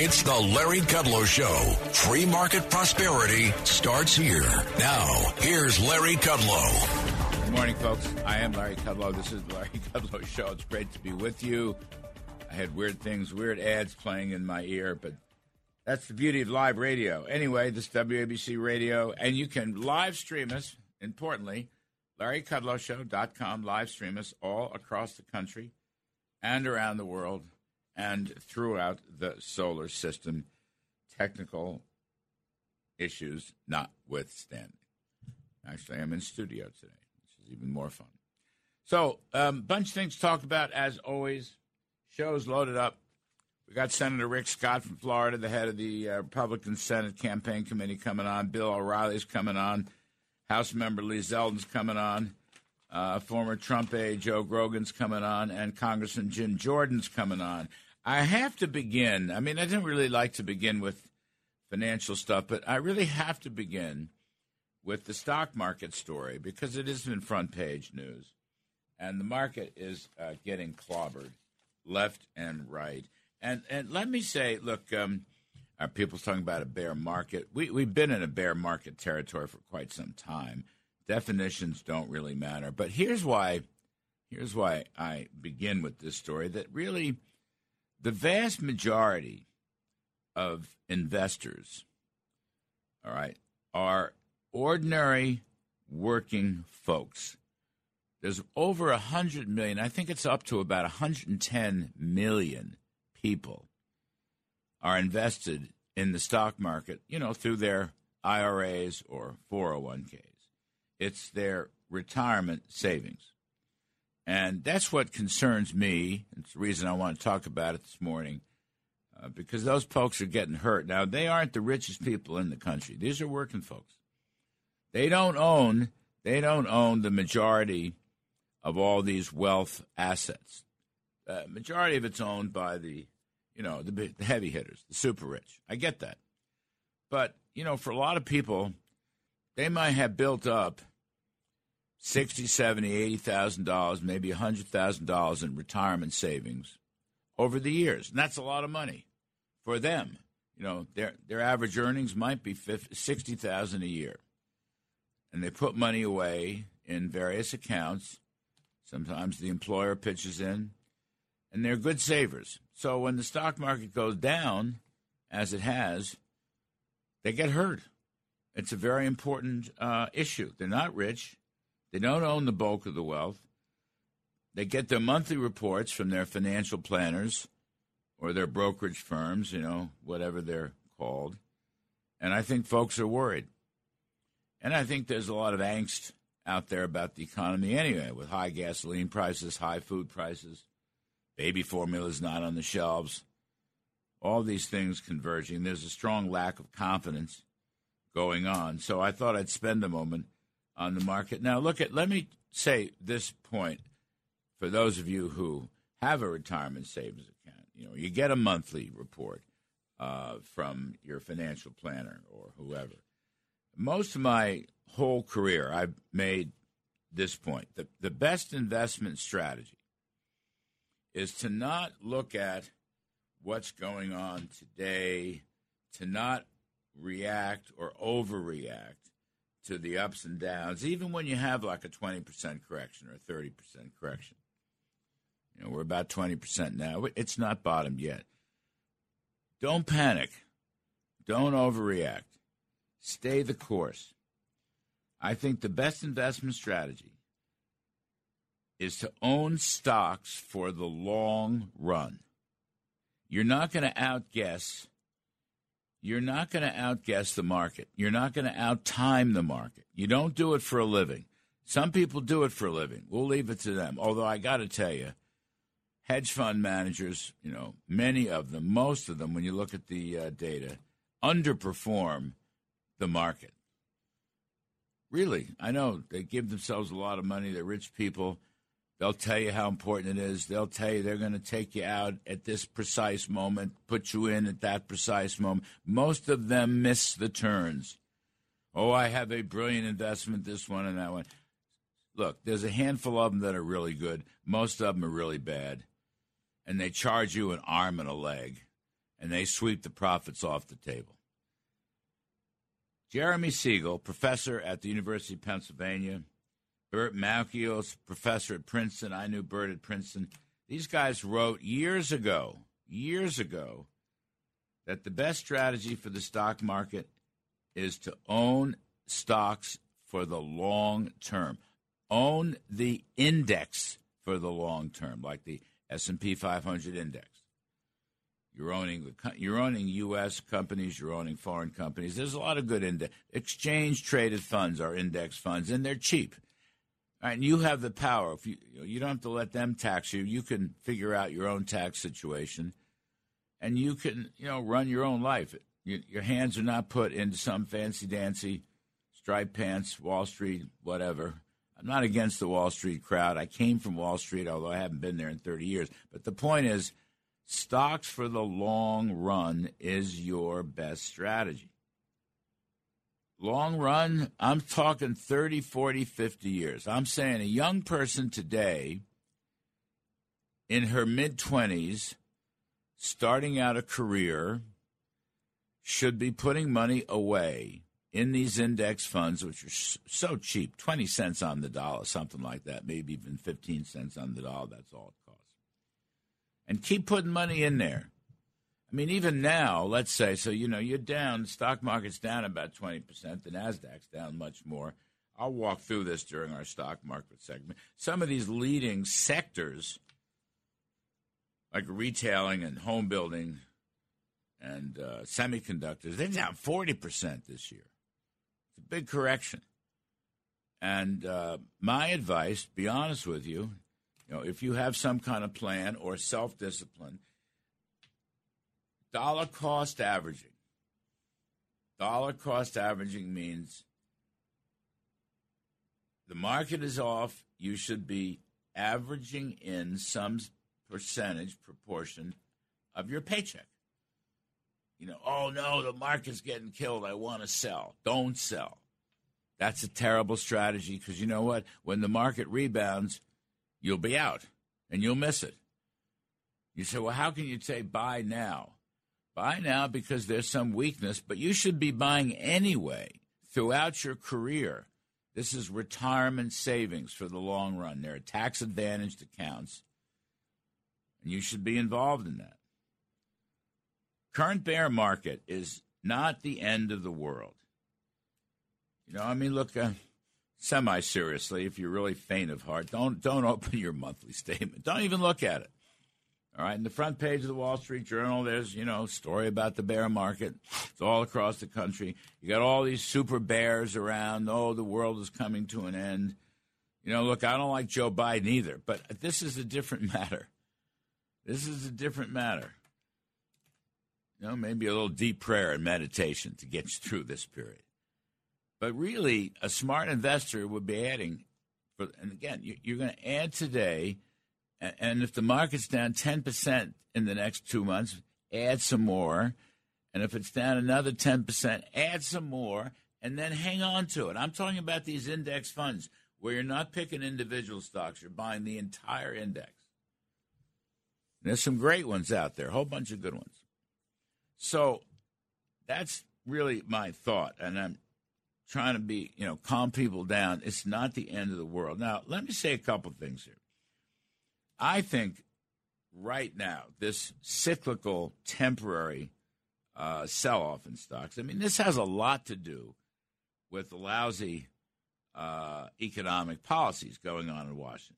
It's the Larry Kudlow Show. Free market prosperity starts here. Now, here's Larry Kudlow. Good morning, folks. I am Larry Kudlow. This is the Larry Kudlow Show. It's great to be with you. I had weird things, weird ads playing in my ear, but that's the beauty of live radio. Anyway, this WABC radio, and you can live stream us, importantly, LarryKudlowShow.com, live stream us all across the country and around the world and throughout the solar system, technical issues notwithstanding. Actually, I'm in studio today, which is even more fun. So, um, bunch of things to talk about, as always. Show's loaded up. We got Senator Rick Scott from Florida, the head of the uh, Republican Senate Campaign Committee, coming on. Bill O'Reilly's coming on. House member Lee Zeldin's coming on. Uh, former Trump aide Joe Grogan's coming on, and Congressman Jim Jordan's coming on. I have to begin. I mean, I don't really like to begin with financial stuff, but I really have to begin with the stock market story because it is in front page news, and the market is uh, getting clobbered left and right. And and let me say, look, um, are people talking about a bear market? We we've been in a bear market territory for quite some time. Definitions don't really matter, but here's why. Here's why I begin with this story that really the vast majority of investors, all right, are ordinary working folks. There's over 100 million, I think it's up to about 110 million people are invested in the stock market, you know, through their IRAs or 401ks. It's their retirement savings. And that's what concerns me. It's the reason I want to talk about it this morning. Uh, because those folks are getting hurt. Now, they aren't the richest people in the country. These are working folks. They don't own they don't own the majority of all these wealth assets. Uh, majority of it's owned by the, you know, the, the heavy hitters, the super rich. I get that, but you know, for a lot of people, they might have built up sixty, seventy, eighty thousand dollars, maybe a hundred thousand dollars in retirement savings over the years, and that's a lot of money for them. You know, their their average earnings might be 50, sixty thousand a year, and they put money away in various accounts. Sometimes the employer pitches in, and they're good savers. So when the stock market goes down, as it has, they get hurt. It's a very important uh, issue. They're not rich. They don't own the bulk of the wealth. They get their monthly reports from their financial planners or their brokerage firms, you know, whatever they're called. And I think folks are worried. And I think there's a lot of angst out there about the economy anyway, with high gasoline prices, high food prices, baby formulas not on the shelves, all these things converging. There's a strong lack of confidence going on. So I thought I'd spend a moment on the market. Now, look at, let me say this point for those of you who have a retirement savings account. You know, you get a monthly report uh, from your financial planner or whoever. Most of my whole career, I've made this point. The, the best investment strategy is to not look at what's going on today, to not react or overreact, to the ups and downs, even when you have like a 20% correction or a 30% correction. You know, we're about 20% now. It's not bottomed yet. Don't panic. Don't overreact. Stay the course. I think the best investment strategy is to own stocks for the long run. You're not going to outguess you're not going to outguess the market. You're not going to outtime the market. You don't do it for a living. Some people do it for a living. We'll leave it to them. Although I got to tell you, hedge fund managers, you know, many of them, most of them, when you look at the uh, data, underperform the market. Really, I know they give themselves a lot of money. They're rich people. They'll tell you how important it is. They'll tell you they're going to take you out at this precise moment, put you in at that precise moment. Most of them miss the turns. Oh, I have a brilliant investment, this one and that one. Look, there's a handful of them that are really good. Most of them are really bad. And they charge you an arm and a leg. and they sweep the profits off the table. Jeremy Siegel, professor at the University of Pennsylvania, Burt Malkiel's professor at Princeton. I knew Burt at Princeton. These guys wrote years ago, years ago, that the best strategy for the stock market is to own stocks for the long term. Own the index for the long term, like the S&P 500 index. You're owning the you're owning U.S. companies. You're owning foreign companies. There's a lot of good index exchange traded funds are index funds, and they're cheap. And you have the power. If you you don't have to let them tax you, you can figure out your own tax situation, and you can you know run your own life. You, your hands are not put into some fancy dancy striped pants, Wall Street, whatever. I'm not against the Wall Street crowd. I came from Wall Street, although I haven't been there in 30 years. But the point is, stocks for the long run is your best strategy. Long run, I'm talking 30, 40, 50 years. I'm saying a young person today in her mid 20s, starting out a career, should be putting money away in these index funds, which are so cheap 20 cents on the dollar, something like that, maybe even 15 cents on the dollar. That's all it costs. And keep putting money in there. I mean, even now, let's say, so, you know, you're down, stock market's down about 20%, the NASDAQ's down much more. I'll walk through this during our stock market segment. Some of these leading sectors, like retailing and home building and uh, semiconductors, they're down 40% this year. It's a big correction. And uh, my advice, be honest with you, you know, if you have some kind of plan or self discipline, dollar cost averaging. Dollar cost averaging means the market is off. You should be averaging in some percentage proportion of your paycheck. You know, oh no, the market's getting killed. I want to sell. Don't sell. That's a terrible strategy because you know what? When the market rebounds, you'll be out and you'll miss it. You say, well, how can you say buy now? Buy now because there's some weakness, but you should be buying anyway throughout your career. This is retirement savings for the long run. There are tax advantaged accounts, and you should be involved in that. Current bear market is not the end of the world. You know, I mean, look, uh, semi seriously, if you're really faint of heart, don't don't open your monthly statement. Don't even look at it. All right, in the front page of the Wall Street Journal, there's you know story about the bear market. It's all across the country. You got all these super bears around. Oh, the world is coming to an end. You know, look, I don't like Joe Biden either, but this is a different matter. This is a different matter. You know, maybe a little deep prayer and meditation to get you through this period. But really, a smart investor would be adding, for, and again, you're going to add today and if the market's down 10% in the next two months, add some more. And if it's down another 10%, add some more and then hang on to it. I'm talking about these index funds where you're not picking individual stocks, you're buying the entire index. There's some great ones out there, a whole bunch of good ones. So that's really my thought. And I'm trying to be, you know, calm people down. It's not the end of the world. Now, let me say a couple things here. I think right now, this cyclical, temporary uh, sell off in stocks, I mean, this has a lot to do with the lousy uh, economic policies going on in Washington.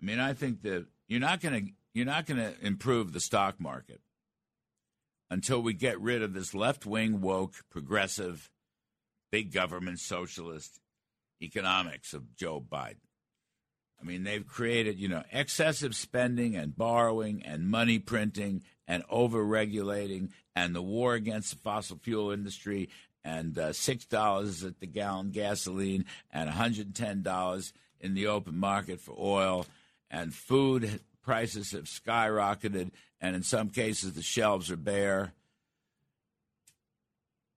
I mean, I think that you're not going to you're not going to improve the stock market until we get rid of this left wing woke progressive big government socialist economics of Joe Biden. I mean, they've created, you know, excessive spending and borrowing and money printing and over regulating and the war against the fossil fuel industry and uh, $6 at the gallon gasoline and $110 in the open market for oil and food prices have skyrocketed and in some cases the shelves are bare.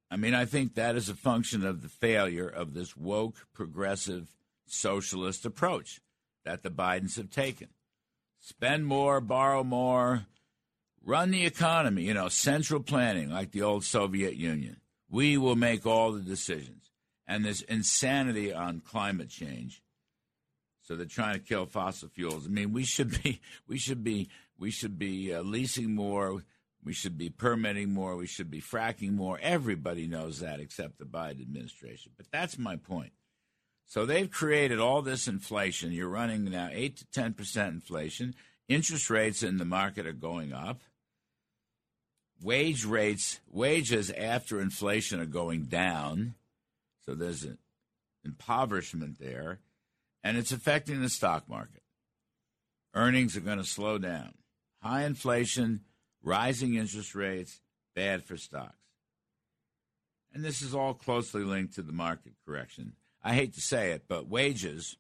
I mean, I think that is a function of the failure of this woke, progressive, socialist approach that the Bidens have taken. Spend more, borrow more, run the economy, you know, central planning like the old Soviet Union. We will make all the decisions. And this insanity on climate change. So they're trying to kill fossil fuels. I mean, we should be, we should be, we should be uh, leasing more. We should be permitting more. We should be fracking more. Everybody knows that except the Biden administration. But that's my point. So they've created all this inflation. You're running now 8 to 10% inflation. Interest rates in the market are going up. Wage rates, wages after inflation are going down. So there's an impoverishment there. And it's affecting the stock market. Earnings are going to slow down. High inflation, rising interest rates, bad for stocks. And this is all closely linked to the market correction I hate to say it, but wages.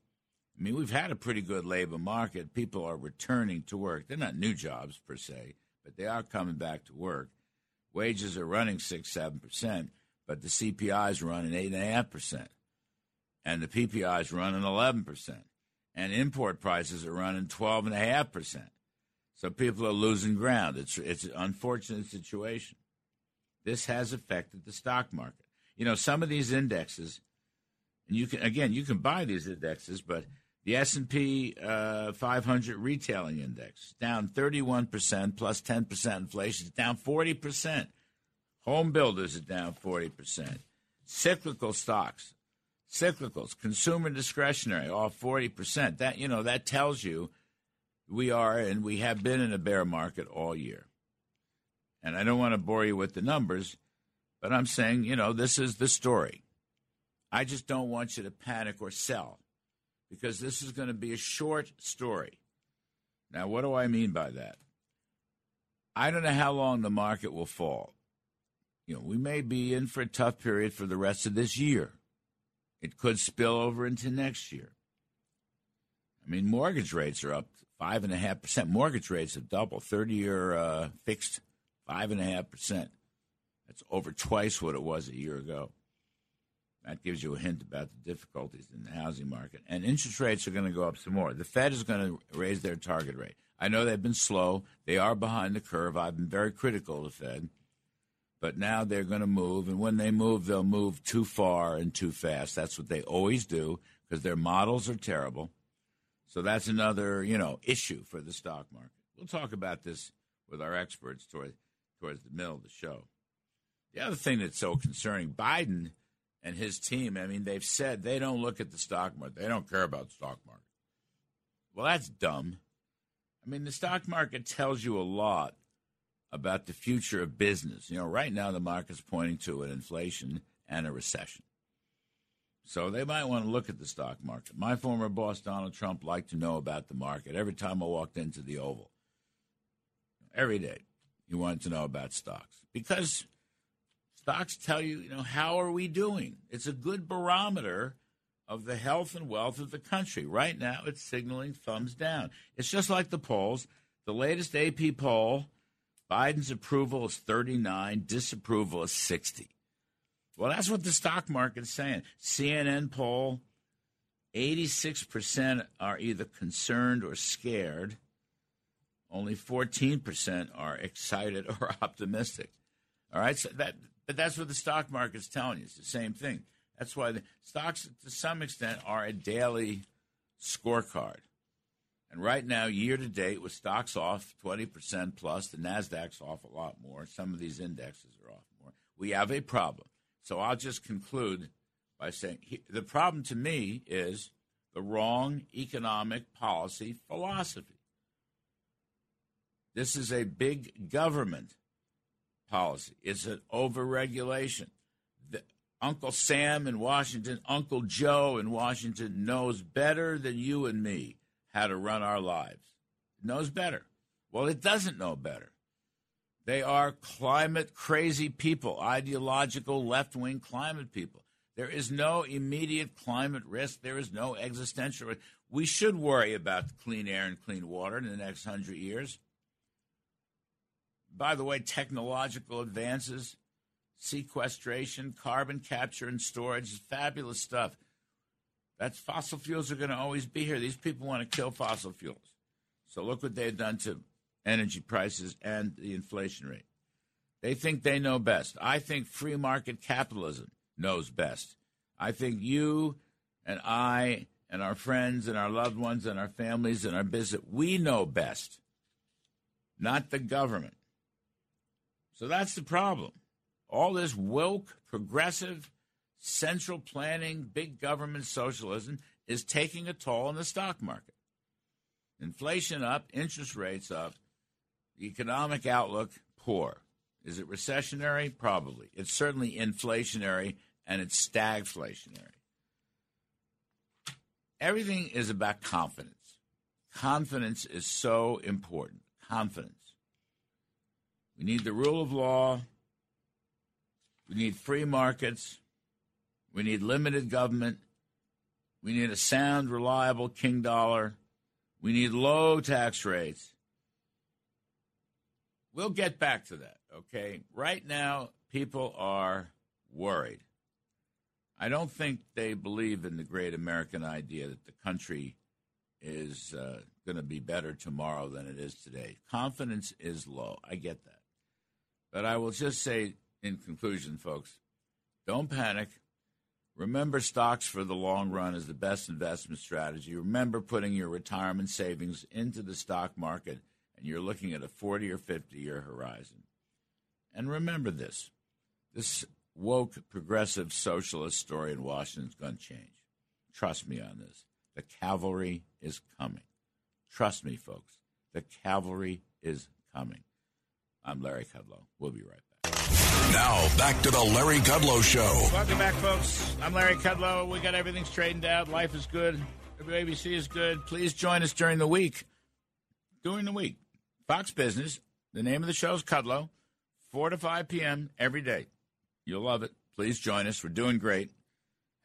I mean, we've had a pretty good labor market. People are returning to work. They're not new jobs per se, but they are coming back to work. Wages are running six, seven percent, but the CPI is running eight and a half percent, and the PPI is running eleven percent, and import prices are running twelve and a half percent. So people are losing ground. It's it's an unfortunate situation. This has affected the stock market. You know, some of these indexes and you can again you can buy these indexes, but the S and P uh, 500 retailing index down 31 percent plus plus 10 percent inflation, is down 40 percent. Home builders are down 40 percent. Cyclical stocks, cyclicals, consumer discretionary, off 40 percent. That you know that tells you we are and we have been in a bear market all year. And I don't want to bore you with the numbers, but I'm saying you know this is the story. I just don't want you to panic or sell because this is going to be a short story. Now, what do I mean by that? I don't know how long the market will fall. You know, we may be in for a tough period for the rest of this year. It could spill over into next year. I mean, mortgage rates are up five and a half percent. Mortgage rates have doubled. Thirty-year uh, fixed, five and a half percent. That's over twice what it was a year ago. That gives you a hint about the difficulties in the housing market. And interest rates are going to go up some more. The Fed is going to raise their target rate. I know they've been slow. They are behind the curve. I've been very critical of the Fed. But now they're going to move. And when they move, they'll move too far and too fast. That's what they always do because their models are terrible. So that's another, you know, issue for the stock market. We'll talk about this with our experts toward, towards the middle of the show. The other thing that's so concerning, Biden and his team, I mean, they've said they don't look at the stock market. They don't care about the stock market. Well, that's dumb. I mean, the stock market tells you a lot about the future of business. You know, right now the market's pointing to an inflation and a recession. So they might want to look at the stock market. My former boss, Donald Trump, liked to know about the market every time I walked into the Oval. Every day, he wanted to know about stocks because Stocks tell you, you know, how are we doing? It's a good barometer of the health and wealth of the country. Right now, it's signaling thumbs down. It's just like the polls. The latest AP poll, Biden's approval is 39, disapproval is 60. Well, that's what the stock market's saying. CNN poll, 86% are either concerned or scared. Only 14% are excited or optimistic. All right, so that but that's what the stock market's telling you. It's the same thing. That's why the stocks, to some extent, are a daily scorecard. And right now, year to date, with stocks off 20% plus, the NASDAQ's off a lot more. Some of these indexes are off more. We have a problem. So I'll just conclude by saying the problem to me is the wrong economic policy philosophy. This is a big government policy. It's an overregulation. The, Uncle Sam in Washington, Uncle Joe in Washington knows better than you and me how to run our lives. knows better. Well, it doesn't know better. They are climate crazy people, ideological left wing climate people. There is no immediate climate risk. There is no existential risk. We should worry about clean air and clean water in the next hundred years by the way, technological advances, sequestration, carbon capture and storage is fabulous stuff. That's fossil fuels are going to always be here. These people want to kill fossil fuels. So look what they've done to energy prices and the inflation rate. They think they know best. I think free market capitalism knows best. I think you and I and our friends and our loved ones and our families and our business, we know best, not the government. So that's the problem. All this woke, progressive, central planning, big government socialism is taking a toll on the stock market. Inflation up, interest rates up, economic outlook poor. Is it recessionary? Probably. It's certainly inflationary and it's stagflationary. Everything is about confidence. Confidence is so important. Confidence. We need the rule of law. We need free markets. We need limited government. We need a sound, reliable king dollar. We need low tax rates. We'll get back to that, okay? Right now, people are worried. I don't think they believe in the great American idea that the country is uh, going to be better tomorrow than it is today. Confidence is low. I get that. But I will just say in conclusion, folks, don't panic. Remember, stocks for the long run is the best investment strategy. Remember putting your retirement savings into the stock market, and you're looking at a 40 or 50 year horizon. And remember this this woke progressive socialist story in Washington is going to change. Trust me on this. The cavalry is coming. Trust me, folks. The cavalry is coming. I'm Larry Kudlow. We'll be right back. Now, back to the Larry Kudlow Show. Welcome back, folks. I'm Larry Kudlow. We got everything straightened out. Life is good. WABC is good. Please join us during the week. During the week. Fox Business. The name of the show is Kudlow. 4 to 5 p.m. every day. You'll love it. Please join us. We're doing great.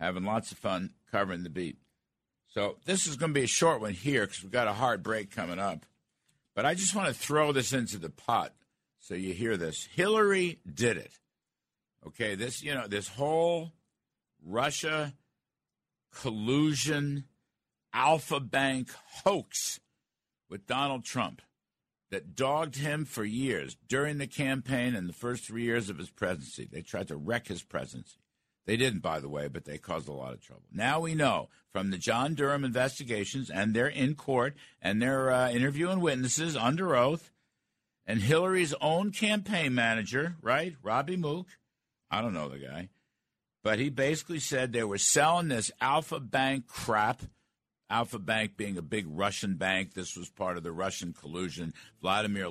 Having lots of fun covering the beat. So this is going to be a short one here because we've got a hard break coming up. But I just want to throw this into the pot so you hear this. Hillary did it. Okay, this you know this whole Russia collusion Alfa Bank hoax with Donald Trump that dogged him for years during the campaign and the first three years of his presidency. They tried to wreck his presidency. They didn't, by the way, but they caused a lot of trouble. Now we know from the John Durham investigations, and they're in court, and they're uh, interviewing witnesses under oath and Hillary's own campaign manager, right, Robbie Mook, I don't know the guy, but he basically said they were selling this Alfa Bank crap. Alfa Bank being a big Russian bank. This was part of the Russian collusion. Vladimir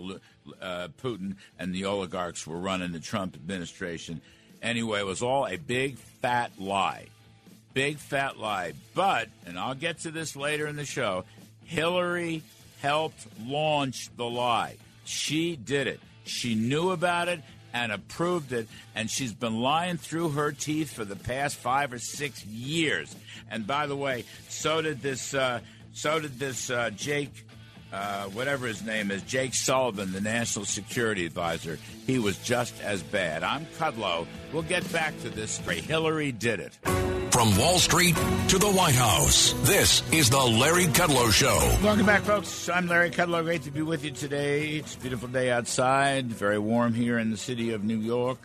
uh, Putin and the oligarchs were running the Trump administration. Anyway, it was all a big fat lie. Big fat lie. But, and I'll get to this later in the show, Hillary helped launch the lie. She did it. She knew about it and approved it, and she's been lying through her teeth for the past five or six years. And by the way, so did this. Uh, so did this uh, Jake, uh, whatever his name is, Jake Sullivan, the national security advisor. He was just as bad. I'm Kudlow. We'll get back to this. Hillary did it. From Wall Street to the White House, this is the Larry Kudlow Show. Welcome back, folks. I'm Larry Kudlow. Great to be with you today. It's a beautiful day outside, very warm here in the city of New York.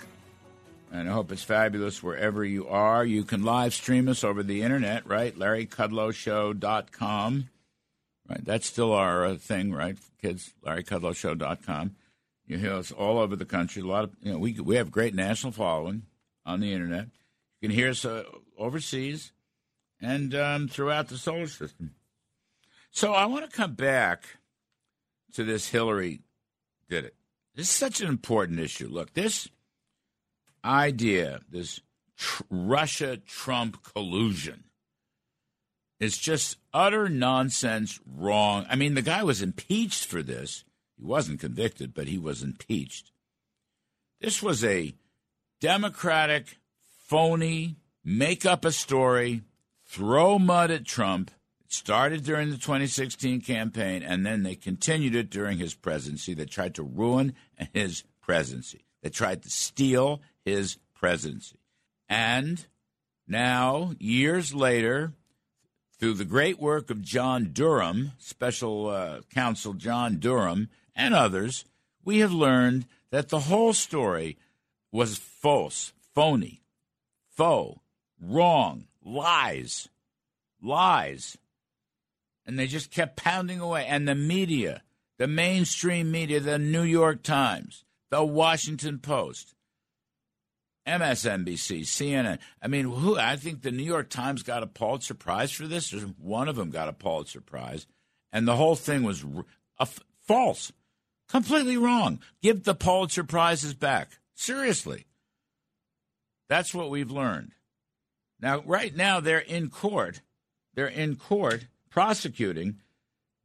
And I hope it's fabulous wherever you are. You can live stream us over the internet, right? LarryKudlowShow.com. Right, that's still our uh, thing, right, kids? LarryKudlowShow.com. You hear us all over the country. A lot of you know, we we have great national following on the internet. You can hear us uh, overseas and um, throughout the solar system. So I want to come back to this Hillary did it. This is such an important issue. Look, this idea, this tr- Russia Trump collusion, is just utter nonsense, wrong. I mean, the guy was impeached for this. He wasn't convicted, but he was impeached. This was a Democratic, phony, make up a story, throw mud at Trump. It started during the 2016 campaign, and then they continued it during his presidency. They tried to ruin his presidency. They tried to steal his presidency. And now, years later, through the great work of John Durham, special uh, counsel John Durham, and others, we have learned that the whole story was false, phony, faux, wrong, lies, lies. And they just kept pounding away. And the media, the mainstream media, the New York Times, the Washington Post, MSNBC, CNN. I mean, who? I think the New York Times got a Pulitzer Prize for this. One of them got a Pulitzer Prize, and the whole thing was false, completely wrong. Give the Pulitzer prizes back. Seriously, that's what we've learned. Now, right now, they're in court. They're in court prosecuting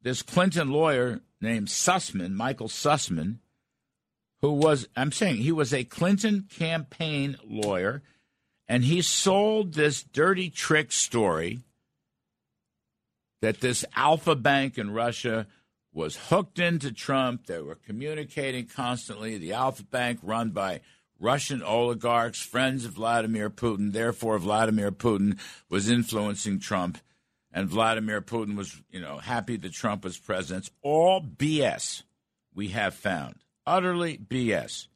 this Clinton lawyer named Sussmann, Michael Sussmann who was, I'm saying, he was a Clinton campaign lawyer, and he sold this dirty trick story that this Alfa Bank in Russia was hooked into Trump. They were communicating constantly. The Alfa Bank, run by Russian oligarchs, friends of Vladimir Putin. Therefore, Vladimir Putin was influencing Trump, and Vladimir Putin was, you know, happy that Trump was president. all BS. We have found utterly BS.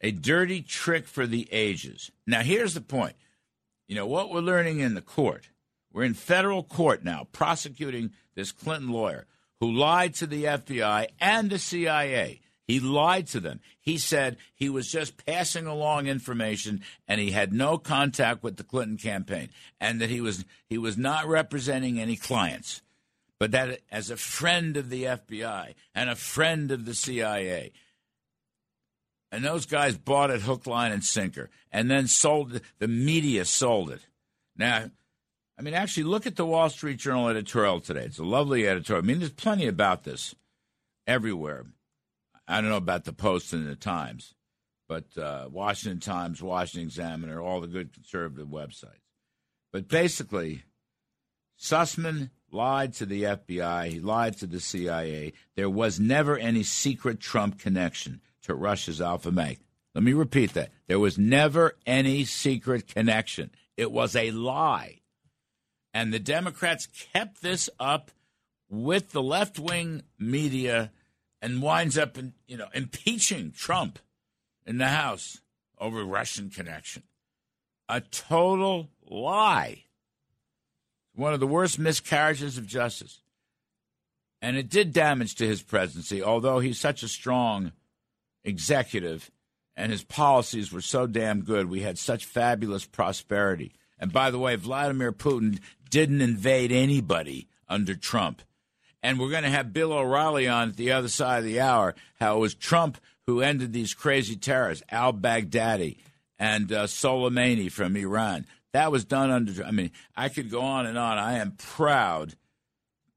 A dirty trick for the ages. Now, here's the point. You know, what we're learning in the court, we're in federal court now prosecuting this Clinton lawyer who lied to the FBI and the CIA. He lied to them. He said he was just passing along information and he had no contact with the Clinton campaign and that he was he was not representing any clients. But that as a friend of the FBI and a friend of the CIA and those guys bought it hook, line, and sinker, and then sold it. The media sold it. Now, I mean, actually, look at the Wall Street Journal editorial today. It's a lovely editorial. I mean, there's plenty about this everywhere. I don't know about the Post and the Times, but uh, Washington Times, Washington Examiner, all the good conservative websites. But basically, Sussmann lied to the FBI. He lied to the CIA. There was never any secret Trump connection to Russia's Alfa Bank. Let me repeat that. There was never any secret connection. It was a lie. And the Democrats kept this up with the left wing media and winds up in, you know impeaching Trump in the House over Russian connection. A total lie. One of the worst miscarriages of justice. And it did damage to his presidency, although he's such a strong executive, and his policies were so damn good. We had such fabulous prosperity. And by the way, Vladimir Putin didn't invade anybody under Trump. And we're going to have Bill O'Reilly on at the other side of the hour how it was Trump who ended these crazy terrorists, al Baghdadi and uh, Soleimani from Iran. That was done under, I mean, I could go on and on. I am proud,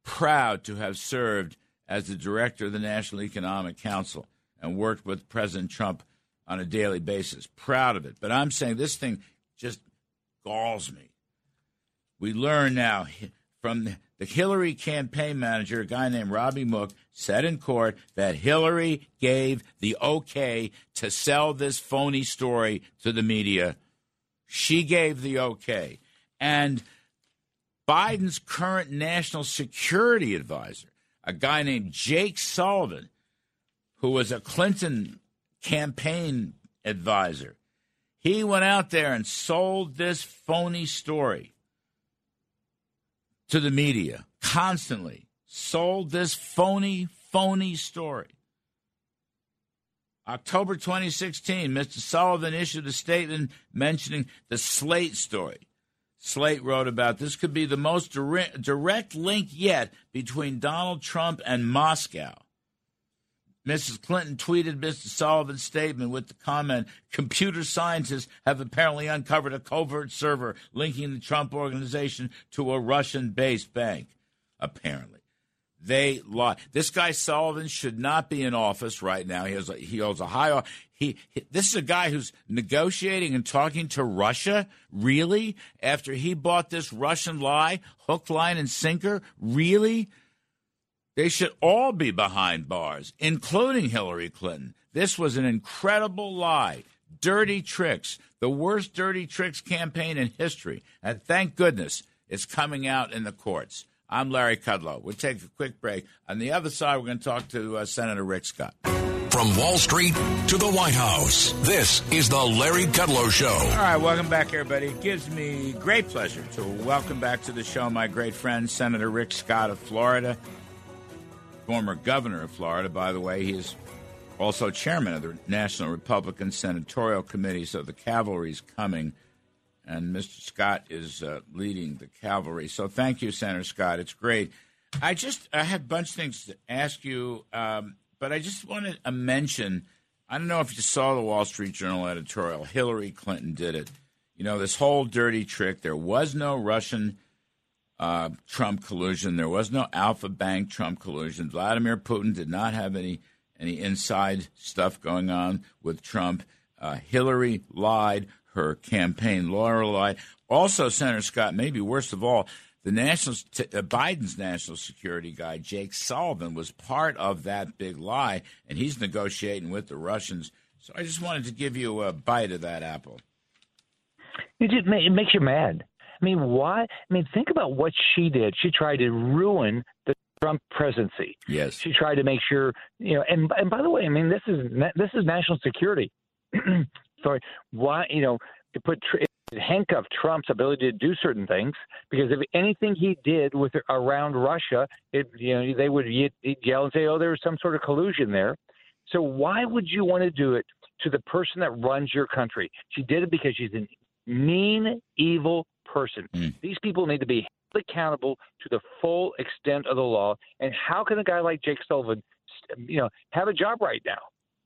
proud to have served as the director of the National Economic Council and worked with President Trump on a daily basis. Proud of it. But I'm saying this thing just galls me. We learn now from the Hillary campaign manager, a guy named Robbie Mook, said in court that Hillary gave the okay to sell this phony story to the media. She gave the okay. And Biden's current national security advisor, a guy named Jake Sullivan, who was a Clinton campaign advisor, he went out there and sold this phony story to the media constantly. Sold this phony, phony story. October 2016, Mr. Sullivan issued a statement mentioning the Slate story. Slate wrote about this could be the most direct link yet between Donald Trump and Moscow. Mrs. Clinton tweeted Mr. Sullivan's statement with the comment Computer scientists have apparently uncovered a covert server linking the Trump organization to a Russian based bank. Apparently. They lie. This guy Sullivan should not be in office right now. He has a, he holds a high. He, he this is a guy who's negotiating and talking to Russia. Really? After he bought this Russian lie, hook, line, and sinker. Really? They should all be behind bars, including Hillary Clinton. This was an incredible lie. Dirty tricks, the worst dirty tricks campaign in history. And thank goodness it's coming out in the courts. I'm Larry Kudlow. We'll take a quick break. On the other side, we're going to talk to uh, Senator Rick Scott. From Wall Street to the White House, this is the Larry Kudlow Show. All right, welcome back, everybody. It gives me great pleasure to welcome back to the show my great friend, Senator Rick Scott of Florida, former governor of Florida, by the way. He is also chairman of the National Republican Senatorial Committee, so the cavalry's coming. And Mr. Scott is uh, leading the cavalry. So thank you, Senator Scott. It's great. I just I have a bunch of things to ask you, um, but I just wanted to mention. I don't know if you saw the Wall Street Journal editorial. Hillary Clinton did it. You know this whole dirty trick. There was no Russian uh, Trump collusion. There was no Alfa Bank Trump collusion. Vladimir Putin did not have any any inside stuff going on with Trump. Uh, Hillary lied. Her campaign lawyer lied. Also, Senator Scott, maybe worst of all, the national uh, Biden's national security guy Jake Sullivan was part of that big lie, and he's negotiating with the Russians. So I just wanted to give you a bite of that apple. It just it makes you mad. I mean, why? I mean, think about what she did. She tried to ruin the Trump presidency. Yes. She tried to make sure, you know, and and by the way, I mean this is this is national security. Sorry, why you know to put handcuff Trump's ability to do certain things because if anything he did with around Russia, it you know they would yell and say, oh, there was some sort of collusion there. So why would you want to do it to the person that runs your country? She did it because she's a mean, evil person. Mm. These people need to be held accountable to the full extent of the law. And how can a guy like Jake Sullivan, you know, have a job right now?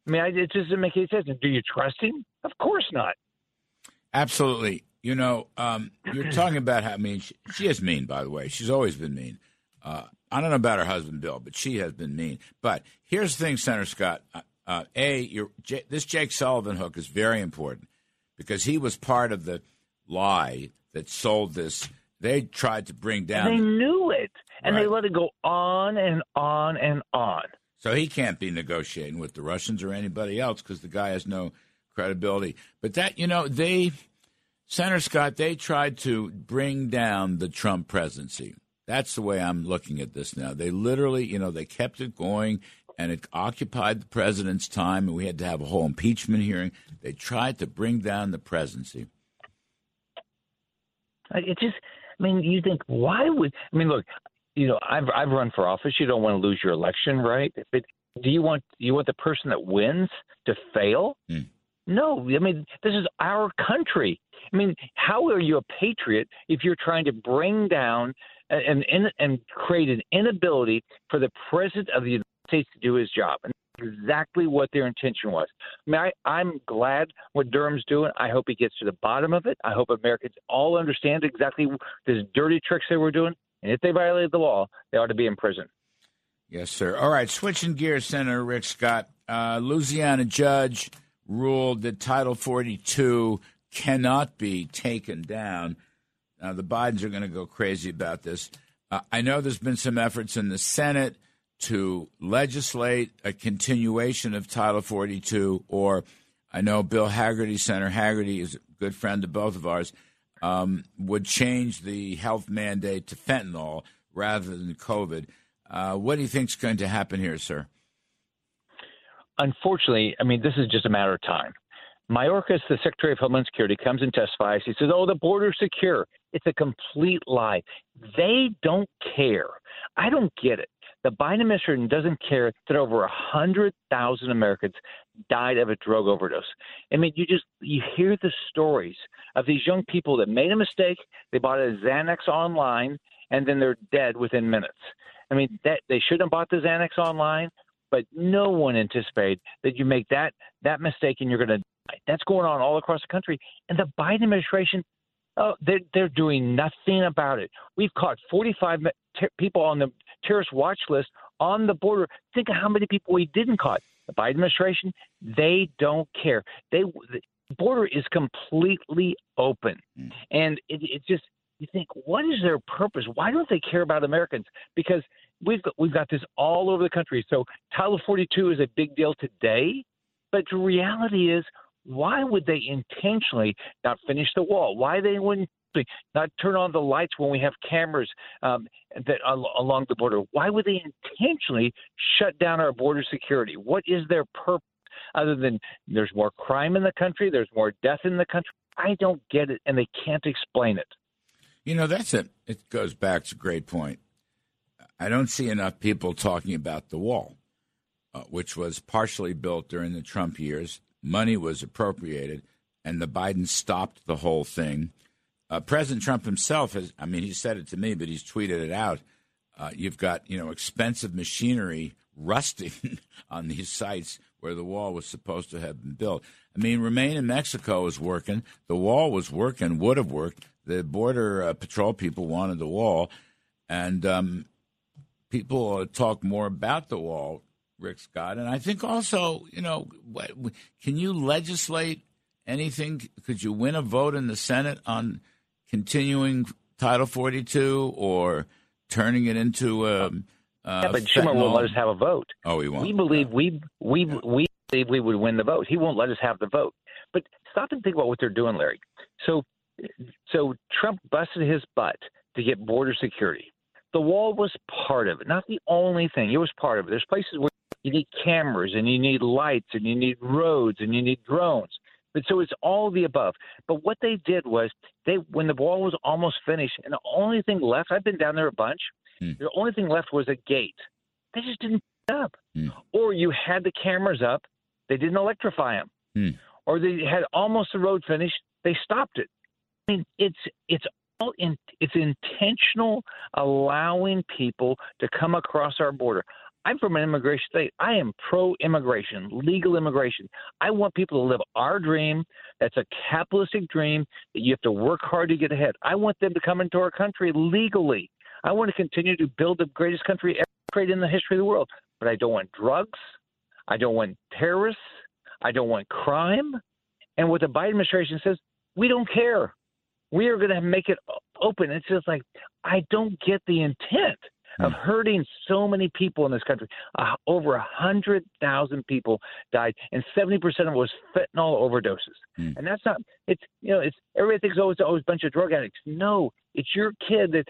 I mean, it just doesn't make any sense. Do you trust him? Of course not. Absolutely. You know, um, you're talking about how I mean she, she, is mean. By the way, she's always been mean. Uh, I don't know about her husband Bill, but she has been mean. But here's the thing, Senator Scott. Uh, uh a, J- this Jake Sullivan hook is very important because he was part of the lie that sold this they tried to bring down. They knew it, and right. they let it go on and on and on. So he can't be negotiating with the Russians or anybody else because the guy has no credibility. But that, you know, they, Senator Scott, they tried to bring down the Trump presidency. That's the way I'm looking at this now. They literally, you know, they kept it going and it occupied the president's time, and we had to have a whole impeachment hearing. They tried to bring down the presidency. It just I mean, you think why would I mean? Look, you know, I've I've run for office. You don't want to lose your election, right? But do you want you want the person that wins to fail? Mm. No, I mean this is our country. I mean, how are you a patriot if you're trying to bring down and and, and create an inability for the president of the United States to do his job? And exactly what their intention was. I mean, I, I'm glad what Durham's doing. I hope he gets to the bottom of it. I hope Americans all understand exactly these dirty tricks they were doing. And if they violated the law, they ought to be in prison. Yes, sir. All right, switching gears, Senator Rick Scott. Uh, Louisiana judge ruled that Title 42 cannot be taken down. Now, the Bidens are going to go crazy about this. Uh, I know there's been some efforts in the Senate to legislate a continuation of Title 42, or I know Bill Hagerty, Senator Hagerty, is a good friend of both of ours, um, would change the health mandate to fentanyl rather than COVID. Uh, what do you think is going to happen here, sir? Unfortunately, I mean, this is just a matter of time. Mayorkas, the Secretary of Homeland Security, comes and testifies. He says, Oh, the border's secure. It's a complete lie. They don't care. I don't get it. The Biden administration doesn't care that over 100,000 Americans died of a drug overdose. I mean, you just you hear the stories of these young people that made a mistake, they bought a Xanax online, and then they're dead within minutes. I mean, that they shouldn't have bought the Xanax online, but no one anticipated that you make that that mistake and you're going to die. That's going on all across the country, and the Biden administration Oh, they're, they're doing nothing about it. We've caught 45 ter- people on the terrorist watch list on the border. Think of how many people we didn't caught. The Biden administration, they don't care. They the border is completely open, mm. and it, it just you think what is their purpose? Why don't they care about Americans? Because we've got, we've got this all over the country. So Title 42 is a big deal today, but the reality is why would they intentionally not finish the wall? Why they wouldn't not turn on the lights when we have cameras um, that along the border. Why would they intentionally shut down our border security? What is their purpose other than there's more crime in the country, there's more death in the country? I don't get it, and they can't explain it. You know, that's it. It goes back to a great point. I don't see enough people talking about the wall, uh, which was partially built during the Trump years. Money was appropriated, and the Biden stopped the whole thing. Uh, President Trump himself has, I mean, he said it to me, but he's tweeted it out. Uh, you've got, you know, expensive machinery rusting on these sites where the wall was supposed to have been built. I mean, Remain in Mexico is working. The wall was working, would have worked. The border uh, patrol people wanted the wall. And um, people talk more about the wall, Rick Scott. And I think also, you know, what, can you legislate anything? Could you win a vote in the Senate on continuing Title 42 or turning it into a. Um, uh, yeah, but Schumer won't let us have a vote. Oh, he won't. We believe we we yeah. we believe we would win the vote. He won't let us have the vote. But stop and think about what they're doing, Larry. So, so Trump busted his butt to get border security. The wall was part of it, not the only thing. It was part of it. There's places where you need cameras and you need lights and you need roads and you need drones. But so it's all the above. But what they did was they when the wall was almost finished and the only thing left, I've been down there a bunch. Hmm. The only thing left was a gate. They just didn't put up. Hmm. Or you had the cameras up, they didn't electrify them. Hmm. Or they had almost the road finished, they stopped it. I mean, it's it's all in, it's intentional allowing people to come across our border. I'm from an immigration state. I am pro immigration, legal immigration. I want people to live our dream. That's a capitalistic dream that you have to work hard to get ahead. I want them to come into our country legally. I want to continue to build the greatest country ever created in the history of the world. But I don't want drugs. I don't want terrorists. I don't want crime. And what the Biden administration says, we don't care. We are going to make it open. It's just like, I don't get the intent of hmm. hurting so many people in this country. Uh, over a hundred thousand people died, and seventy percent of it was fentanyl overdoses. Mm. And that's not. It's you know, it's everybody thinks oh, it's always a bunch of drug addicts. No, it's your kid that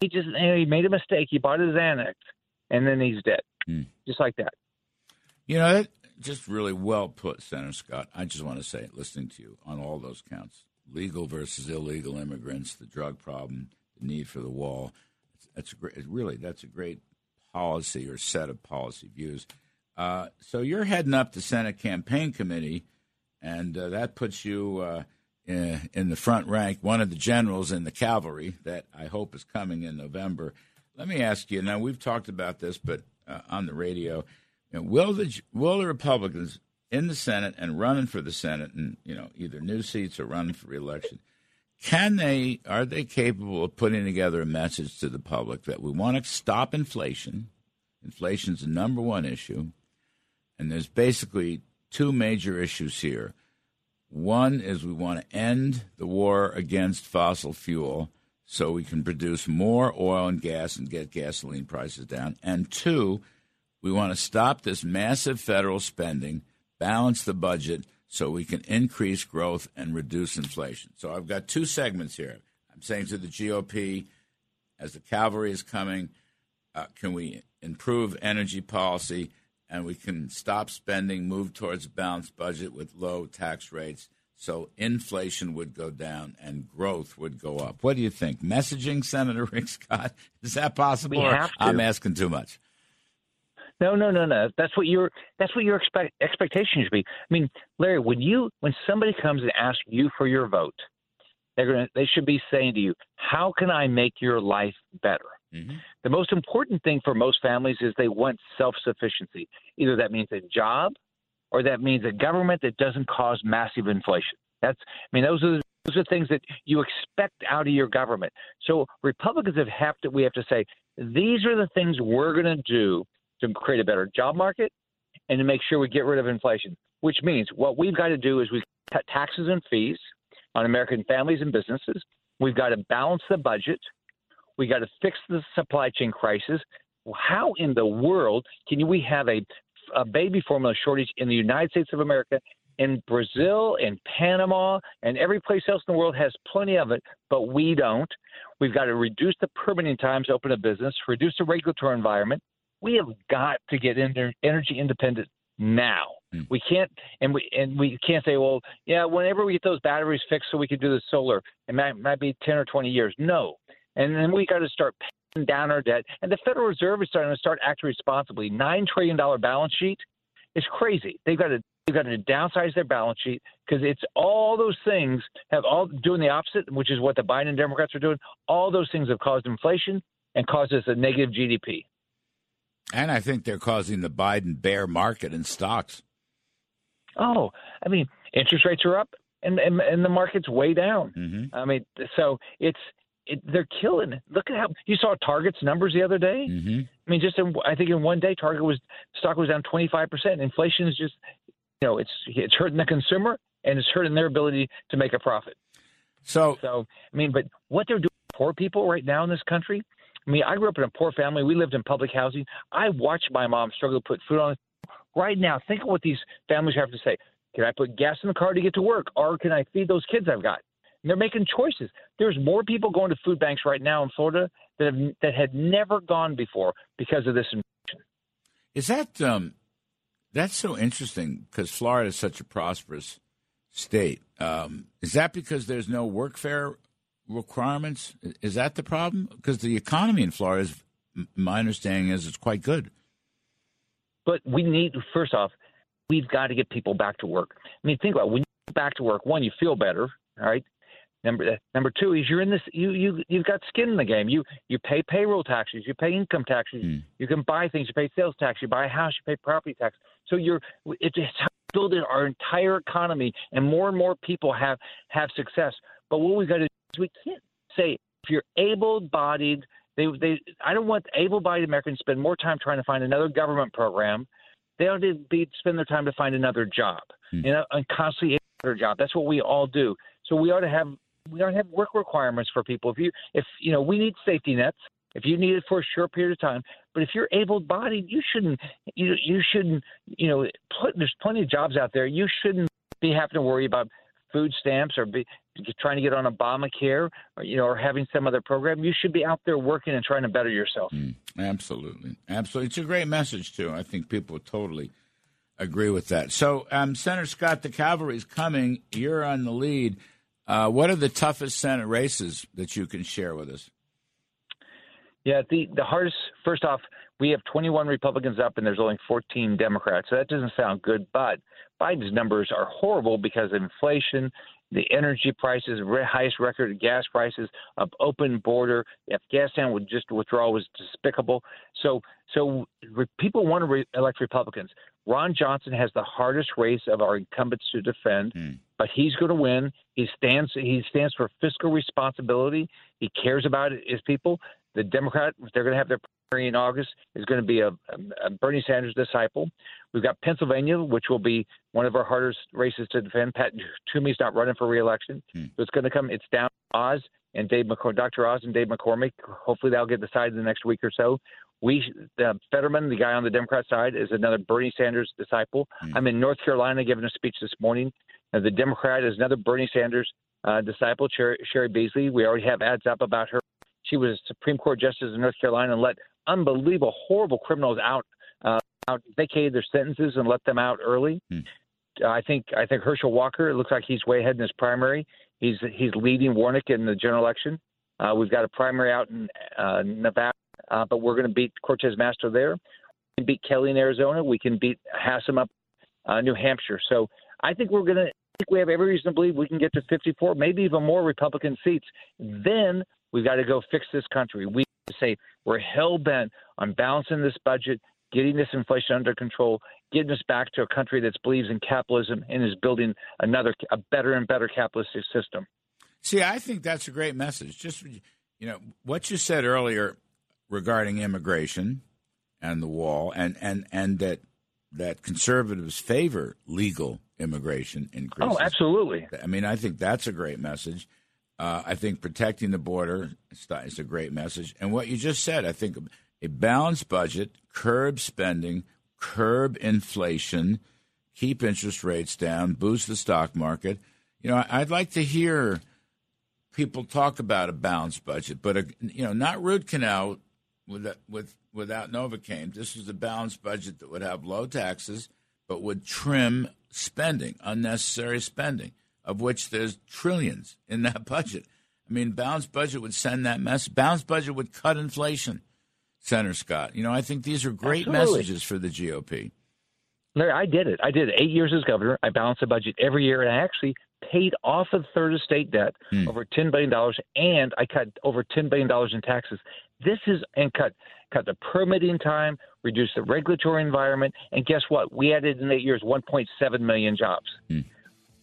he just you know, he made a mistake. He bought his Xanax, and then he's dead, mm. just like that. You know, that just really well put, Senator Scott. I just want to say, listening to you on all those counts, legal versus illegal immigrants, the drug problem, the need for the wall that's a great, really, that's a great policy or set of policy views. Uh, so you're heading up the Senate campaign committee, and uh, that puts you uh, in, in, the front rank, one of the generals in the cavalry that I hope is coming in November. Let me ask you now. We've talked about this, but uh, on the radio, you know, will the will the Republicans in the Senate and running for the Senate, and you know, either new seats or running for reelection, can they are they capable of putting together a message to the public that we want to stop inflation? Inflation's the number one issue. And there's basically two major issues here. One is we want to end the war against fossil fuel so we can produce more oil and gas and get gasoline prices down. And two we want to stop this massive federal spending balance the budget so we can increase growth and reduce inflation. So I've got two segments here. I'm saying to the GOP, as the cavalry is coming, uh, can we improve energy policy and we can stop spending, move towards a balanced budget with low tax rates so inflation would go down and growth would go up. What do you think? Messaging, Senator Rick Scott, is that possible? We have to. I'm asking too much. No, no, no, no. That's what your that's what your expect, expectation should be. I mean, Larry, when you when somebody comes and asks you for your vote, they're gonna they should be saying to you, "How can I make your life better?" Mm-hmm. The most important thing for most families is they want self sufficiency. Either that means a job, or that means a government that doesn't cause massive inflation. That's I mean those are those are things that you expect out of your government. So Republicans have, have to we have to say these are the things we're going to do to create a better job market and to make sure we get rid of inflation, which means what we've got to do is we cut taxes and fees on American families and businesses. We've got to balance the budget. We've got to fix the supply chain crisis. How in the world can we have a, a baby formula shortage in the United States of America in Brazil and Panama and every place else in the world has plenty of it, but we don't. We've got to reduce the permitting times to open a business, reduce the regulatory environment. We have got to get energy independent now. Mm. We can't, and we and we can't say, well, yeah, whenever we get those batteries fixed, so we can do the solar, it might might be ten or twenty years. No, and then we got to start paying down our debt. And the Federal Reserve is starting to start acting responsibly. Nine trillion dollar balance sheet is crazy. They've got to they've got to downsize their balance sheet because it's all those things have all doing the opposite, which is what the Biden Democrats are doing. All those things have caused inflation and caused us a negative GDP. And I think they're causing the Biden bear market in stocks. Oh, I mean, interest rates are up and and, and the market's way down. Mm-hmm. I mean, so it's it, they're killing. Look at how you saw Target's numbers the other day. Mm-hmm. I mean, just in, I think in one day, Target was stock was down twenty five percent. Inflation is just, you know, it's it's hurting the consumer and it's hurting their ability to make a profit. So, so I mean, but what they're doing poor people right now in this country. I mean, I grew up in a poor family. We lived in public housing. I watched my mom struggle to put food on right now, think of what these families have to say. Can I put gas in the car to get to work, or can I feed those kids I've got? And they're making choices. There's more people going to food banks right now in Florida that have, that had never gone before because of this. Is that um, that's so interesting because Florida is such a prosperous state. Um, is that because there's no workfare requirements? Is that the problem? Because the economy in Florida is, my understanding is, it's quite good. But we need, first off, we've got to get people back to work. I mean, think about it. when you get back to work. One, you feel better, all right. Number number two is you're in this. You you you've got skin in the game. You you pay payroll taxes. You pay income taxes. Mm. You can buy things. You pay sales tax. You buy a house. You pay property tax. So you're it's how build our entire economy, and more and more people have have success. But what we've got to we can't say if you're able-bodied they, they, I don't want able-bodied Americans to spend more time trying to find another government program. They ought to be spend their time to find another job, mm. you know, and constantly another job. That's what we all do. So we ought to have we ought to have work requirements for people. If you if you know we need safety nets. If you need it for a short period of time, but if you're able-bodied, you shouldn't you you shouldn't you know put, there's plenty of jobs out there. You shouldn't be having to worry about food stamps or be trying to get on Obamacare or you know or having some other program, you should be out there working and trying to better yourself. Mm, absolutely, absolutely. It's a great message too. I think people totally agree with that. So, um, Senator Scott, the cavalry's coming. You're on the lead. Uh, what are the toughest Senate races that you can share with us? Yeah, the the hardest. First off, we have 21 Republicans up, and there's only 14 Democrats. So that doesn't sound good, but Biden's numbers are horrible because of inflation, the energy prices, highest record gas prices, of open border. Afghanistan would just withdraw was despicable. So, so people want to re- elect Republicans. Ron Johnson has the hardest race of our incumbents to defend, mm. but he's going to win. He stands. He stands for fiscal responsibility. He cares about his people. The Democrat, they're going to have their in August, is going to be a, a Bernie Sanders disciple. We've got Pennsylvania, which will be one of our hardest races to defend. Pat Toomey's not running for reelection, hmm. so it's going to come. It's down Oz and Dave McCormick, Dr. Oz and Dave McCormick. Hopefully, that'll get decided in the next week or so. We, uh, Fetterman, the guy on the Democrat side, is another Bernie Sanders disciple. Hmm. I'm in North Carolina giving a speech this morning. And the Democrat is another Bernie Sanders uh, disciple, Cheri, Cheri Beasley. We already have ads up about her she was Supreme Court justice in North Carolina and let unbelievable, horrible criminals out, uh, out vacated their sentences and let them out early. Hmm. Uh, I think I think Herschel Walker. It looks like he's way ahead in his primary. He's he's leading Warnock in the general election. Uh, we've got a primary out in uh, Nevada, uh, but we're going to beat Cortez Masto there. We can beat Kelly in Arizona. We can beat Hassan up uh, New Hampshire. So I think we're going to. I think we have every reason to believe we can get to 54, maybe even more Republican seats. Then We've got to go fix this country. We say we're hell bent on balancing this budget, getting this inflation under control, getting us back to a country that believes in capitalism and is building another a better and better capitalistic system. See, I think that's a great message. Just you know what you said earlier regarding immigration and the wall, and and and that that conservatives favor legal immigration increases. Oh, absolutely. I mean, I think that's a great message. Uh, I think protecting the border is a great message. And what you just said, I think a balanced budget, curb spending, curb inflation, keep interest rates down, boost the stock market. You know, I'd like to hear people talk about a balanced budget, but a, you know, not root canal with with without Novocaine. This is a balanced budget that would have low taxes, but would trim spending, unnecessary spending, of which there's trillions in that budget. I mean, balanced budget would send that message. Balanced budget would cut inflation. Senator Scott, you know, I think these are great Absolutely. messages for the GOP. Larry, I did it. I did it. Eight years as governor. I balanced the budget every year, and I actually paid off a third of state debt, Hmm. over ten billion dollars, and I cut over ten billion dollars in taxes. This is and cut cut the permitting time, reduced the regulatory environment, and guess what? We added in eight years 1.7 million jobs. Hmm.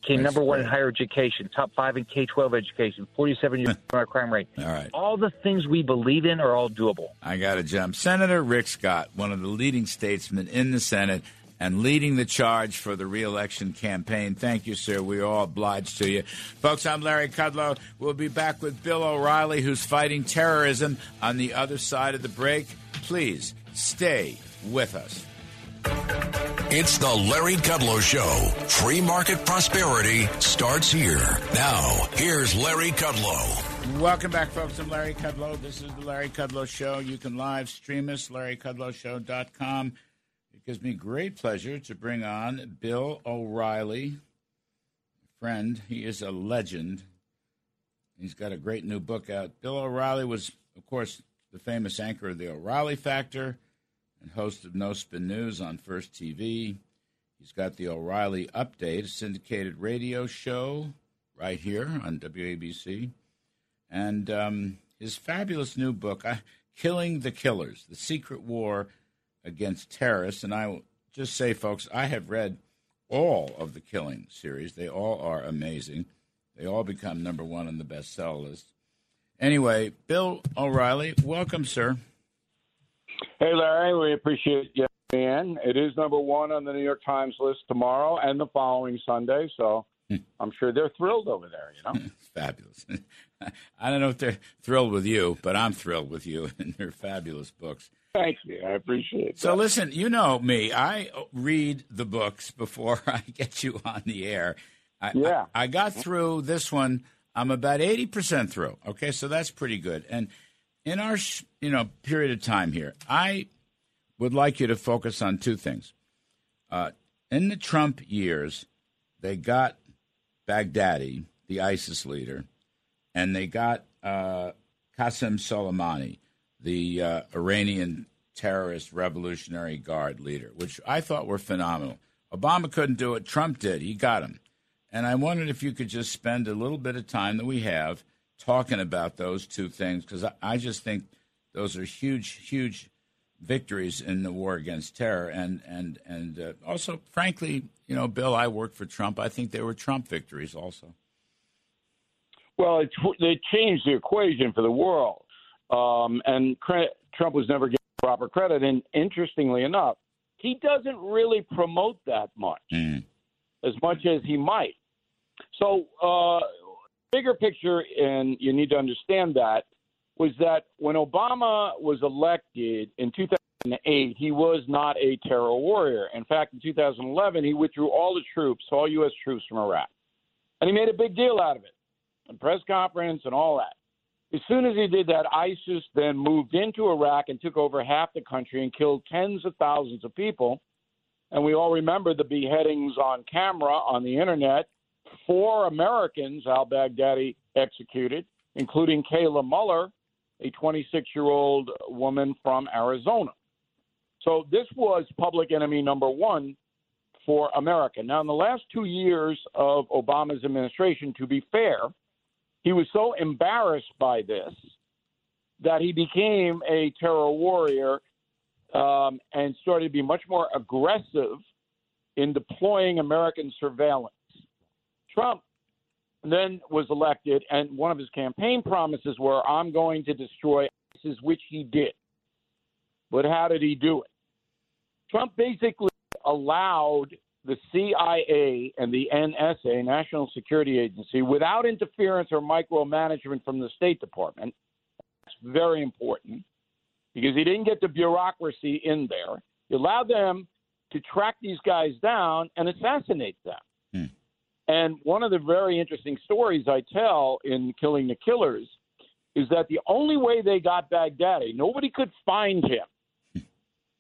Came That's number one in higher education, top five in K 12 education, 47 year crime rate. All right. All the things we believe in are all doable. I got to jump. Senator Rick Scott, one of the leading statesmen in the Senate and leading the charge for the reelection campaign. Thank you, sir. We're all obliged to you. Folks, I'm Larry Kudlow. We'll be back with Bill O'Reilly, who's fighting terrorism on the other side of the break. Please stay with us. It's the Larry Kudlow Show. Free market prosperity starts here. Now, here's Larry Kudlow. Welcome back, folks. I'm Larry Kudlow. This is the Larry Kudlow Show. You can live stream us, larrykudlowshow.com. It gives me great pleasure to bring on Bill O'Reilly, friend. He is a legend. He's got a great new book out. Bill O'Reilly was, of course, the famous anchor of the O'Reilly Factor and host of No Spin News on First TV. He's got the O'Reilly Update, a syndicated radio show right here on WABC and um, his fabulous new book, uh, Killing the Killers The Secret War Against Terrorists. And I will just say, folks, I have read all of the Killing series, they all are amazing. They all become number one on the bestseller list. Anyway, Bill O'Reilly, welcome, sir. Hey, Larry, we appreciate you, man. It is number one on the New York Times list tomorrow and the following Sunday, so hmm. I'm sure they're thrilled over there, you know? Fabulous. I don't know if they're thrilled with you, but I'm thrilled with you, and they're fabulous books. Thank you. I appreciate it. So listen, you know me. I read the books before I get you on the air. I, Yeah. I, I got through this one. I'm about eighty percent through. Okay, so that's pretty good. And in our you know period of time here, I would like you to focus on two things. Uh, in the Trump years, they got Baghdadi, the ISIS leader, and they got uh, Qasem Soleimani, the uh, Iranian terrorist Revolutionary Guard leader, which I thought were phenomenal. Obama couldn't do it. Trump did. He got him. And I wondered if you could just spend a little bit of time that we have talking about those two things, because I, I just think those are huge, huge victories in the war against terror. And, and, and uh, also, frankly, you know, Bill, I worked for Trump. I think they were Trump victories also. Well, it, they changed the equation for the world, um, and Trump was never given proper credit. And interestingly enough, he doesn't really promote that much, Mm. as much as he might. So, uh, bigger picture, and you need to understand that, was that when Obama was elected in 2008, he was not a terror warrior. In fact, in 2011, he withdrew all the troops, all U.S. troops from Iraq. And he made a big deal out of it, a press conference and all that. As soon as he did that, ISIS then moved into Iraq and took over half the country and killed tens of thousands of people. And we all remember the beheadings on camera on the internet. Four Americans al Baghdadi executed, including Kayla Mueller, a 26 year old woman from Arizona. So this was public enemy number one for America. Now, in the last two years of Obama's administration, to be fair, he was so embarrassed by this that he became a terror warrior um, and started to be much more aggressive in deploying American surveillance. Trump then was elected, and one of his campaign promises were, I'm going to destroy ISIS, which he did. But how did he do it? Trump basically allowed the CIA and the NSA, National Security Agency, without interference or micromanagement from the State Department. That's very important because he didn't get the bureaucracy in there. He allowed them to track these guys down and assassinate them. Hmm. And one of the very interesting stories I tell in Killing the Killers is that the only way they got Baghdadi, nobody could find him.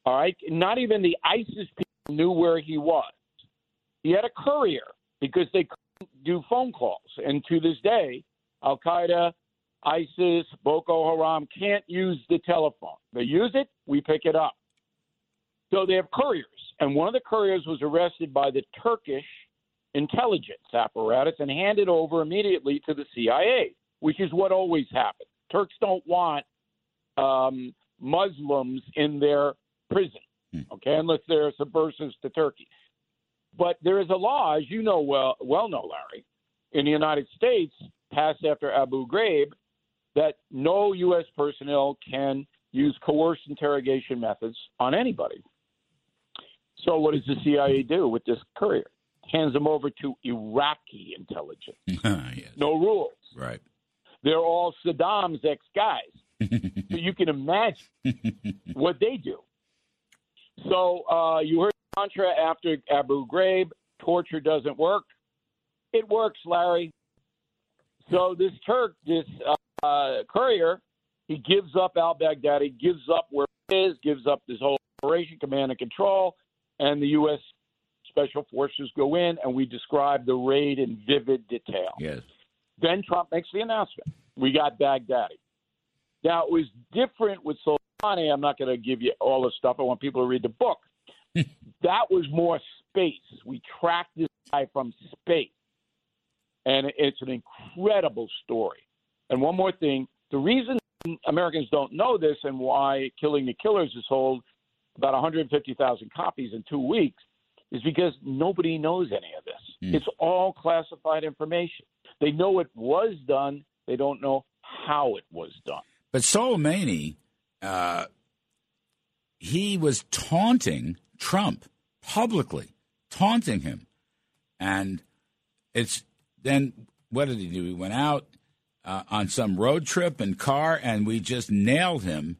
All right, not even the ISIS people knew where he was. He had a courier because they couldn't do phone calls, and to this day, Al Qaeda, ISIS, Boko Haram can't use the telephone. They use it, we pick it up. So they have couriers, and one of the couriers was arrested by the Turkish intelligence apparatus and hand it over immediately to the CIA, which is what always happens. Turks don't want um, Muslims in their prison, okay, unless they're subversives to Turkey. But there is a law, as you know well, well know, Larry, in the United States, passed after Abu Ghraib, that no U.S. personnel can use coerced interrogation methods on anybody. So, what does the CIA do with this courier? Hands them over to Iraqi intelligence. yes. No rules. Right. They're all Saddam's ex guys. so you can imagine what they do. So uh, you heard Contra after Abu Ghraib. Torture doesn't work. It works, Larry. So this Turk, this uh, courier, he gives up al Baghdadi, gives up where he is, gives up this whole operation, command and control, and the U.S. Special Forces go in, and we describe the raid in vivid detail. Yes. Then Trump makes the announcement. We got Baghdadi. Now, it was different with Soleimani. I'm not going to give you all the stuff. I want people to read the book. that was more space. We tracked this guy from space. And it's an incredible story. And one more thing the reason Americans don't know this and why Killing the Killers has sold about 150,000 copies in two weeks is because nobody knows any of this. Mm. It's all classified information. They know it was done, they don't know how it was done. But Soleimani, uh, he was taunting Trump publicly, taunting him. And it's then, what did he do? He went out uh, on some road trip and car, and we just nailed him.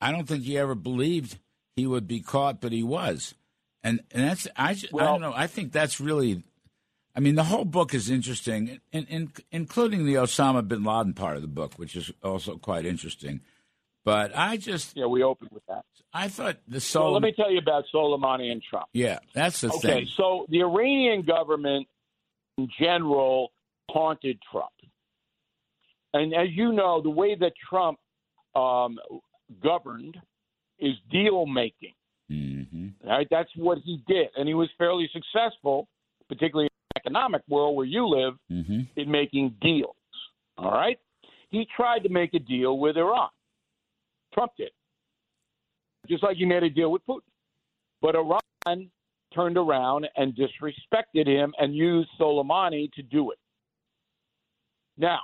I don't think he ever believed he would be caught, but he was. And, and that's, I, Well- I don't know, I think that's really, I mean, the whole book is interesting, in, in, including the Osama bin Laden part of the book, which is also quite interesting. But I just, Yeah, we opened with that. I thought the So Sol. let me tell you about Soleimani and Trump. yeah, that's the Okay, thing. so the Iranian government in general taunted Trump. And as you know, the way that Trump um, governed is deal making. Hmm Right? That's what he did. And he was fairly successful, particularly in the economic world where you live, hmm in making deals. All right? He tried to make a deal with Iran. Trump did. Just like he made a deal with Putin. But Iran turned around and disrespected him and used Soleimani to do it. Now,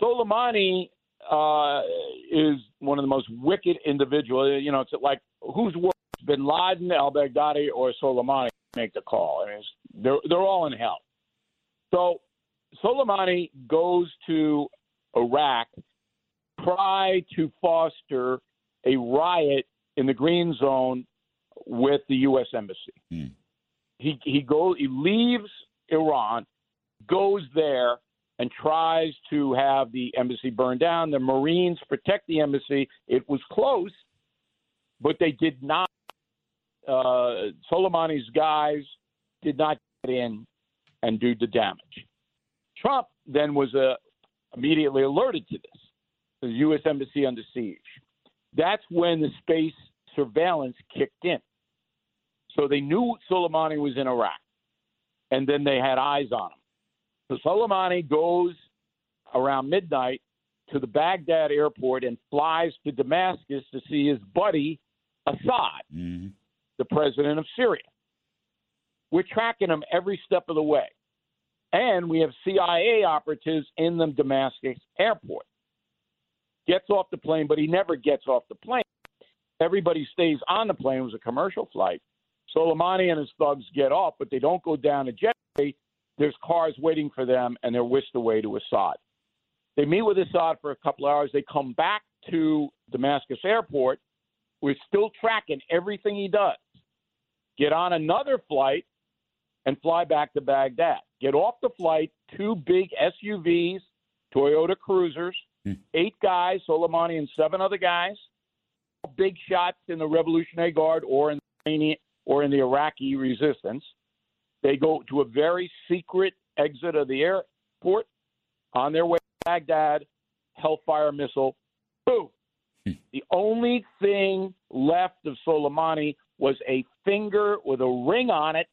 Soleimani uh, is one of the most wicked individuals. You know, it's like who's worse, Bin Laden, Al Baghdadi, or Soleimani? Make the call. I mean, it's, they're they're all in hell. So Soleimani goes to Iraq, try to foster a riot in the Green Zone with the U.S. Embassy. Hmm. He he goes he leaves Iran, goes there and tries to have the embassy burned down. The Marines protect the embassy. It was close, but they did not. Uh, Soleimani's guys did not get in and do the damage. Trump then was uh, immediately alerted to this. The U.S. embassy under siege. That's when the space surveillance kicked in. So they knew Soleimani was in Iraq, and then they had eyes on him. So Soleimani goes around midnight to the Baghdad airport and flies to Damascus to see his buddy Assad, hmm the president of Syria. We're tracking him every step of the way. And we have CIA operatives in the Damascus airport. Gets off the plane, but he never gets off the plane. Everybody stays on the plane. It was a commercial flight. Soleimani and his thugs get off, but they don't go down to jetway. There's cars waiting for them, and they're whisked away to Assad. They meet with Assad for a couple hours. They come back to Damascus airport. We're still tracking everything he does. Get on another flight and fly back to Baghdad. Get off the flight, two big SUVs, Toyota Cruisers, Hmm. eight guys, Soleimani and seven other guys, big shots in the Revolutionary Guard or in the or in the Iraqi resistance. They go to a very secret exit of the airport on their way to Baghdad, Hellfire missile, boom. Hmm. The only thing left of Soleimani was a finger with a ring on it.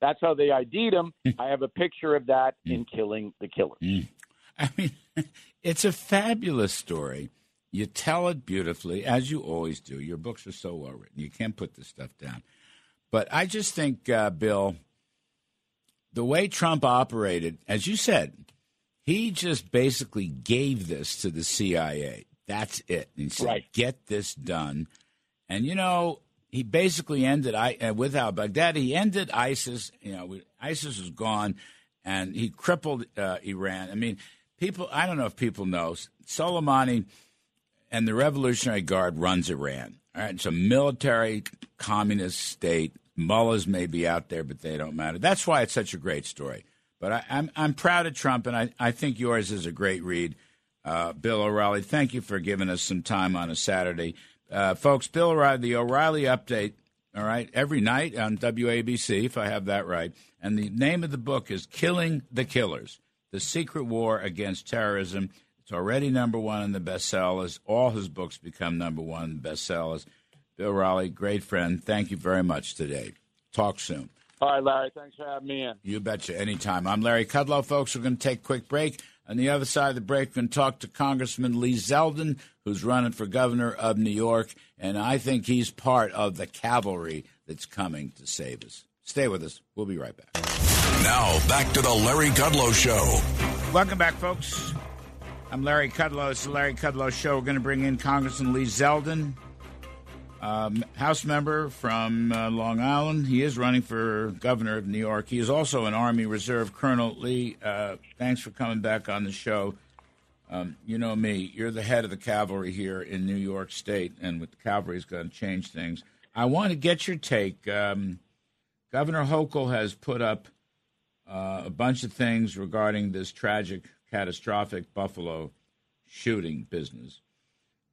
That's how they ID'd him. Mm. I have a picture of that in mm. Killing the Killer. Mm. I mean, it's a fabulous story. You tell it beautifully, as you always do. Your books are so well written. You can't put this stuff down. But I just think, uh, Bill, the way Trump operated, as you said, he just basically gave this to the CIA. That's it. He said, Right. "Get this done." And you know, he basically ended I uh, with al Baghdad. He ended ISIS. You know, ISIS was gone, and he crippled uh, Iran. I mean, people. I don't know if people know Soleimani and the Revolutionary Guard runs Iran. All right, it's a military communist state. Mullahs may be out there, but they don't matter. That's why it's such a great story. But I, I'm I'm proud of Trump, and I, I think yours is a great read. Uh, Bill O'Reilly, thank you for giving us some time on a Saturday. Uh, folks, Bill O'Reilly, the O'Reilly Update, all right, every night on WABC, if I have that right. And the name of the book is Killing the Killers The Secret War Against Terrorism. It's already number one in the bestsellers. All his books become number one in the bestsellers. Bill O'Reilly, great friend. Thank you very much today. Talk soon. All right, Larry. Thanks for having me in. You betcha. Anytime. I'm Larry Kudlow, folks. We're going to take a quick break. On the other side of the break, we're going to talk to Congressman Lee Zeldin, who's running for governor of New York. And I think he's part of the cavalry that's coming to save us. Stay with us. We'll be right back. Now, back to the Larry Kudlow Show. Welcome back, folks. I'm Larry Kudlow. It's the Larry Kudlow Show. We're going to bring in Congressman Lee Zeldin, um, House member from uh, Long Island. He is running for governor of New York. He is also an Army Reserve Colonel. Lee, uh, thanks for coming back on the show. Um, you know me. You're the head of the cavalry here in New York State, and with the cavalry is going to change things. I want to get your take. Um, Governor Hochul has put up uh, a bunch of things regarding this tragic, catastrophic Buffalo shooting business.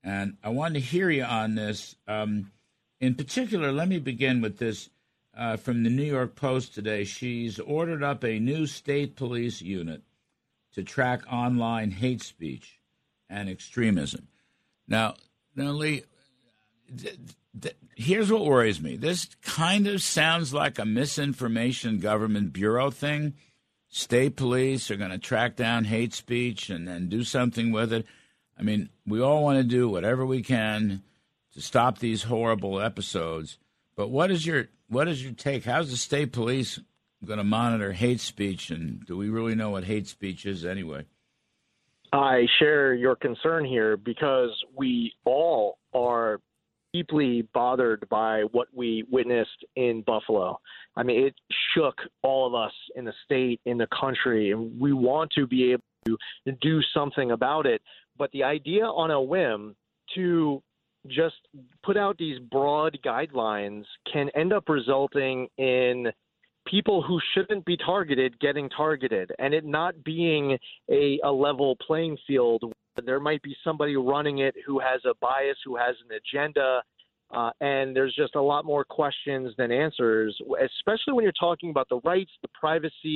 And I want to hear you on this. Um, in particular, let me begin with this uh, from the New York Post today. She's ordered up a new state police unit to track online hate speech and extremism. Now, now Lee, th- th- here's what worries me. This kind of sounds like a misinformation government bureau thing. State police are going to track down hate speech and then do something with it. I mean, we all want to do whatever we can to stop these horrible episodes. But what is your what is your take? How's the state police going to monitor hate speech, and do we really know what hate speech is anyway? I share your concern here because we all are deeply bothered by what we witnessed in Buffalo. I mean, it shook all of us in the state, in the country, and we want to be able to do something about it. But the idea on a whim to just put out these broad guidelines can end up resulting in people who shouldn't be targeted getting targeted and it not being a, a level playing field. There might be somebody running it who has a bias, who has an agenda, uh, and there's just a lot more questions than answers, especially when you're talking about the rights, the privacy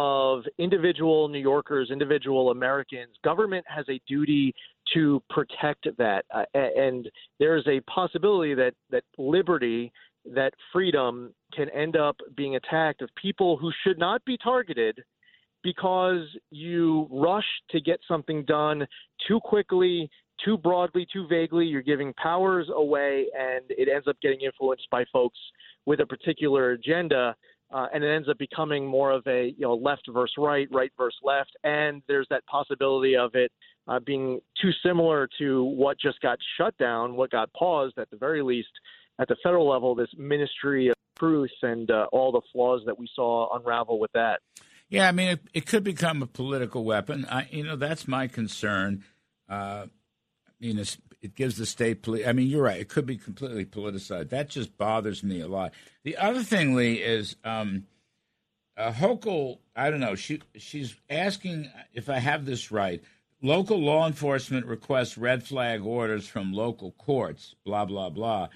of individual New Yorkers, individual Americans. Government has a duty to protect that, uh, and there is a possibility that that liberty that freedom can end up being attacked of people who should not be targeted because you rush to get something done too quickly, too broadly, too vaguely. You're giving powers away, and it ends up getting influenced by folks with a particular agenda. Uh, and it ends up becoming more of a you know left versus right, right versus left, and there's that possibility of it uh, being too similar to what just got shut down, what got paused at the very least at the federal level, this Ministry of Truth and uh, all the flaws that we saw unravel with that. Yeah, I mean, it, it could become a political weapon. I, you know, that's my concern. Uh, I mean, it's, it gives the state police. I mean, you're right. It could be completely politicized. That just bothers me a lot. The other thing, Lee, is um, uh, Hochul. I don't know. She she's asking if I have this right. Local law enforcement requests red flag orders from local courts. Blah blah blah.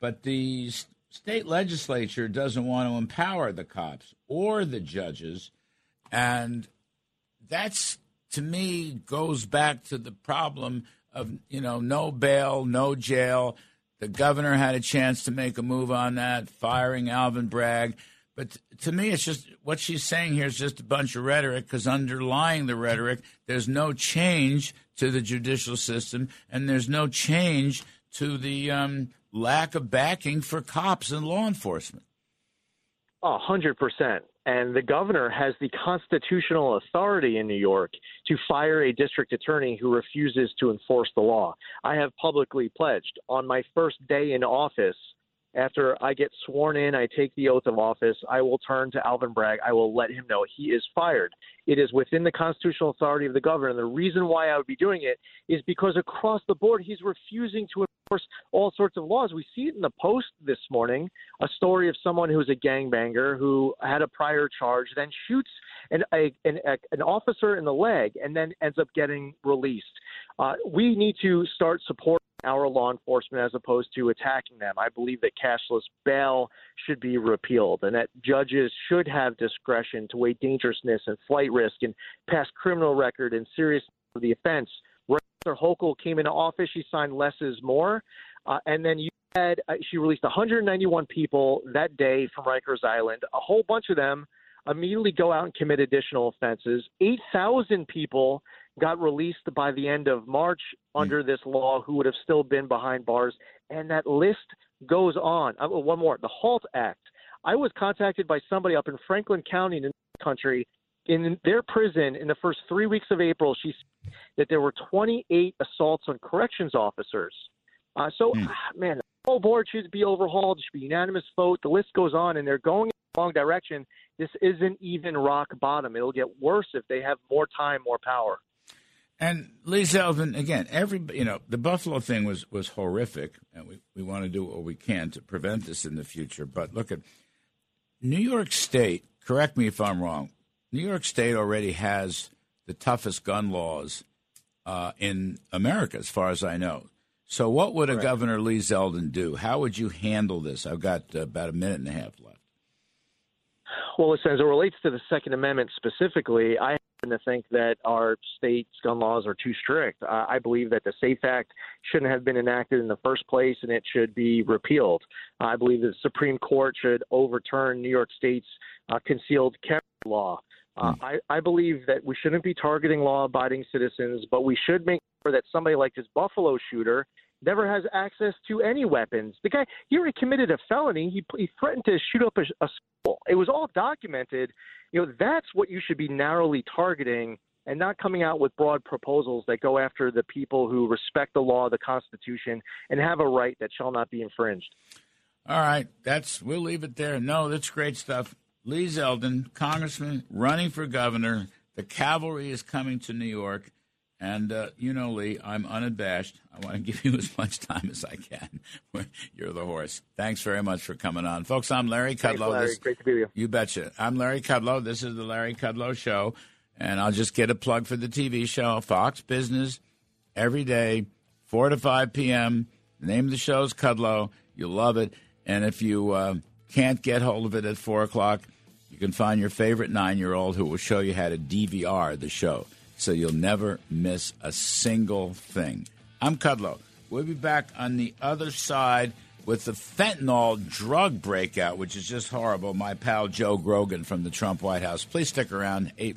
But the state legislature doesn't want to empower the cops or the judges, and that's to me goes back to the problem of you know no bail, no jail. The governor had a chance to make a move on that, firing Alvin Bragg. But to me, it's just what she's saying here is just a bunch of rhetoric because underlying the rhetoric, there's no change to the judicial system and there's no change to the um, lack of backing for cops and law enforcement. A hundred percent. And the governor has the constitutional authority in New York to fire a district attorney who refuses to enforce the law. I have publicly pledged on my first day in office after I get sworn in, I take the oath of office, I will turn to Alvin Bragg. I will let him know he is fired. It is within the constitutional authority of the governor. And the reason why I would be doing it is because across the board, he's refusing to enforce all sorts of laws. We see it in the Post this morning a story of someone who's a gangbanger who had a prior charge, then shoots an, a, an, a, an officer in the leg, and then ends up getting released. Uh, we need to start supporting our law enforcement as opposed to attacking them. I believe that cashless bail should be repealed and that judges should have discretion to weigh dangerousness and flight risk and past criminal record and seriousness of the offense. Hochul came into office, she signed less is more. Uh, and then you had, uh, she released 191 people that day from Rikers Island. A whole bunch of them immediately go out and commit additional offenses. 8,000 people got released by the end of March under this law who would have still been behind bars. And that list goes on. Uh, one more the HALT Act. I was contacted by somebody up in Franklin County in the country. In their prison, in the first three weeks of April, she said that there were 28 assaults on corrections officers. Uh, so, mm. man, the whole board should be overhauled. It should be unanimous vote. The list goes on, and they're going in the wrong direction. This isn't even rock bottom. It'll get worse if they have more time, more power. And Lee Zeldin, again, every you know, the Buffalo thing was was horrific, and we, we want to do what we can to prevent this in the future. But look at New York State. Correct me if I'm wrong. New York State already has the toughest gun laws uh, in America, as far as I know. So, what would a Governor Lee Zeldin do? How would you handle this? I've got uh, about a minute and a half left. Well, listen, as it relates to the Second Amendment specifically, I happen to think that our state's gun laws are too strict. Uh, I believe that the SAFE Act shouldn't have been enacted in the first place and it should be repealed. I believe the Supreme Court should overturn New York State's uh, concealed carry law. Uh, hmm. I, I believe that we shouldn't be targeting law abiding citizens, but we should make sure that somebody like this Buffalo shooter never has access to any weapons. The guy, he already committed a felony. He, he threatened to shoot up a, a school. It was all documented you know, that's what you should be narrowly targeting and not coming out with broad proposals that go after the people who respect the law, the Constitution, and have a right that shall not be infringed. All right, that's we'll leave it there. No, that's great stuff. Lee Zeldin, Congressman, running for governor. The cavalry is coming to New York. And uh, you know, Lee, I'm unabashed. I want to give you as much time as I can. You're the horse. Thanks very much for coming on, folks. I'm Larry Kudlow. Thanks, Larry. This, Great to be with you. You betcha. I'm Larry Kudlow. This is the Larry Kudlow Show, and I'll just get a plug for the TV show, Fox Business, every day, four to five p.m. The name of the show is Kudlow. You'll love it. And if you uh, can't get hold of it at four o'clock, you can find your favorite nine-year-old who will show you how to DVR the show so you'll never miss a single thing. I'm Kudlow. We'll be back on the other side with the fentanyl drug breakout, which is just horrible. My pal Joe Grogan from the Trump White House. Please stick around. Eight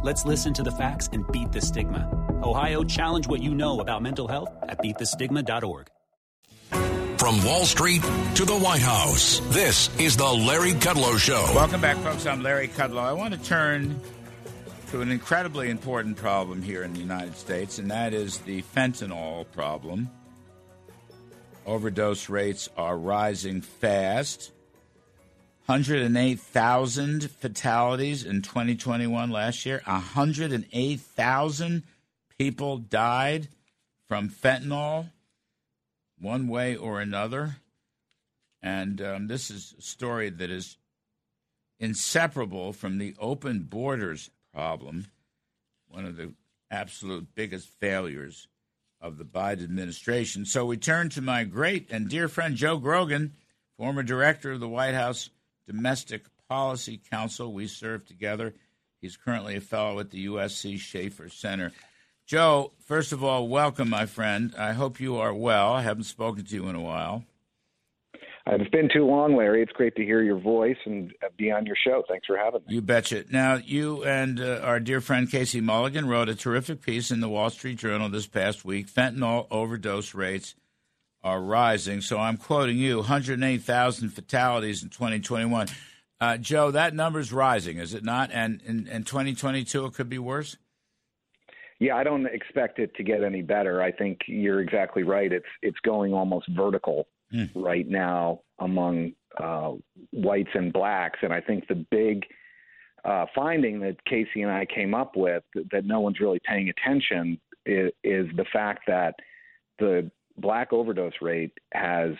Let's listen to the facts and beat the stigma. Ohio, challenge what you know about mental health at beatthestigma.org. From Wall Street to the White House, this is the Larry Kudlow Show. Welcome back, folks. I'm Larry Kudlow. I want to turn to an incredibly important problem here in the United States, and that is the fentanyl problem. Overdose rates are rising fast. 108,000 fatalities in 2021 last year. 108,000 people died from fentanyl, one way or another. And um, this is a story that is inseparable from the open borders problem, one of the absolute biggest failures of the Biden administration. So we turn to my great and dear friend Joe Grogan, former director of the White House Domestic Policy Council. We serve together. He's currently a fellow at the USC Schaeffer Center. Joe, first of all, welcome, my friend. I hope you are well. I haven't spoken to you in a while. It's been too long, Larry. It's great to hear your voice and be on your show. Thanks for having me. You betcha. Now, you and uh, our dear friend Casey Mulligan wrote a terrific piece in the Wall Street Journal this past week. Fentanyl overdose rates are rising. So I'm quoting you 108,000 fatalities in 2021. Uh, Joe, that number's rising, is it not? And in, in 2022, it could be worse? Yeah, I don't expect it to get any better. I think you're exactly right. It's it's going almost vertical mm. right now among uh, whites and blacks, and I think the big uh, finding that Casey and I came up with that no one's really paying attention is, is the fact that the black overdose rate has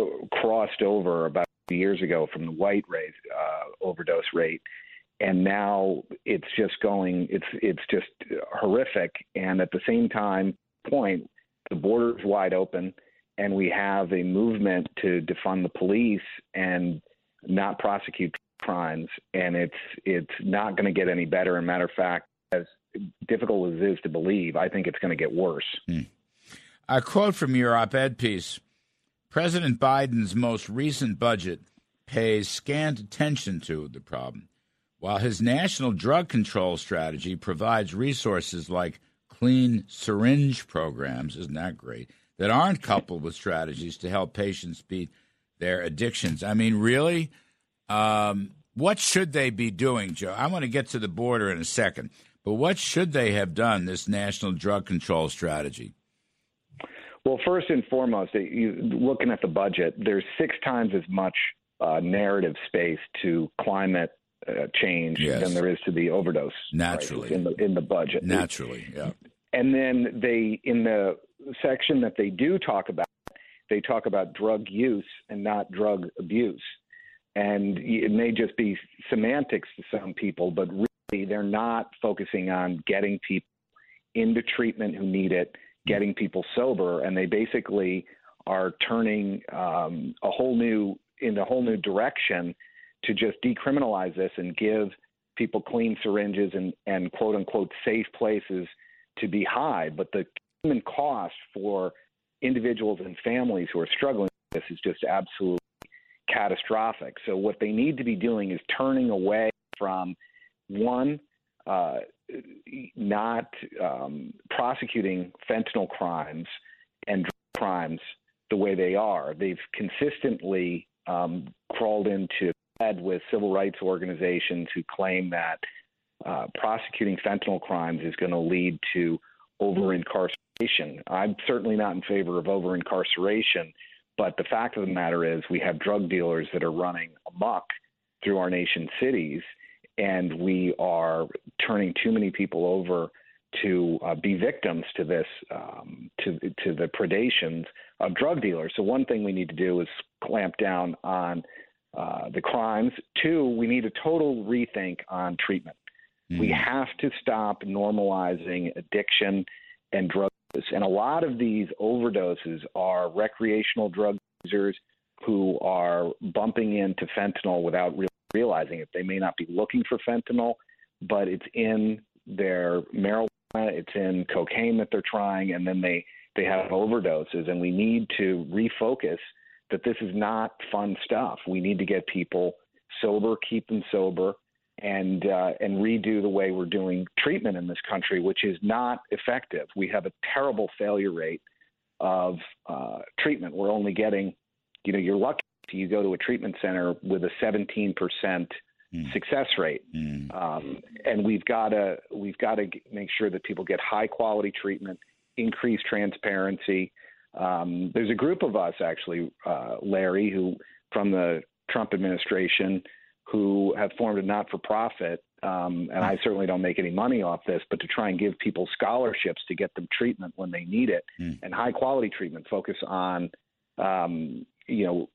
uh, crossed over about years ago from the white rate uh, overdose rate, and now it's just going. It's it's just horrific. And at the same time, point the border is wide open, and we have a movement to defund the police and not prosecute crimes. And it's it's not going to get any better. As a matter of fact, as difficult as it is to believe, I think it's going to get worse. Hmm. A quote from your op ed piece President Biden's most recent budget pays scant attention to the problem, while his national drug control strategy provides resources like clean syringe programs, isn't that great, that aren't coupled with strategies to help patients beat their addictions. I mean, really? Um, what should they be doing, Joe? I want to get to the border in a second, but what should they have done, this national drug control strategy? Well, first and foremost, you, looking at the budget, there's six times as much uh, narrative space to climate uh, change yes. than there is to the overdose naturally in the in the budget. Naturally, yeah. And then they in the section that they do talk about, they talk about drug use and not drug abuse. And it may just be semantics to some people, but really they're not focusing on getting people into treatment who need it getting people sober, and they basically are turning um, a whole new in a whole new direction to just decriminalize this and give people clean syringes and, and quote unquote safe places to be high. But the human cost for individuals and families who are struggling with this is just absolutely catastrophic. So what they need to be doing is turning away from one uh, not um, prosecuting fentanyl crimes and crimes the way they are. They've consistently um, crawled into bed with civil rights organizations who claim that uh, prosecuting fentanyl crimes is going to lead to over incarceration. I'm certainly not in favor of over incarceration, but the fact of the matter is we have drug dealers that are running amok through our nation's cities and we are turning too many people over to uh, be victims to this um, to to the predations of drug dealers. So one thing we need to do is clamp down on uh, the crimes. Two, we need a total rethink on treatment. Mm. We have to stop normalizing addiction and drug use. And a lot of these overdoses are recreational drug users who are bumping into fentanyl without re- realizing it. They may not be looking for fentanyl, but it's in their marijuana, it's in cocaine that they're trying, and then they they have overdoses. And we need to refocus that this is not fun stuff. We need to get people sober, keep them sober, and uh, and redo the way we're doing treatment in this country, which is not effective. We have a terrible failure rate of uh, treatment. We're only getting, you know, you're lucky you go to a treatment center with a 17 percent mm. success rate, mm. um, and we've got to we've got to make sure that people get high quality treatment, increase transparency. Um, there's a group of us actually, uh, Larry, who from the Trump administration who have formed a not for profit. Um, and I certainly don't make any money off this, but to try and give people scholarships to get them treatment when they need it mm. and high quality treatment, focus on, um, you know,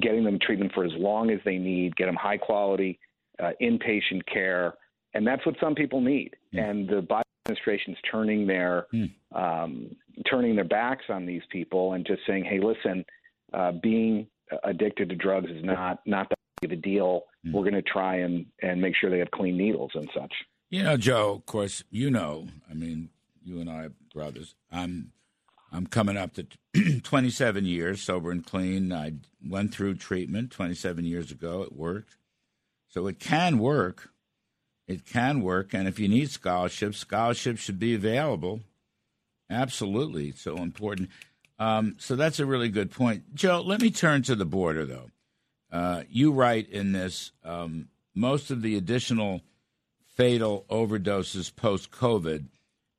getting them treatment for as long as they need, get them high quality uh, inpatient care. And that's what some people need. Mm. And the Biden administration is turning their, mm. um, turning their backs on these people and just saying, hey, listen, uh, being addicted to drugs is not, not that of a deal. Mm. We're going to try and, and make sure they have clean needles and such. You know, Joe, of course, you know, I mean, you and I are brothers. I'm I'm coming up to 27 years sober and clean. I went through treatment 27 years ago. It worked. So it can work. It can work. And if you need scholarships, scholarships should be available. Absolutely. It's so important. Um, so that's a really good point. Joe, let me turn to the border, though. Uh, you write in this um, most of the additional fatal overdoses post COVID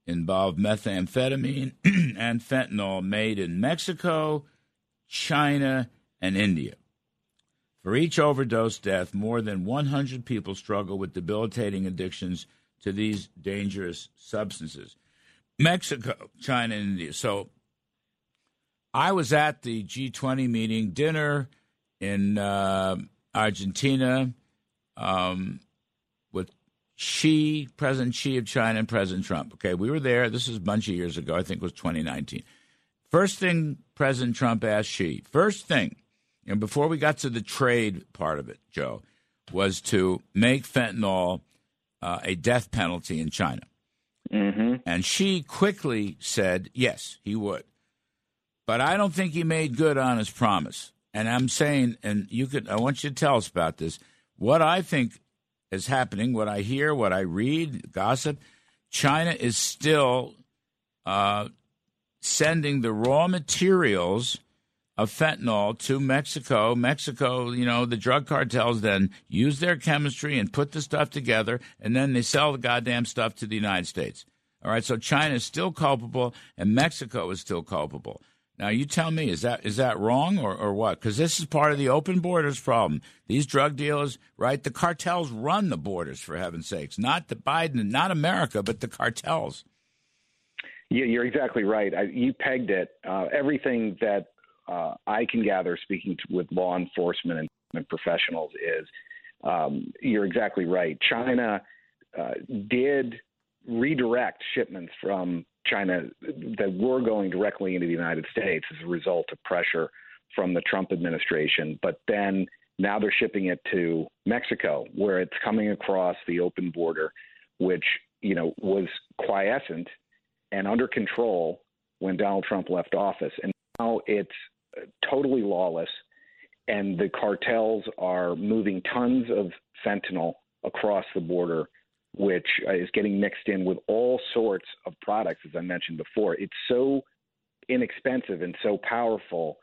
involve methamphetamine and fentanyl made in Mexico, China, and India. For each overdose death, more than 100 people struggle with debilitating addictions to these dangerous substances. Mexico, China, and India. So I was at the G20 meeting dinner in uh, Argentina um, Xi, President Xi of China, and President Trump. Okay, we were there. This is a bunch of years ago. I think it was 2019. First thing President Trump asked Xi, first thing, and before we got to the trade part of it, Joe, was to make fentanyl uh, a death penalty in China. Mm-hmm. And Xi quickly said, yes, he would. But I don't think he made good on his promise. And I'm saying, and you could, I want you to tell us about this. What I think is happening, what I hear, what I read, gossip, China is still uh, sending the raw materials of fentanyl to Mexico. Mexico, you know, the drug cartels then use their chemistry and put the stuff together, and then they sell the goddamn stuff to the United States. All right, so China is still culpable, and Mexico is still culpable. Now you tell me, is that is that wrong or, or what? Because this is part of the open borders problem. These drug dealers, right? The cartels run the borders for heaven's sakes, not the Biden, not America, but the cartels. Yeah, you're exactly right. I, you pegged it. Uh, everything that uh, I can gather, speaking to, with law enforcement and professionals, is um, you're exactly right. China uh, did redirect shipments from China that were going directly into the United States as a result of pressure from the Trump administration. But then now they're shipping it to Mexico, where it's coming across the open border, which you know was quiescent and under control when Donald Trump left office, and now it's totally lawless. And the cartels are moving tons of fentanyl across the border which uh, is getting mixed in with all sorts of products, as I mentioned before. It's so inexpensive and so powerful.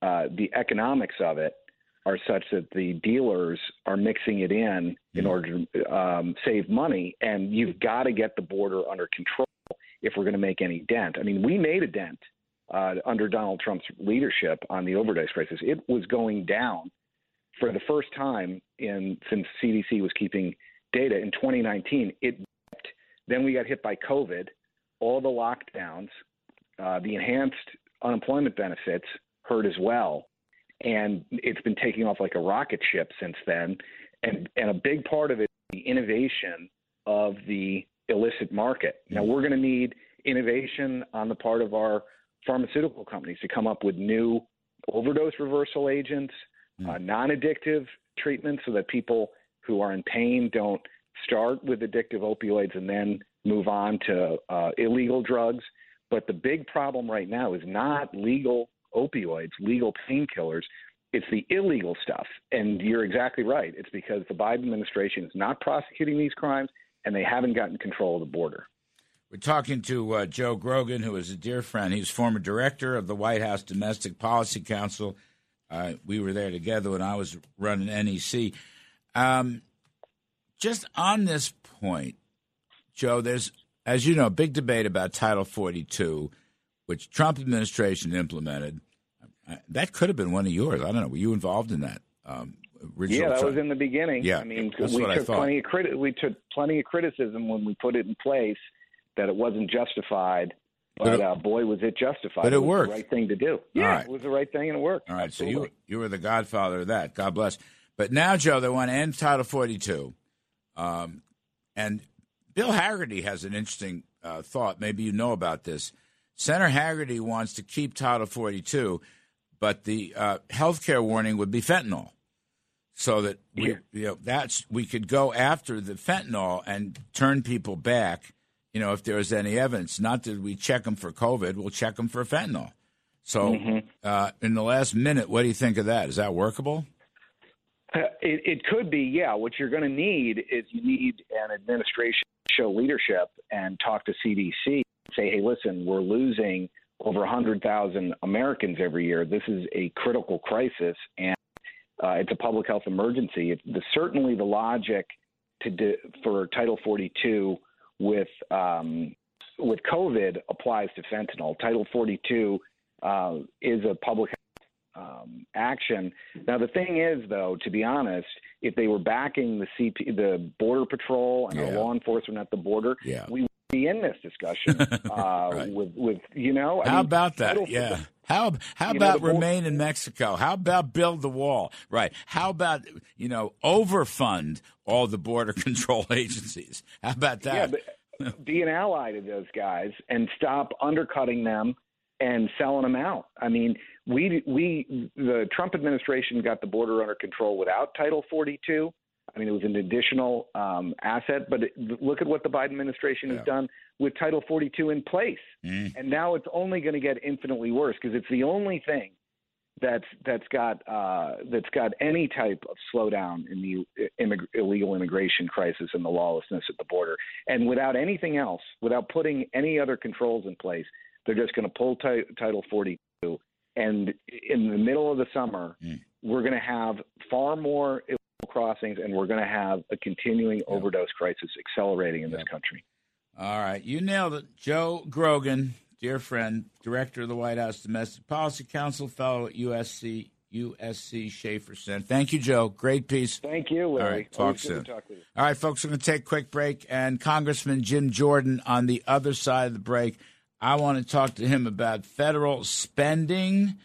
Uh, the economics of it are such that the dealers are mixing it in in mm. order to um, save money, and you've got to get the border under control if we're going to make any dent. I mean, we made a dent uh, under Donald Trump's leadership on the overdose crisis. It was going down for the first time in since CDC was keeping data in 2019, it dipped. Then we got hit by COVID, all the lockdowns, uh, the enhanced unemployment benefits hurt as well, and it's been taking off like a rocket ship since then. And and a big part of it is the innovation of the illicit market. Now we're going to need innovation on the part of our pharmaceutical companies to come up with new overdose reversal agents, Hmm. uh, non-addictive treatments, so that people who are in pain don't start with addictive opioids and then move on to uh, illegal drugs. But the big problem right now is not legal opioids, legal painkillers. It's the illegal stuff. And you're exactly right. It's because the Biden administration is not prosecuting these crimes and they haven't gotten control of the border. We're talking to uh, Joe Grogan, who is a dear friend. He's former director of the White House Domestic Policy Council. Uh, we were there together when I was running NEC. Um, just on this point, Joe, there's, as you know, a big debate about Title 42, which Trump administration implemented. That could have been one of yours. I don't know. Were you involved in that? Um, yeah, that was in the beginning. Yeah, I mean, that's we what took plenty of credit. We took plenty of criticism when we put it in place that it wasn't justified. But, But it- uh, boy, was it justified! but it was worked. The right thing to do. Yeah, right. it was the right thing, and it worked. All right, so you you were the godfather of that. God bless. But now, Joe, they want to end Title 42. Um, and Bill Hagerty has an interesting uh, thought. Maybe you know about this. Senator Hagerty wants to keep Title 42, but the uh, health care warning would be fentanyl. So that we, Yeah. you know, that's we could go after the fentanyl and turn people back. You know, if there is any evidence, not that we check them for COVID, we'll check them for fentanyl. So, uh, in the last minute, what do you think of that? Is that workable? Uh, It, it could be, yeah. What you're going to need is you need an administration show leadership and talk to CDC and say, hey, listen, we're losing over 100,000 Americans every year. This is a critical crisis, and uh, it's a public health emergency. It's the, certainly the logic to do, for Title 42 with um, with COVID applies to fentanyl. Title 42 uh, is a public um, action. Now the thing is, though, to be honest, if they were backing the CP, the Border Patrol and Yeah. our law enforcement at the border, Yeah. we would be in this discussion uh, Right. with with you know. I How mean, about that? Yeah. How how know, about the bull- remain in Mexico? How about build the wall? Right. How about you know overfund all the border control agencies? How about Yeah, that? but be an ally to those guys and stop undercutting them and selling them out. I mean, we we the Trump administration got the border under control without Title 42. I mean, it was an additional um, asset, but it, look at what the Biden administration Yeah. has done with Title 42 in place, Mm. and now it's only going to get infinitely worse because it's the only thing that's that's got uh, that's got any type of slowdown in the immig- illegal immigration crisis and the lawlessness at the border. And without anything else, without putting any other controls in place, they're just going to pull ti- Title 42. And in the middle of the summer, Mm. we're going to have far more illegal crossings, and we're going to have a continuing overdose crisis accelerating in this country. All right, you nailed it, Joe Grogan, dear friend, director of the White House Domestic Policy Council, fellow at USC USC Schaeffer Center. Thank you, Joe. Great piece. Thank you, Larry. All right, talk Always soon. talk you. All right, folks, we're going to take a quick break. And Congressman Jim Jordan on the other side of the break. I want to talk to him about federal spending.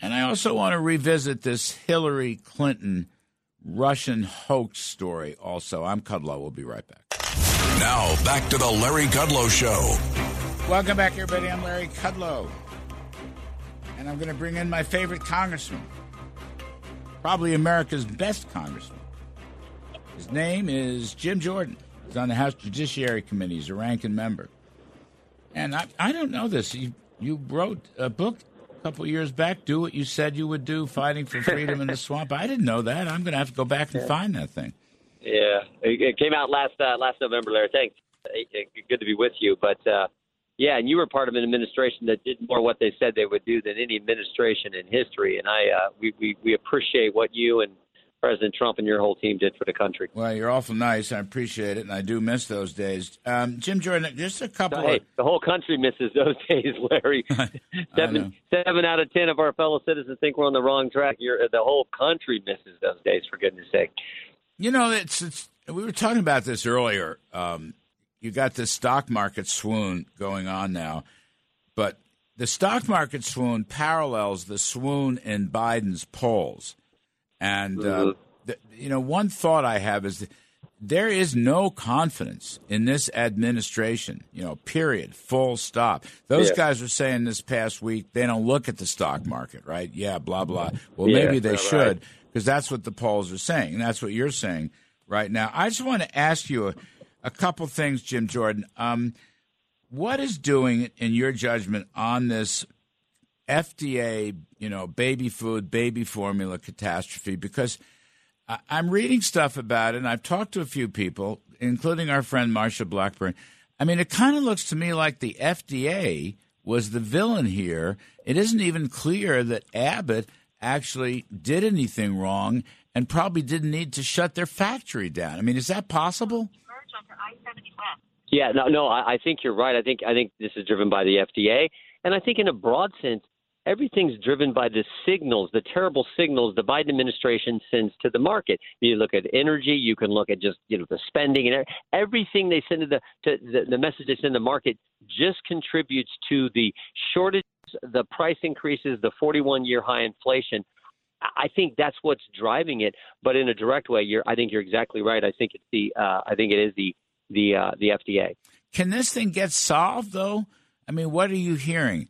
And I also want to revisit this Hillary Clinton Russian hoax story also. I'm Kudlow. We'll be right back. Now, back to the Larry Kudlow Show. Welcome back, everybody. I'm Larry Kudlow. And I'm going to bring in my favorite congressman, probably America's best congressman. His name is Jim Jordan. He's on the House Judiciary Committee. He's a ranking member. And I, I don't know this. You, you wrote a book a couple years back, Do What You Said You Would Do, Fighting for Freedom in the Swamp. I didn't know that. I'm going to have to go back and find that thing. Yeah, it, came out last uh, last November, Larry. Thanks. Good to be with you. But uh, yeah, and you were part of an administration that did more what they said they would do than any administration in history. And I uh, we, we we appreciate what you and President Trump and your whole team did for the country. Well, you're awful nice. I appreciate it, and I do miss those days. Um, Jim Jordan, just a couple Hey, of. the whole country misses those days, Larry. seven seven out of ten of our fellow citizens think we're on the wrong track. You're, the whole country misses those days, for goodness sake. You know, it's, it's we were talking about this earlier. Um, you got this stock market swoon going on now, but the stock market swoon parallels the swoon in Biden's polls. And uh, the, you know, one thought I have is, there is no confidence in this administration, you know, period, full stop. Those Yeah. guys were saying this past week they don't look at the stock market, right? Yeah, blah, blah. Well, Yeah, maybe they should because that's what the polls are saying. And that's what you're saying right now. I just want to ask you a, a couple things, Jim Jordan. Um, what is doing, in your judgment, on this FDA, you know, baby food, baby formula catastrophe? Because I'm reading stuff about it, and I've talked to a few people, including our friend Marsha Blackburn. I mean, it kind of looks to me like the FDA was the villain here. It isn't even clear that Abbott actually did anything wrong and probably didn't need to shut their factory down. I mean, is that possible? Yeah, no, no, I, I think you're right. I think I think this is driven by the FDA, and I think in a broad sense, everything's driven by the signals, the terrible signals the Biden administration sends to the market. You look at energy, you can look at just you know the spending and everything they send to the to the, the message they send the market just contributes to the shortage, the price increases, the 41 year high inflation. I think that's what's driving it, but in a direct way. You're, I think you're exactly right. I think it's the, uh, I think it is the, the, uh, the FDA. Can this thing get solved though? I mean, what are you hearing?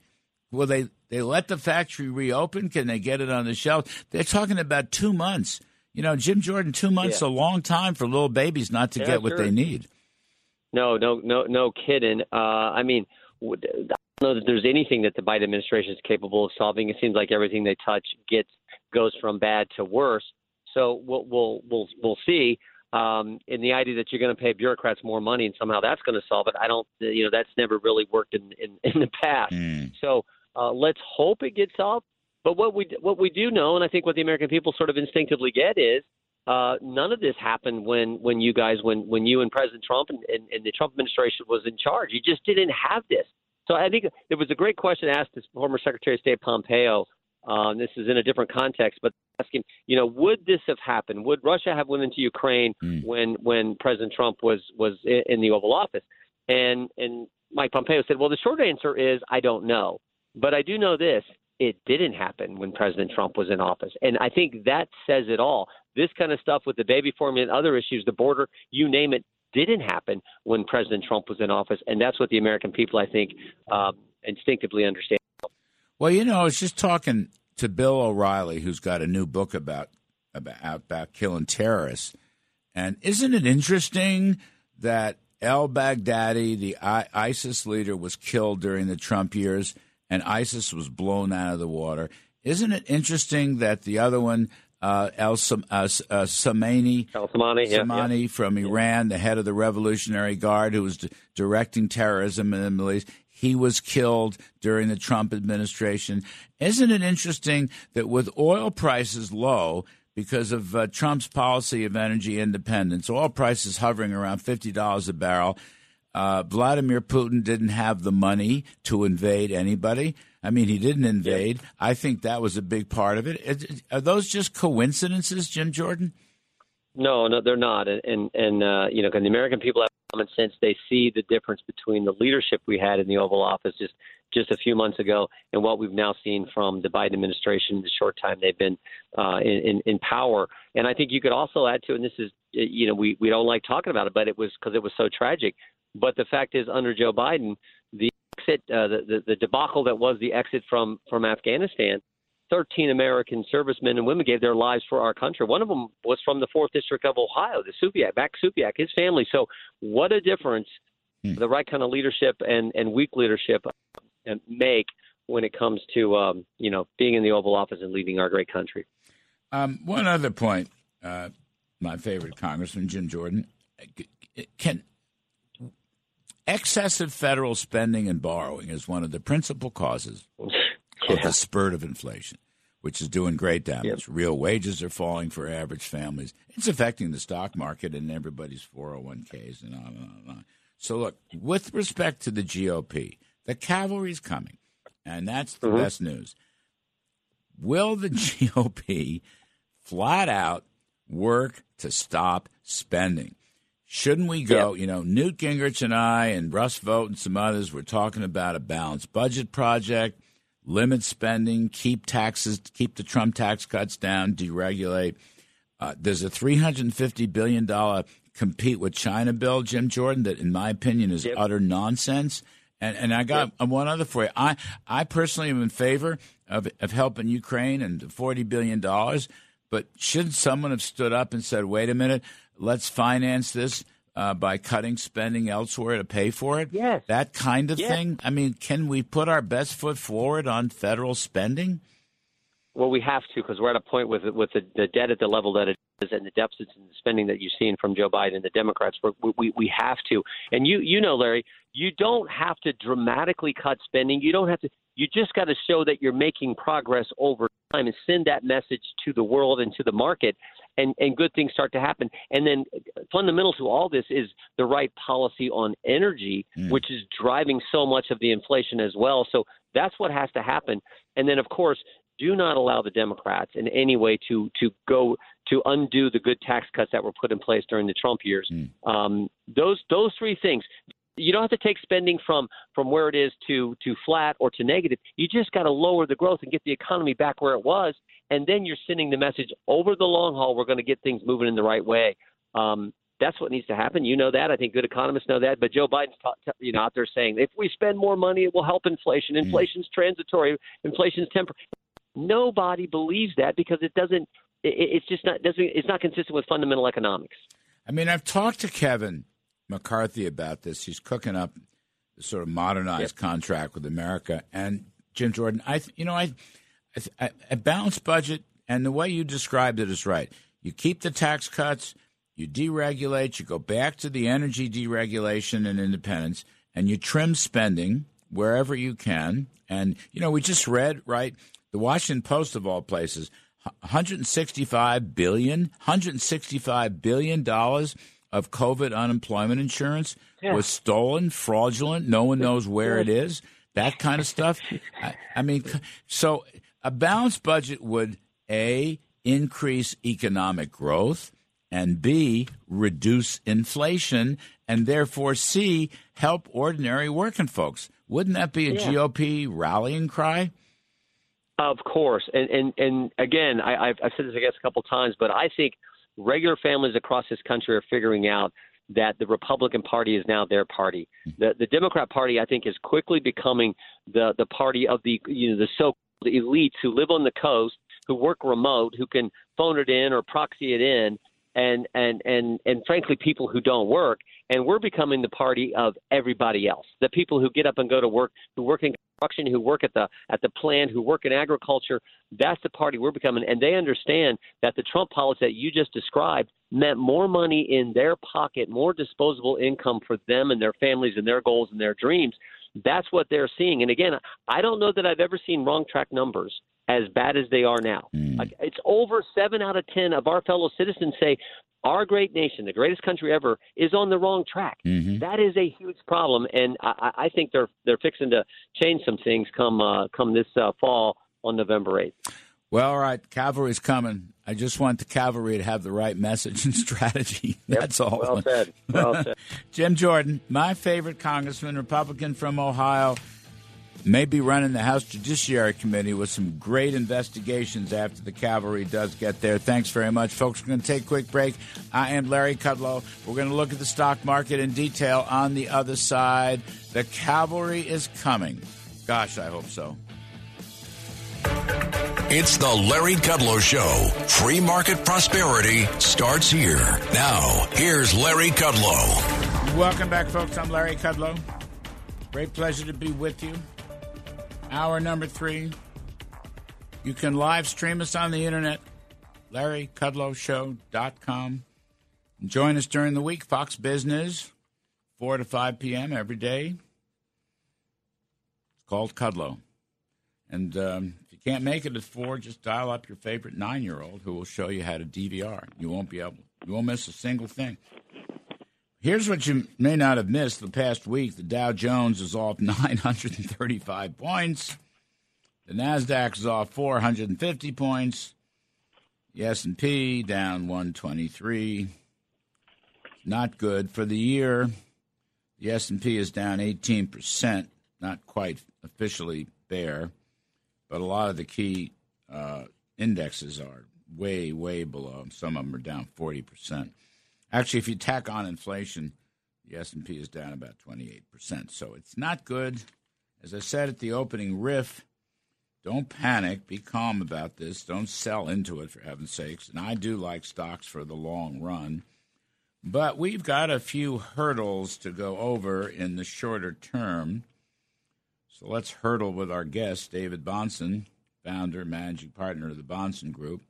Will they they let the factory reopen? Can they get it on the shelf? They're talking about two months. You know, Jim Jordan, two months Yeah. a long time for little babies not to Yeah, get what sure. they need. No, no, no, no kidding. Uh, I mean, I don't know that there's anything that the Biden administration is capable of solving. It seems like everything they touch gets goes from bad to worse. So we'll we'll we'll, we'll see. Um, and the idea that you're going to pay bureaucrats more money and somehow that's going to solve it, I don't. You know, that's never really worked in in, in the past. So uh, let's hope it gets solved. But what we what we do know, and I think what the American people sort of instinctively get is uh, none of this happened when when you guys when when you and President Trump and, and, and the Trump administration was in charge. You just didn't have this. So I think it was a great question asked to former Secretary of State Pompeo. Um, this is in a different context, but asking, you know, would this have happened? Would Russia have went into Ukraine when when President Trump was was in, in the Oval Office? And and Mike Pompeo said, well, the short answer is I don't know, but I do know this: it didn't happen when President Trump was in office, and I think that says it all. This kind of stuff with the baby formula and other issues, the border, you name it, didn't happen when President Trump was in office, and that's what the American people, I think, um, instinctively understand. Well, you know, I was just talking to Bill O'Reilly, who's got a new book about about about killing terrorists, and isn't it interesting that El Baghdadi, the ISIS leader, was killed during the Trump years, and ISIS was blown out of the water? Isn't it interesting that the other one, uh, El Sam- uh, uh, Soleimani, El yeah, Soleimani yeah. from Iran, the head of the Revolutionary Guard, who was d- directing terrorism in the Middle East. He was killed during the Trump administration. Isn't it interesting that with oil prices low because of uh, Trump's policy of energy independence, oil prices hovering around $50 a barrel, uh, Vladimir Putin didn't have the money to invade anybody. I mean, he didn't invade. I think that was a big part of it. Are those just coincidences, Jim Jordan? No, no, they're not. And and, and uh, you know, the American people have common sense. They see the difference between the leadership we had in the Oval Office just just a few months ago and what we've now seen from the Biden administration in the short time they've been uh, in, in in power. And I think you could also add to, and this is you know, we we don't like talking about it, but it was because it was so tragic. But the fact is, under Joe Biden, the exit, uh, the, the the debacle that was the exit from from Afghanistan 13 American servicemen and women gave their lives for our country. One of them was from the 4th District of Ohio, the Soviak, Max Soviak, his family. So, what a difference the right kind of leadership and, and weak leadership uh, make when it comes to, um, you know, being in the Oval Office and leading our great country. Um, one other point, uh, my favorite Congressman Jim Jordan, can excessive federal spending and borrowing is one of the principal causes of the spurt of inflation, which is doing great damage. Real wages are falling for average families. It's affecting the stock market and everybody's 401ks and on and on and on. So, look, with respect to the GOP, the cavalry's coming, and that's the mm-hmm. best news. Will the GOP flat out work to stop spending? Shouldn't we go? You know, Newt Gingrich and I and Russ Vought and some others were talking about a balanced budget project, limit spending, keep taxes, keep the Trump tax cuts down, deregulate. Uh, there's a $350 billion compete with China bill, Jim Jordan, that in my opinion is Yep. utter nonsense. And and I got one other for you. I I personally am in favor of of helping Ukraine and the forty billion dollars. But shouldn't someone have stood up and said, "Wait a minute, let's finance this uh, by cutting spending elsewhere to pay for it"? Yes. that kind of Yes. thing. I mean, can we put our best foot forward on federal spending? Well, we have to because we're at a point with with the, the debt at the level that it is and the deficits and the spending that you've seen from Joe Biden and the Democrats. We're, we we have to. And you you know, Larry, you don't have to dramatically cut spending. You don't have to. You just got to show that you're making progress over time and send that message to the world and to the market. And, and good things start to happen. And then fundamental to all this is the right policy on energy, which is driving so much of the inflation as well. So that's what has to happen. And then, of course, do not allow the Democrats in any way to to go to undo the good tax cuts that were put in place during the Trump years. Um, those those three things. You don't have to take spending from from where it is to to flat or to negative. You just got to lower the growth and get the economy back where it was, and then you're sending the message over the long haul. We're going to get things moving in the right way. Um, that's what needs to happen. You know that. I think good economists know that. But Joe Biden's ta- you know out there saying if we spend more money, it will help inflation. Inflation's transitory. Inflation's temporary. Nobody believes that because it doesn't. It, it's just not doesn't. It's not consistent with fundamental economics. I mean, I've talked to Kevin McCarthy about this. He's cooking up the sort of modernized contract with America. And Jim Jordan, I, th- you know, I, I, a balanced budget, and the way you described it is right. You keep the tax cuts, you deregulate, you go back to the energy deregulation and independence, and you trim spending wherever you can. And you know, we just read right the Washington Post of all places. 165 billion 165 billion dollars of covid unemployment insurance was stolen fraudulent no one knows where it is that kind of stuff I, I mean so a balanced budget would a increase economic growth and b reduce inflation and therefore c help ordinary working folks wouldn't that be a Yeah. gop rallying cry Of course, and and and again, I, I've, I've said this I guess a couple times, but I think regular families across this country are figuring out that the Republican Party is now their party. Mm-hmm. The the Democrat Party, I think, is quickly becoming the the party of the you know the so-called elites who live on the coast, who work remote, who can phone it in or proxy it in, and and and and frankly, people who don't work. And we're becoming the party of everybody else. The people who get up and go to work, who work in construction, who work at the at the plant, who work in agriculture. That's the party we're becoming, and they understand that the Trump policy that you just described meant more money in their pocket, more disposable income for them and their families and their goals and their dreams. That's what they're seeing. And again, I don't know that I've ever seen wrong track numbers as bad as they are now. Like, it's over seven out of ten of our fellow citizens say our great nation, the greatest country ever, is on the wrong track. That is a huge problem, and I, I I think they're they're fixing to change some things come uh, come this uh, fall on November eighth. Well, all right, cavalry's coming. I just want the cavalry to have the right message and strategy. That's all. Well said. Well said. Jim Jordan, my favorite congressman, Republican from Ohio, may be running the House Judiciary Committee with some great investigations after the cavalry does get there. Thanks very much, folks. We're going to take a quick break. I am Larry Kudlow. We're going to look at the stock market in detail on the other side. The cavalry is coming. Gosh, I hope so. It's the Larry Kudlow Show. Free market prosperity starts here. Now, here's Larry Kudlow. Welcome back, folks. I'm Larry Kudlow. Great pleasure to be with you. Hour number three. You can live stream us on the internet, LarryKudlowShow.com. Join us during the week, Fox Business, 4 to 5 p.m. every day. It's called Kudlow. And um, can't make it at 4, just dial up your favorite nine year old who will show you how to DVR. You won't be able, you won't miss a single thing. Here's what you may not have missed the past week. The Dow Jones is off 935 points. The Nasdaq is off 450 points. The S&P down 123. Not good for the year. The S&P is down 18%, not quite officially bear, but a lot of the key uh, indexes are way way below. Some of them are down 40%. Actually, if you tack on inflation, the S&P is down about 28%. So it's not good. As I said at the opening riff, don't panic. Be calm about this. Don't sell into it, for heaven's sakes. And I do like stocks for the long run. But we've got a few hurdles to go over in the shorter term. So let's hurdle with our guest, David Bahnsen, founder, managing partner of the Bahnsen Group,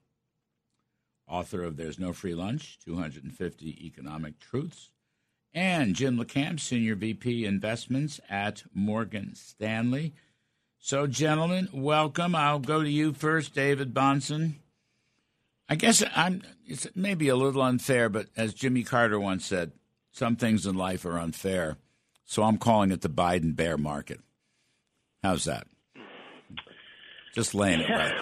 author of There's No Free Lunch 250 Economic Truths, and Jim LaCamp, Senior VP Investments at Morgan Stanley. So, gentlemen, welcome. I'll go to you first, David Bahnsen. I guess I'm. It's maybe a little unfair, but as Jimmy Carter once said, some things in life are unfair. So I'm calling it the Biden bear market. How's that? Just laying it right.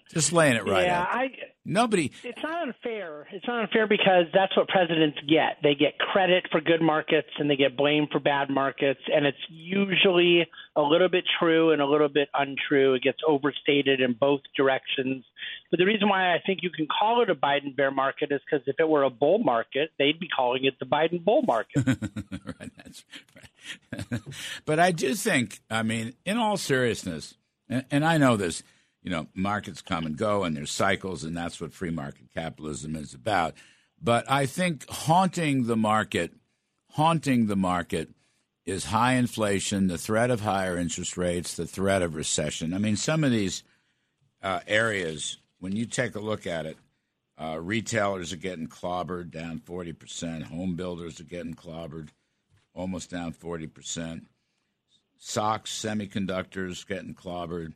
Just laying it right. Yeah, out. I. Nobody. It's not unfair. It's not unfair because that's what presidents get. They get credit for good markets and they get blamed for bad markets, and it's usually a little bit true and a little bit untrue. It gets overstated in both directions. But the reason why I think you can call it a Biden bear market is because if it were a bull market, they'd be calling it the Biden bull market. right, that's right. but I do think, I mean, in all seriousness, and, and I know this you know, markets come and go and there's cycles, and that's what free market capitalism is about. But I think haunting the market, haunting the market is high inflation, the threat of higher interest rates, the threat of recession. I mean, some of these uh, areas, when you take a look at it, uh, retailers are getting clobbered down 40%, home builders are getting clobbered almost down 40%, SOX, semiconductors getting clobbered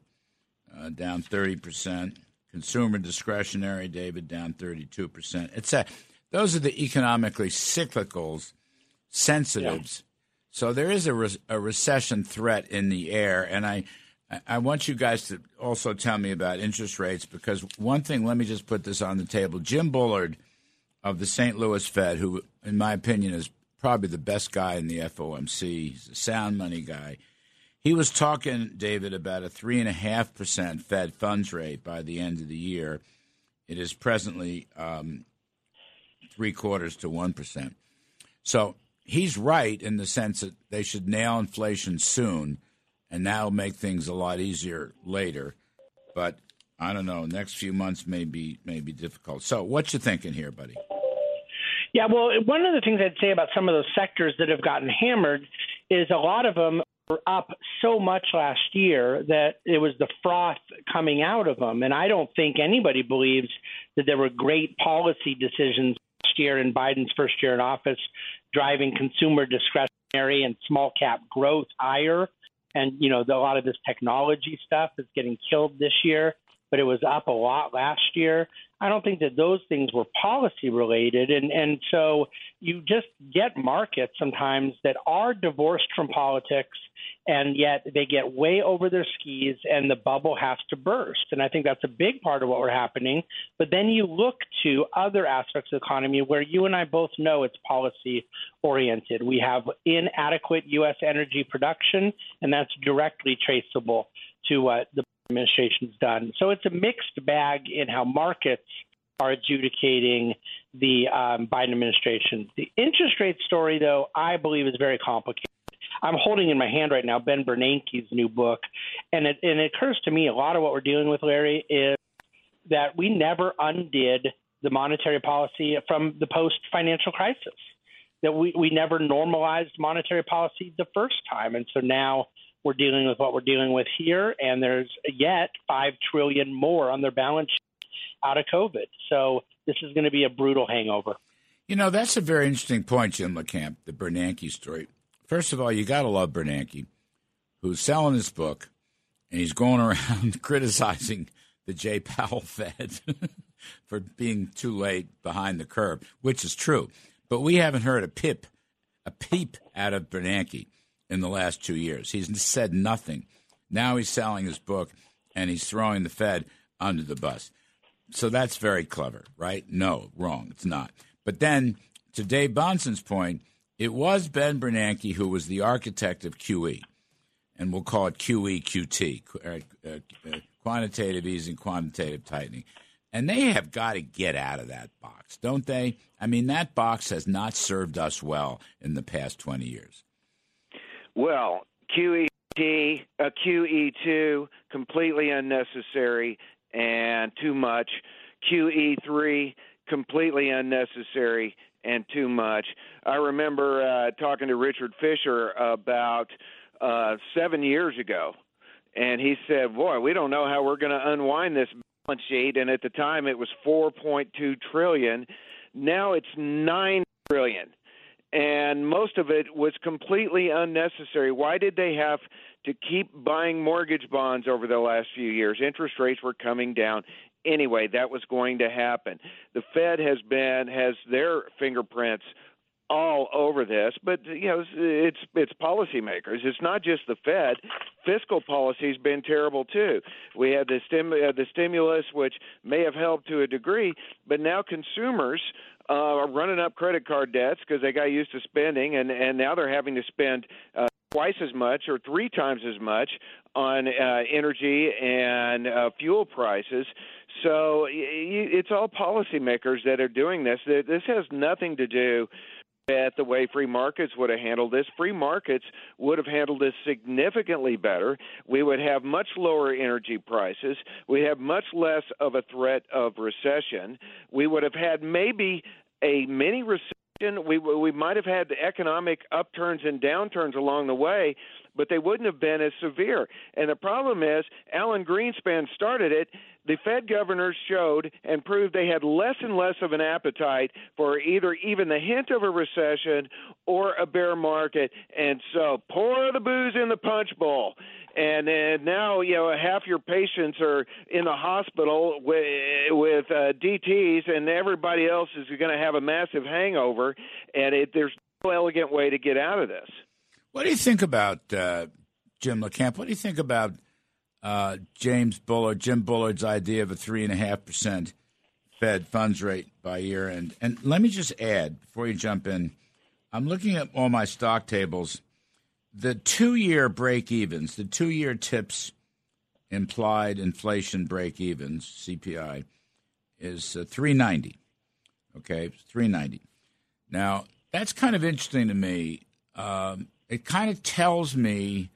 uh, down 30%. Consumer discretionary, David, down 32%. It's a, those are the economically cyclicals, sensitives. Yeah. So there is a, re- a recession threat in the air. And I, I want you guys to also tell me about interest rates because one thing, let me just put this on the table. Jim Bullard of the St. Louis Fed, who, in my opinion, is probably the best guy in the FOMC, he's a sound money guy he was talking, David, about a 3.5% Fed funds rate by the end of the year. It is presently um, three quarters to 1%. So he's right in the sense that they should nail inflation soon, and that'll make things a lot easier later. But I don't know. Next few months may be may be difficult. So, what you thinking here, buddy? Yeah, well, one of the things I'd say about some of those sectors that have gotten hammered is a lot of them were up so much last year that it was the froth coming out of them. And I don't think anybody believes that there were great policy decisions last year in Biden's first year in office driving consumer discretionary and small cap growth higher. And, you know, a lot of this technology stuff is getting killed this year, but it was up a lot last year. I don't think that those things were policy related. And, and so you just get markets sometimes that are divorced from politics and yet they get way over their skis and the bubble has to burst. And I think that's a big part of what we're happening. But then you look to other aspects of the economy where you and I both know it's policy oriented. We have inadequate U.S. energy production, and that's directly traceable to what the administration's done. So it's a mixed bag in how markets are adjudicating the um, Biden administration. The interest rate story, though, I believe is very complicated. I'm holding in my hand right now Ben Bernanke's new book, and it, and it occurs to me a lot of what we're dealing with, Larry, is that we never undid the monetary policy from the post financial crisis. That we, we never normalized monetary policy the first time. And so now we're dealing with what we're dealing with here, and there's yet five trillion more on their balance sheet out of COVID. So this is going to be a brutal hangover. You know, that's a very interesting point, Jim LaCamp, the Bernanke story. First of all, you got to love Bernanke, who's selling his book, and he's going around criticizing the Jay Powell Fed for being too late behind the curve, which is true. But we haven't heard a pip, a peep out of Bernanke in the last two years. He's said nothing. Now he's selling his book, and he's throwing the Fed under the bus. So that's very clever, right? No, wrong. It's not. But then, to Dave Bahnsen's point, it was Ben Bernanke who was the architect of QE, and we'll call it QE QT, uh, uh, quantitative easing, quantitative tightening. And they have got to get out of that box, don't they? I mean, that box has not served us well in the past 20 years. Well, QET, a QE2, completely unnecessary and too much. QE3, completely unnecessary and too much. I remember uh, talking to Richard Fisher about uh, seven years ago, and he said, "Boy, we don't know how we're going to unwind this balance sheet." And at the time, it was 4.2 trillion. Now it's nine trillion, and most of it was completely unnecessary. Why did they have to keep buying mortgage bonds over the last few years? Interest rates were coming down anyway. That was going to happen. The Fed has been has their fingerprints all over this, but you know it's it's policymakers. It's not just the Fed. Fiscal policy's been terrible too. We had the stim uh, the stimulus, which may have helped to a degree, but now consumers uh, are running up credit card debts because they got used to spending, and and now they're having to spend. Uh, twice as much or three times as much on uh, energy and uh, fuel prices. So it's all policymakers that are doing this. This has nothing to do at the way free markets would have handled this. Free markets would have handled this significantly better. We would have much lower energy prices. We have much less of a threat of recession. We would have had maybe a mini recession. We we might have had economic upturns and downturns along the way, but they wouldn't have been as severe. And the problem is, Alan Greenspan started it. The Fed governors showed and proved they had less and less of an appetite for either even the hint of a recession or a bear market. And so pour the booze in the punch bowl and, and now you know half your patients are in the hospital with with uh, DTS, and everybody else is going to have a massive hangover, and it, there's no elegant way to get out of this. What do you think about uh, Jim LaCamp? What do you think about uh, James Bullard, Jim Bullard's idea of a three and a half percent Fed funds rate by year end? And let me just add before you jump in, I'm looking at all my stock tables. The two year break evens, the two year tips implied inflation break evens, CPI, is uh, 390. Okay, 390. Now, that's kind of interesting to me. Um, it kind of tells me,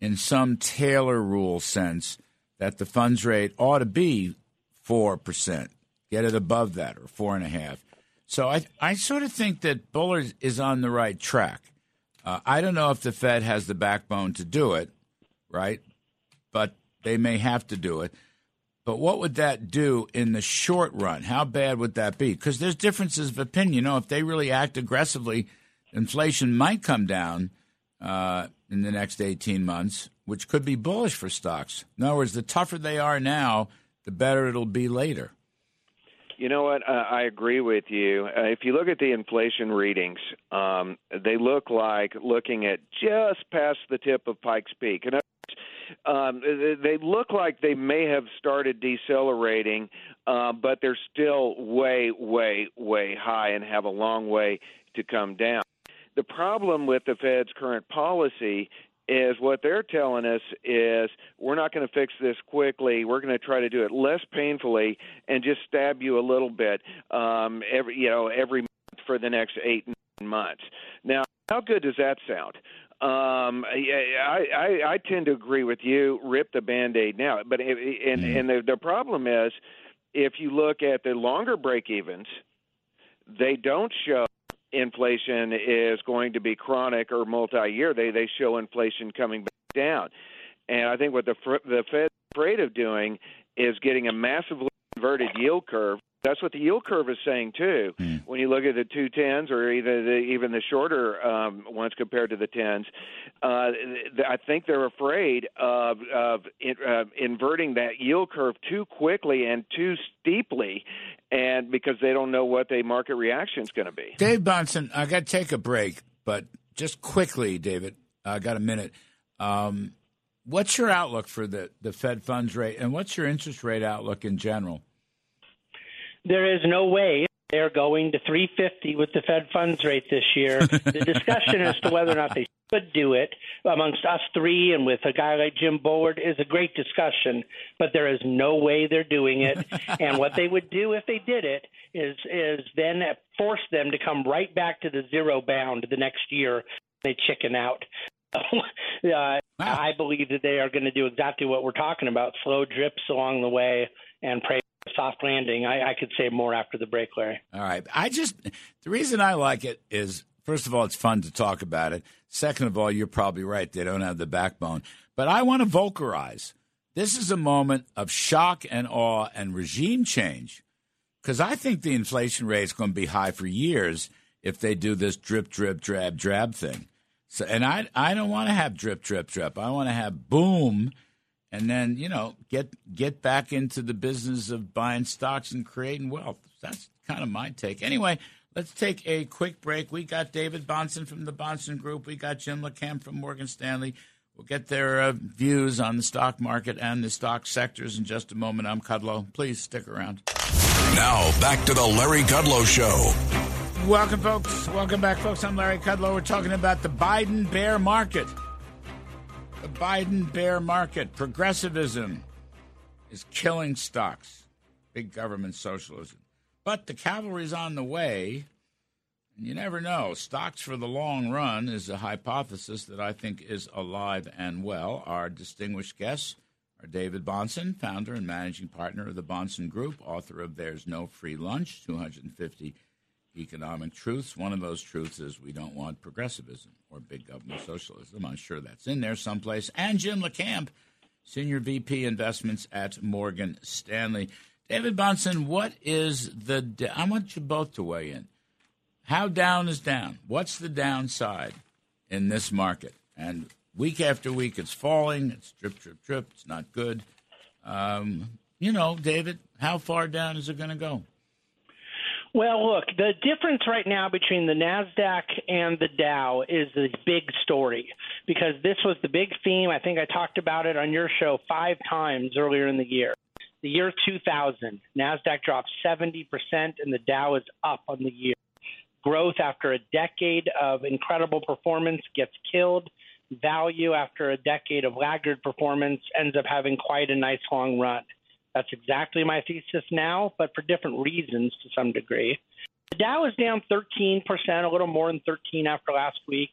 in some Taylor rule sense, that the funds rate ought to be four percent. Get it above that or four and a half. So I I sort of think that Bullard is on the right track. Uh, I don't know if the Fed has the backbone to do it, right? But they may have to do it. But what would that do in the short run? How bad would that be? Because there's differences of opinion. You know, if they really act aggressively, inflation might come down uh, in the next 18 months, which could be bullish for stocks. In other words, the tougher they are now, the better it'll be later. You know what? Uh, I agree with you. Uh, if you look at the inflation readings, um, they look like looking at just past the tip of Pikes Peak. And um, they look like they may have started decelerating, uh, but they're still way, way, way high and have a long way to come down. The problem with the Fed's current policy is what they're telling us is we're not going to fix this quickly. We're going to try to do it less painfully and just stab you a little bit um, every you know every month for the next eight nine months. Now, how good does that sound? Um, I, I I tend to agree with you. Rip the band-aid now, but and mm-hmm. and the, the problem is if you look at the longer break evens, they don't show inflation is going to be chronic or multi-year. They they show inflation coming back down, and I think what the the Fed's afraid of doing is getting a massively inverted yield curve. That's what the yield curve is saying too. Mm. When you look at the two tens or either the, even the shorter um, ones compared to the tens, uh, I think they're afraid of, of uh, inverting that yield curve too quickly and too steeply, and because they don't know what the market reaction is going to be. Dave Bahnsen, I got to take a break, but just quickly, David, I got a minute. Um, what's your outlook for the, the Fed funds rate, and what's your interest rate outlook in general? There is no way they're going to 350 with the Fed funds rate this year. the discussion as to whether or not they could do it amongst us three and with a guy like Jim Bullard is a great discussion, but there is no way they're doing it. and what they would do if they did it is is then force them to come right back to the zero bound the next year. They chicken out. uh, I believe that they are going to do exactly what we're talking about: slow drips along the way and pray soft landing. I, I could say more after the break, Larry. All right. I just the reason I like it is first of all, it's fun to talk about it. Second of all, you're probably right; they don't have the backbone. But I want to vocalize. This is a moment of shock and awe and regime change because I think the inflation rate is going to be high for years if they do this drip, drip, drab, drab thing. So, and I, I don't want to have drip, drip, drip. I want to have boom, and then you know get get back into the business of buying stocks and creating wealth. That's kind of my take. Anyway, let's take a quick break. We got David Bahnsen from the Bahnsen Group. We got Jim LaCamp from Morgan Stanley. We'll get their uh, views on the stock market and the stock sectors in just a moment. I'm Kudlow. Please stick around. Now, back to the Larry Kudlow Show. Welcome, folks. Welcome back, folks. I'm Larry Kudlow. We're talking about the Biden bear market. The Biden bear market. Progressivism is killing stocks. Big government socialism. But the cavalry's on the way. You never know. Stocks for the long run is a hypothesis that I think is alive and well. Our distinguished guests are David Bahnsen, founder and managing partner of the Bahnsen Group, author of There's No Free Lunch 250 Economic Truths. One of those truths is we don't want progressivism or big government socialism. I'm sure that's in there someplace. And Jim LaCamp, Senior VP Investments at Morgan Stanley. David Bahnsen, what is the. I want you both to weigh in. How down is down? What's the downside in this market? And week after week, it's falling. It's drip, drip, drip. It's not good. Um, you know, David, how far down is it going to go? Well, look, the difference right now between the NASDAQ and the Dow is the big story because this was the big theme. I think I talked about it on your show five times earlier in the year. The year 2000, NASDAQ dropped 70% and the Dow is up on the year growth after a decade of incredible performance gets killed. Value after a decade of laggard performance ends up having quite a nice long run. That's exactly my thesis now, but for different reasons to some degree. The Dow is down 13%, a little more than 13 after last week.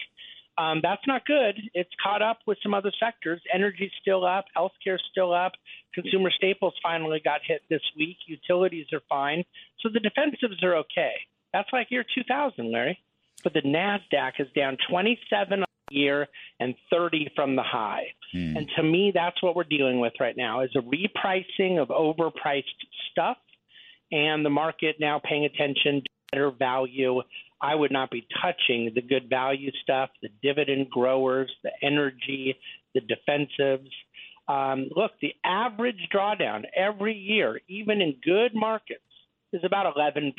Um, that's not good. It's caught up with some other sectors. Energy's still up, healthcare's still up, consumer staples finally got hit this week, utilities are fine. So the defensives are okay. That's like year 2000, Larry. But the NASDAQ is down 27 a year and 30 from the high. Hmm. And to me, that's what we're dealing with right now is a repricing of overpriced stuff and the market now paying attention to better value. I would not be touching the good value stuff, the dividend growers, the energy, the defensives. Um, look, the average drawdown every year, even in good markets, is about 11%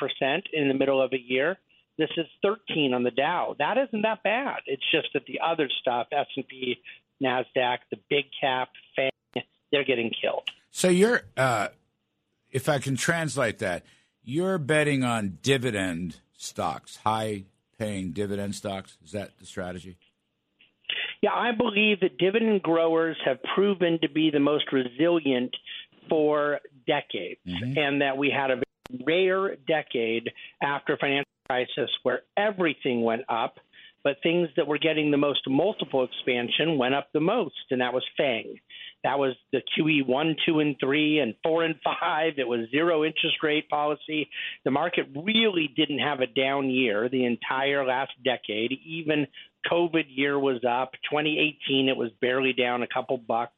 in the middle of a year. This is 13 on the Dow. That isn't that bad. It's just that the other stuff, S&P, Nasdaq, the big cap, FANG, they're getting killed. So you're, uh, if I can translate that, you're betting on dividend stocks, high-paying dividend stocks. Is that the strategy? Yeah, I believe that dividend growers have proven to be the most resilient for decades, Mm-hmm. and that we had a rare decade after financial crisis where everything went up, but things that were getting the most multiple expansion went up the most, and that was FANG. That was the QE one, two, and three, and four and five. It was zero interest rate policy. The market really didn't have a down year the entire last decade. Even COVID year was up. 2018, it was barely down a couple bucks.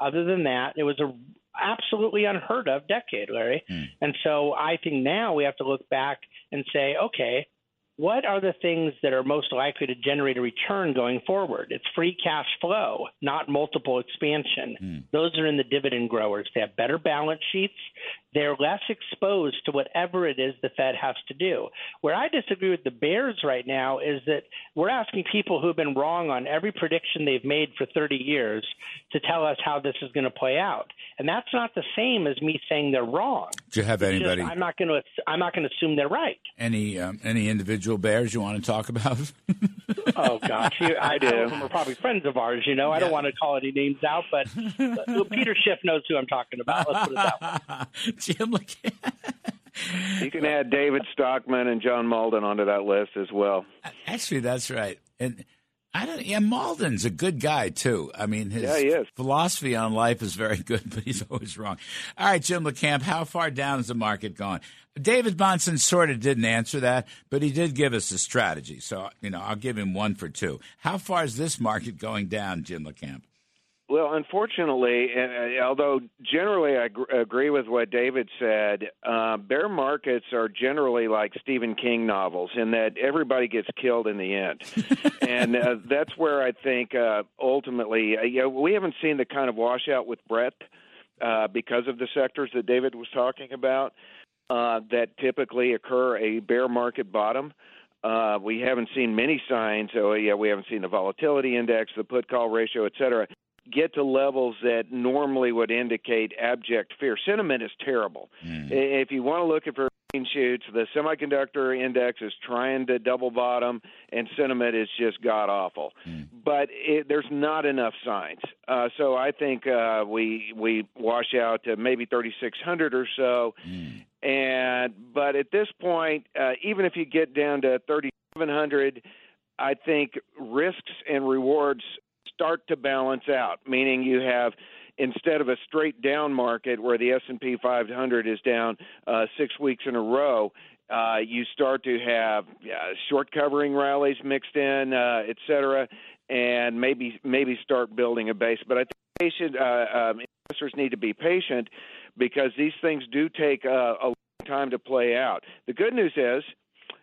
Other than that, it was a absolutely unheard of decade, Larry. Hmm. And so I think now we have to look back and say, okay, what are the things that are most likely to generate a return going forward? It's free cash flow, not multiple expansion. Those are in the dividend growers. They have better balance sheets. They're less exposed to whatever it is the Fed has to do. Where I disagree with the Bears right now is that we're asking people who have been wrong on every prediction they've made for 30 years to tell us how this is going to play out. And that's not the same as me saying they're wrong. Do you have It's anybody, Just, I'm not going to. I'm not going to assume they're right. any um, any individual bears you want to talk about? Oh gosh, you, I do. We're probably friends of ours. You know, I don't want to call any names out, but uh, Peter Schiff knows who I'm talking about. Let's put it that way. Jim You can add David Stockman and John Mauldin onto that list as well. Actually, that's right. And I don't. Yeah, Mauldin's a good guy too. I mean, his Yeah, he is. philosophy on life is very good, but he's always wrong. All right, Jim LaCamp, how far down is the market going? David Bahnsen sort of didn't answer that, but he did give us a strategy. So you know, I'll give him one for two. How far is this market going down, Jim LaCamp? Well, unfortunately, and uh, although generally I gr- agree with what David said, uh, bear markets are generally like Stephen King novels in that everybody gets killed in the end, and uh, that's where I think uh, ultimately, uh, you know, we haven't seen the kind of washout with breadth uh, because of the sectors that David was talking about uh, that typically occur a bear market bottom. Uh, we haven't seen many signs. So yeah, we haven't seen the volatility index, the put call ratio, et cetera, get to levels that normally would indicate abject fear. Sentiment is terrible. I- If you want to look at for shoots, the semiconductor index is trying to double bottom, and sentiment is just god awful. But it, there's not enough signs. Uh, so I think uh, we we wash out to maybe 3,600 or so. And but at this point, uh, even if you get down to 3,700, I think risks and rewards start to balance out. Meaning you have instead of a straight down market where the S&P 500 is down uh, six weeks in a row. Uh, you start to have uh, short covering rallies mixed in, uh, et cetera, and maybe maybe start building a base. But I think patient uh, um, investors need to be patient because these things do take uh, a long time to play out. The good news is,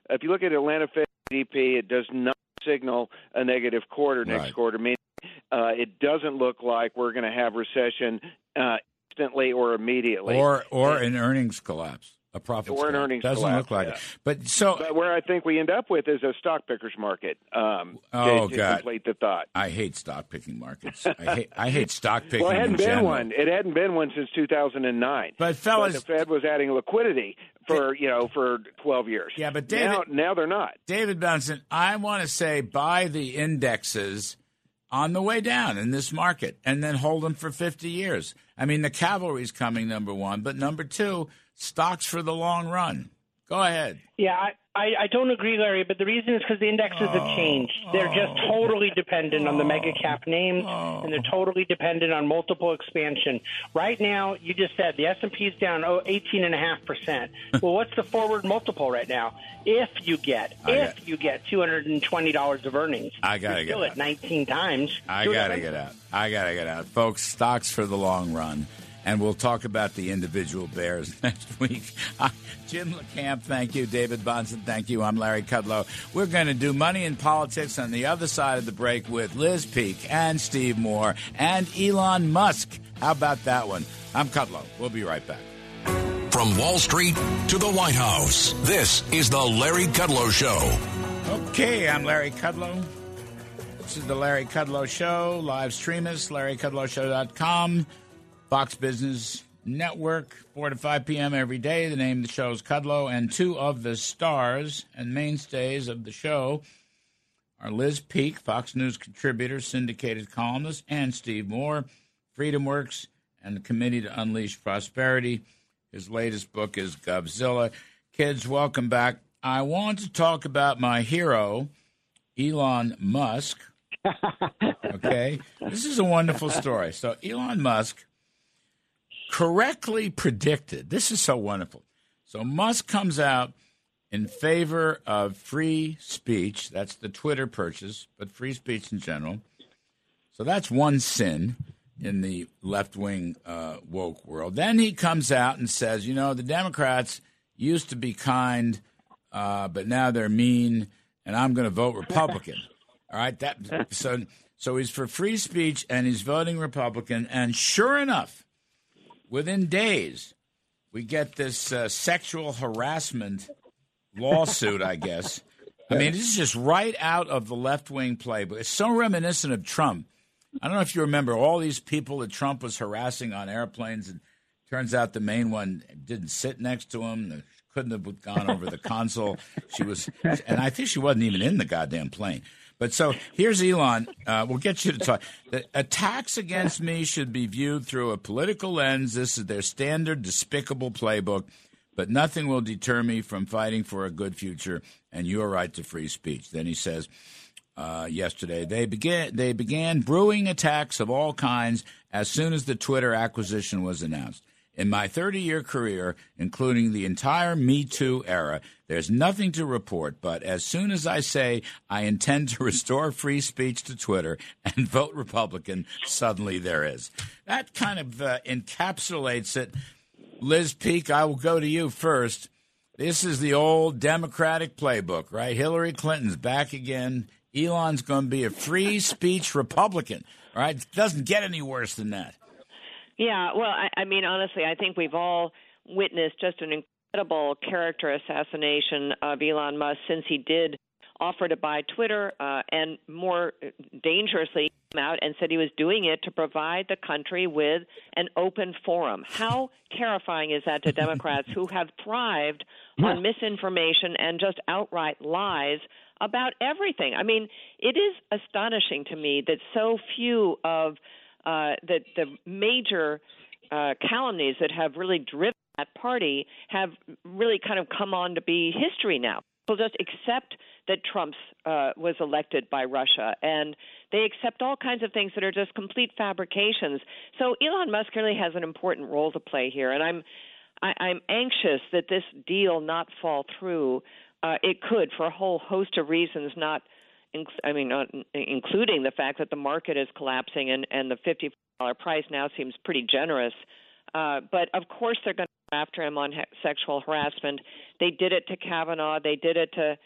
if you look at Atlanta Fed GDP, it does not signal a negative quarter next Right. quarter. Meaning, uh, it doesn't look like we're going to have recession uh, instantly or immediately. Or or an earnings collapse, a profit Or an collapse. earnings doesn't collapse, look like yeah. it. But so But where I think we end up with is a stock pickers market. Um, Oh, to, to God. complete the thought. I hate stock picking markets. I hate I hate stock picking. Well, it hadn't been general. one. It hadn't been one since 2009. But fellas, the Fed was adding liquidity for you know for 12 years. Yeah, but David- now, now they're not. David Bahnsen, I want to say buy the indexes on the way down in this market and then hold them for 50 years. I mean, the cavalry's coming, number one, but number two, stocks for the long run. Go ahead. Yeah, I, I, I don't agree, Larry, but the reason is because the indexes have oh. changed. They're just oh. totally dependent on the mega oh. cap names, and they're totally dependent on multiple expansion. Right now, you just said the S&P is down oh, 18.5%. well, what's the forward multiple right now? If you get, I if got- you get $220 of earnings, I gotta you're get still out. at 19 times. I Do it got to eventually. get out. I got to get out. Folks, stocks for the long run. And we'll talk about the individual bears next week. Uh, Jim LaCamp, thank you. David Bahnsen, thank you. I'm Larry Kudlow. We're going to do Money and Politics on the other side of the break with Liz Peek and Steve Moore and Elon Musk. How about that one? I'm Kudlow. We'll be right back. From Wall Street to the White House, this is the Larry Kudlow Show. Okay, I'm Larry Kudlow. This is the Larry Kudlow Show. Live stream us, larrykudlowshow.com. Fox Business Network, 4 to 5 p.m. every day. The name of the show is Kudlow, and two of the stars and mainstays of the show are Liz Peek, Fox News contributor, syndicated columnist, and Steve Moore, FreedomWorks, and the Committee to Unleash Prosperity. His latest book is Govzilla. Kids, welcome back. I want to talk about my hero, Elon Musk. Okay. this is a wonderful story. So, Elon Musk correctly predicted this is so wonderful. So, Musk comes out in favor of free speech. That's the Twitter purchase, but free speech in general. So, that's one sin in the left wing uh, woke world. Then he comes out and says, you know, the Democrats used to be kind, uh, but now they're mean, and I'm going to vote Republican. All right, that so so he's for free speech and he's voting Republican, and sure enough, within days, we get this uh, sexual harassment lawsuit. I guess. I mean, this is just right out of the left wing playbook. It's so reminiscent of Trump. I don't know if you remember all these people that Trump was harassing on airplanes and Turns out the main one didn't sit next to him. Couldn't have gone over the console. She was, and I think she wasn't even in the goddamn plane. But so here's Elon. Uh, we'll get you to talk. The attacks against me should be viewed through a political lens. This is their standard despicable playbook. But nothing will deter me from fighting for a good future and your right to free speech. Then he says, uh, yesterday. They began they began brewing attacks of all kinds as soon as the Twitter acquisition was announced. In my 30 year career, including the entire Me Too era, there's nothing to report, but as soon as I say I intend to restore free speech to Twitter and vote Republican, suddenly there is. That kind of uh, encapsulates it. Liz Peek, I will go to you first. This is the old Democratic playbook, right? Hillary Clinton's back again. Elon's going to be a free speech Republican. Right, it doesn't get any worse than that. Yeah, well, I, I mean, honestly, I think we've all witnessed just an incredible character assassination of Elon Musk since he did offer to buy Twitter, uh, and more dangerously came out and said he was doing it to provide the country with an open forum. How terrifying is that to Democrats who have thrived on misinformation and just outright lies about everything? I mean, it is astonishing to me that so few of uh, the the major uh, calumnies that have really driven that party have really kind of come on to be history now. People just accept that Trump uh, was elected by Russia, and they accept all kinds of things that are just complete fabrications. So Elon Musk really has an important role to play here, and I'm I, I'm anxious that this deal not fall through. Uh, it could, for a whole host of reasons, not I mean, not including the fact that the market is collapsing and, and the $50 price now seems pretty generous. Uh, but of course, they're going to go after him on he- sexual harassment. They did it to Kavanaugh. They did it to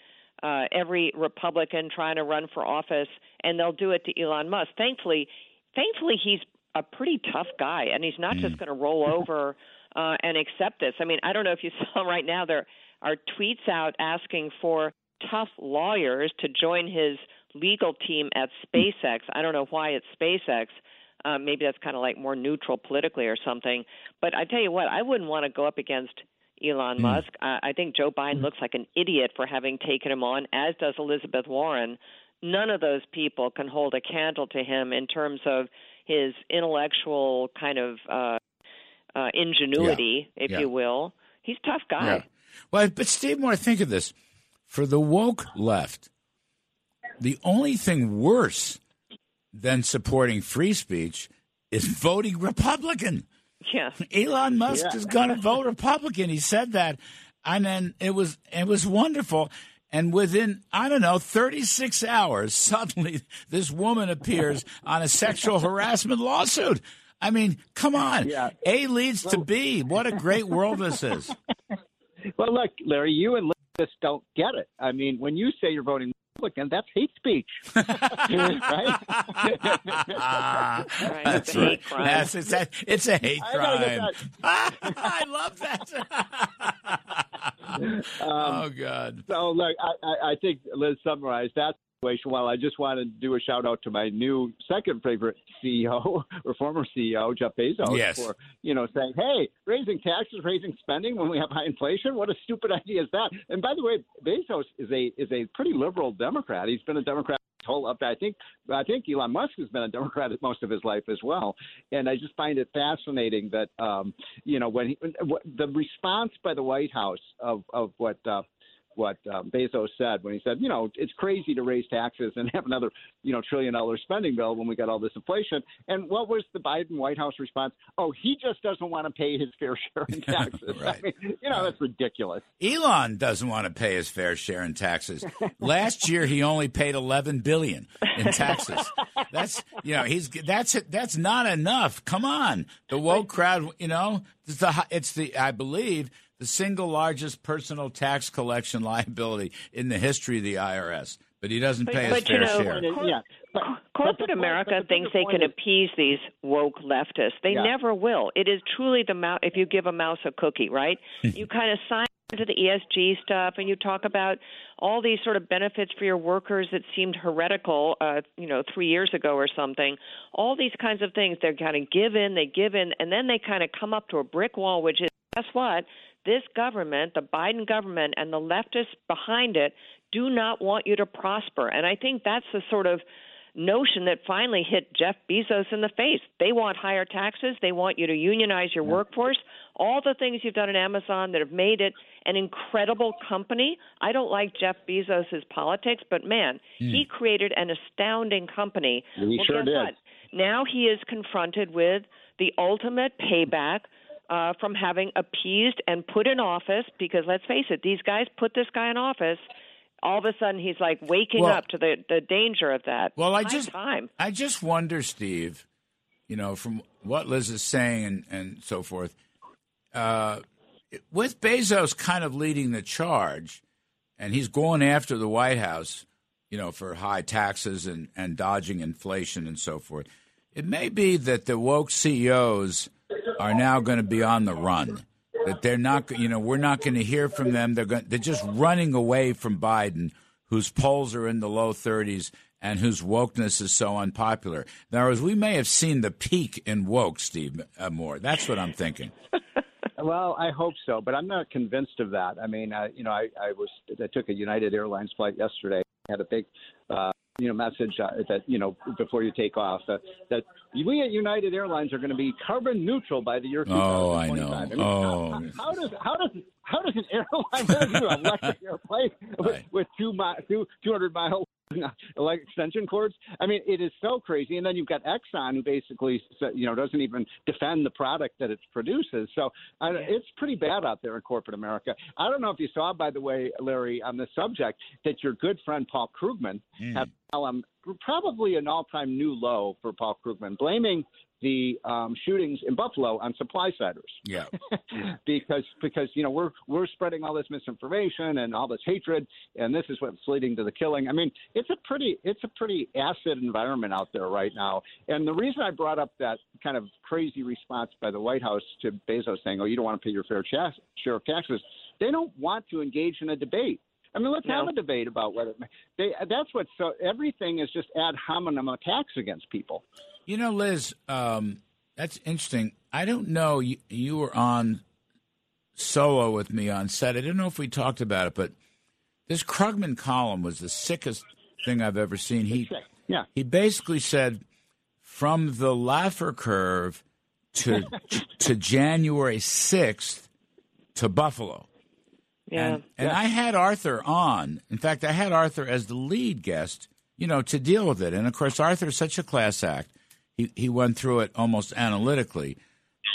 uh, every Republican trying to run for office, and they'll do it to Elon Musk. Thankfully, thankfully, he's a pretty tough guy, and he's not mm. just going to roll over uh, and accept this. I mean, I don't know if you saw right now there are tweets out asking for tough lawyers to join his legal team at SpaceX. I don't know why it's SpaceX. Uh, maybe that's kind of like more neutral politically or something. But I tell you what, I wouldn't want to go up against Elon mm. Musk. Uh, I think Joe Biden mm. looks like an idiot for having taken him on, as does Elizabeth Warren. None of those people can hold a candle to him in terms of his intellectual kind of uh, uh, ingenuity, yeah. if yeah. you will. He's a tough guy. Yeah. Well, but Steve Moore, think of this for the woke left, the only thing worse than supporting free speech is voting Republican. Yeah. Elon Musk yeah. is going to vote Republican. He said that. And then it was it was wonderful. And within, I don't know, 36 hours, suddenly this woman appears on a sexual harassment lawsuit. I mean, come on. Yeah. A leads to B. What a great world this is. Well, look, Larry, you and just don't get it. I mean, when you say you're voting Republican, that's hate speech, right? That's right. Yes, it's a, it's a hate crime. I love that. Um, oh God! So look, I, I, I think Liz summarized that situation well. I just want to do a shout out to my new second favorite CEO or former CEO, Jeff Bezos, Yes. for you know saying, "Hey, raising taxes, raising spending when we have high inflation. What a stupid idea is that?" And by the way, Bezos is a is a pretty liberal Democrat. He's been a Democrat his whole up. I think I think Elon Musk has been a Democrat most of his life as well, and I just find it fascinating that um, you know when he, the response by the White House of of what uh, what um, Bezos said when he said, you know, it's crazy to raise taxes and have another, you know, trillion dollar spending bill when we got all this inflation. And what was the Biden White House response? Oh, he just doesn't want to pay his fair share in taxes. Right. I mean, you know, that's ridiculous. Elon doesn't want to pay his fair share in taxes. Last year, he only paid eleven billion in taxes. That's you know he's that's it that's not enough. Come on, the woke crowd. You know, it's the it's the I believe the single largest personal tax collection liability in the history of the IRS. But he doesn't pay his but, you fair know, share. Yeah. But, Corporate America thinks they can appease these woke leftists. They Yeah. never will. It is truly the mouse. If you give a mouse a cookie, right? you kind of sign into the ESG stuff and you talk about all these sort of benefits for your workers that seemed heretical, uh, you know, three years ago or something. All these kinds of things, they're kind of give in, they give in, and then they kind of come up to a brick wall, which is guess what? This government, the Biden government, and the leftists behind it do not want you to prosper. And I think that's the sort of notion that finally hit Jeff Bezos in the face. They want higher taxes. They want you to unionize your workforce. All the things you've done at Amazon that have made it an incredible company. I don't like Jeff Bezos' politics, but man, Hmm. he created an astounding company. He well, sure did. What? Now he is confronted with the ultimate payback uh, from having appeased and put in office. Because let's face it, these guys put this guy in office. All of a sudden, he's like waking Well- up to the the danger of that. Well, I just time. I just wonder, Steve, you know, from what Liz is saying and, and so forth, uh, with Bezos kind of leading the charge, and he's going after the White House, you know, for high taxes and, and dodging inflation and so forth. It may be that the woke CEOs are now going to be on the run. That they're not, you know, we're not going to hear from them. They're going, they're just running away from Biden, whose polls are in the low 30s and whose wokeness is so unpopular. Now, as we may have seen the peak in woke, Steve uh, Moore. That's what I'm thinking. Well, I hope so, but I'm not convinced of that. I mean, uh, you know, I, I was I took a United Airlines flight yesterday. Had a big, you know, message uh, that you know before you take off uh, that we at United Airlines are going to be carbon neutral by the year Oh, I know. I mean, Oh. how, how does how does how does an airline do an electric airplane with, with two mi- two two hundred mile like extension cords? I mean, it is so crazy. And then you've got Exxon, who basically you know doesn't even defend the product that it produces. So I, it's pretty bad out there in corporate America. I don't know if you saw, by the way, Larry, on this subject, that your good friend Paul Krugman Hmm. had um, probably an all-time new low for Paul Krugman, blaming the um, shootings in Buffalo on supply siders Yeah. because because you know we're we're spreading all this misinformation and all this hatred and this is what's leading to the killing. I mean, it's a pretty it's a pretty acid environment out there right now. And the reason I brought up that kind of crazy response by the White House to Bezos saying, "Oh, you don't want to pay your fair share of taxes," they don't want to engage in a debate. I mean, let's have a debate about whether they. That's what. So everything is just ad hominem attacks against people. You know, Liz, um, that's interesting. I don't know. You, you were on solo with me on set. I don't know if we talked about it, but this Krugman column was the sickest thing I've ever seen. He yeah. he basically said from the Laffer curve to to January sixth to Buffalo. Yeah. And, and I had Arthur on. In fact, I had Arthur as the lead guest, you know, to deal with it. And of course, Arthur's such a class act. He he went through it almost analytically,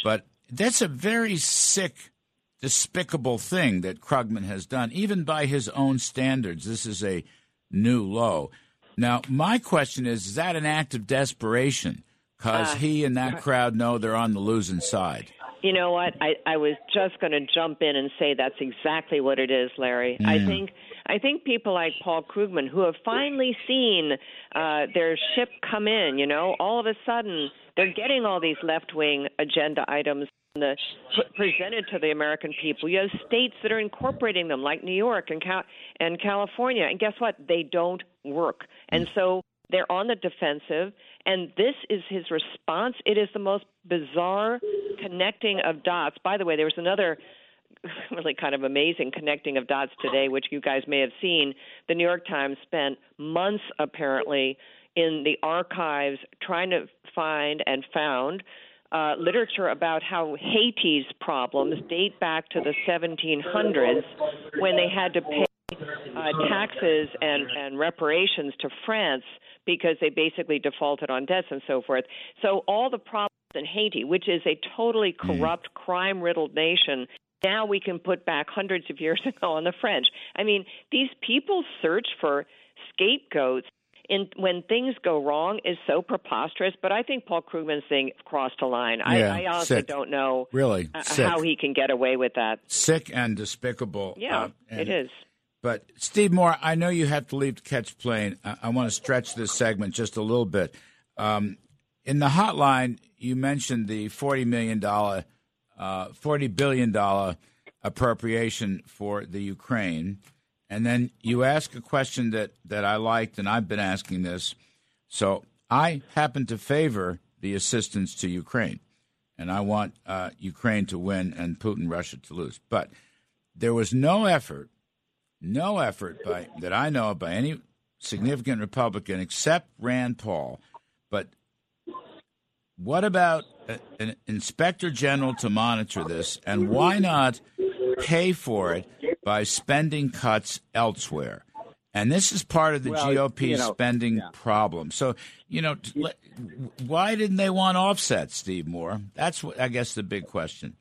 but that's a very sick, despicable thing that Krugman has done, even by his own standards. This is a new low. Now, my question is: Is that an act of desperation? Because Uh, he and that crowd know they're on the losing side. You know what? I, I was just going to jump in and say that's exactly what it is, Larry. I Mm. think I think people like Paul Krugman who have finally seen uh, their ship come in. You know, all of a sudden they're getting all these left wing agenda items the, pr- presented to the American people. You have states that are incorporating them, like New York and Cal- and California, and guess what? They don't work, and so they're on the defensive. And this is his response. It is the most bizarre connecting of dots. By the way, there was another really kind of amazing connecting of dots today, which you guys may have seen. The New York Times spent months apparently in the archives trying to find and found uh, literature about how Haiti's problems date back to the 1700s when they had to pay uh, taxes and, and reparations to France because they basically defaulted on debts and so forth. So all the problems in Haiti, which is a totally corrupt, crime-riddled nation, now we can put back hundreds of years ago on the French. I mean, these people search for scapegoats in when things go wrong is so preposterous. But I think Paul Krugman's thing crossed a line. Yeah, I, I honestly sick. don't know Really uh, how he can get away with that. Sick and despicable. Yeah, uh, and- it is. But Steve Moore, I know you have to leave to catch plane. I, I want to stretch this segment just a little bit. Um, in the hotline, you mentioned the forty million dollar, uh, forty billion dollar appropriation for the Ukraine. And then you ask a question that, that I liked, and I've been asking this. So I happen to favor the assistance to Ukraine, and I want uh, Ukraine to win and Putin, Russia to lose. But there was no effort, no effort by that I know of by any significant Republican except Rand Paul. But what about uh, an inspector general to monitor this, and why not pay for it by spending cuts elsewhere? And this is part of the Well, GOP you know, spending yeah. problem. So, you know, why didn't they want offsets, Steve Moore? That's what I guess the big question.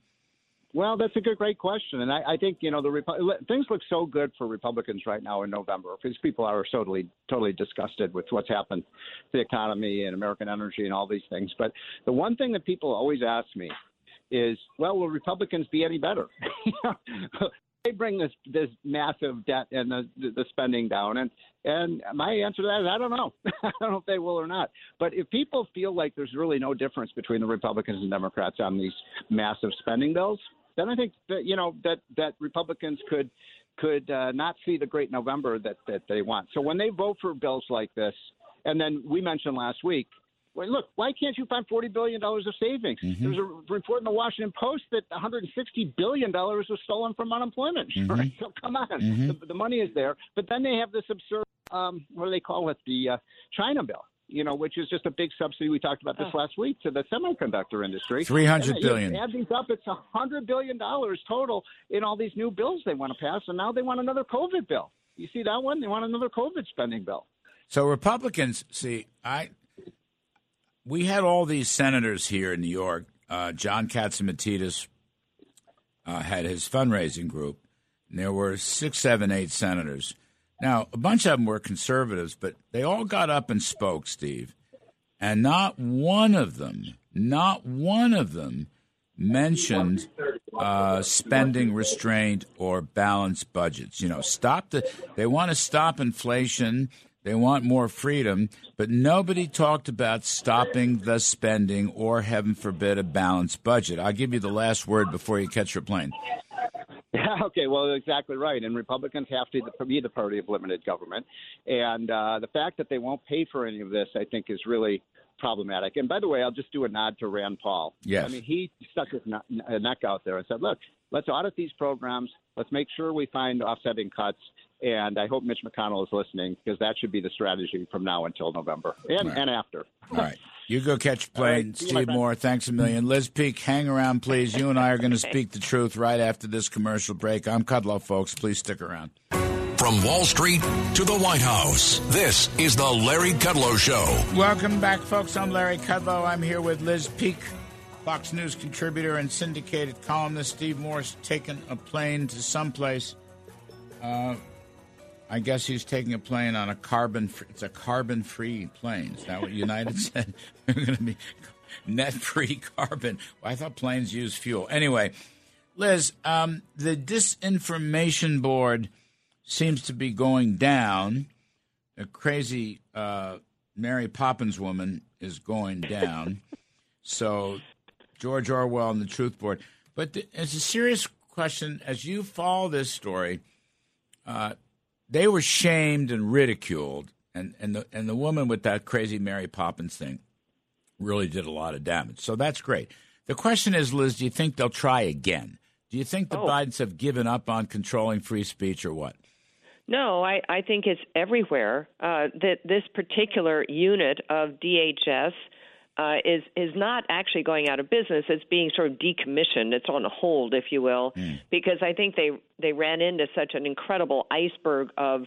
Well, that's a good, great question, and I, I think you know the Repu- things look so good for Republicans right now in November because people are totally, totally disgusted with what's happened to the economy and American energy and all these things. But the one thing that people always ask me is, well, will Republicans be any better? they bring this this massive debt and the the spending down, and and my answer to that is I don't know. I don't know if they will or not. But if people feel like there's really no difference between the Republicans and Democrats on these massive spending bills, then I think that you know that that Republicans could could uh, not see the great November that that they want. So when they vote for bills like this, and then we mentioned last week. Well, look, why can't you find $40 billion of savings? There's a report in the Washington Post that $160 billion was stolen from unemployment insurance. So come on, Mhm. the, the money is there. But then they have this absurd, um, what do they call it, the uh, China bill, you know, which is just a big subsidy. We talked about this last week to the semiconductor industry. 300 And, you billion. Add these up, it's $100 billion total in all these new bills they want to pass. And now they want another COVID bill. You see that one? They want another COVID spending bill. So Republicans, see, I we had all these senators here in New York. Uh, John Catsimatidis uh, had his fundraising group, and there were six, seven, eight senators. Now, a bunch of them were conservatives, but they all got up and spoke, Steve, and not one of them, not one of them mentioned uh, spending restraint or balanced budgets. You know, stop the. They want to stop inflation. They want more freedom, but nobody talked about stopping the spending or, heaven forbid, a balanced budget. I'll give you the last word before you catch your plane. Yeah, okay, well, exactly right. And Republicans have to be the party of limited government. And uh, the fact that they won't pay for any of this, I think, is really problematic. And by the way, I'll just do a nod to Rand Paul. Yes. I mean, he stuck his uh, neck out there and said, look, let's audit these programs. Let's make sure we find offsetting cuts. And I hope Mitch McConnell is listening because that should be the strategy from now until November and, Right. and after. All right. You go catch your All right, plane. see you, my Steve. Moore, thanks a million. Liz Peek, hang around, please. You and I are going to speak the truth right after this commercial break. I'm Kudlow, folks. Please stick around. From Wall Street to the White House, this is the Larry Kudlow Show. Welcome back, folks. I'm Larry Kudlow. I'm here with Liz Peek, Fox News contributor and syndicated columnist. Steve Moore's taken a plane to someplace. Uh, I guess he's taking a plane on a carbon. Free, it's a carbon-free plane. Is that what United said? They're going to be net-free carbon. Well, I thought planes use fuel. Anyway, Liz, um, the disinformation board seems to be going down. A crazy uh, Mary Poppins woman is going down. so George Orwell and the Truth Board. But it's a serious question. As you follow this story, uh, they were shamed and ridiculed, and, and the and the woman with that crazy Mary Poppins thing really did a lot of damage. So that's great. The question is, Liz, do you think they'll try again? Do you think the Bidens have given up on controlling free speech or what? No, I, I think it's everywhere. Uh, that this particular unit of DHS uh, is is not actually going out of business. It's being sort of decommissioned. It's on hold, if you will, because I think they they ran into such an incredible iceberg of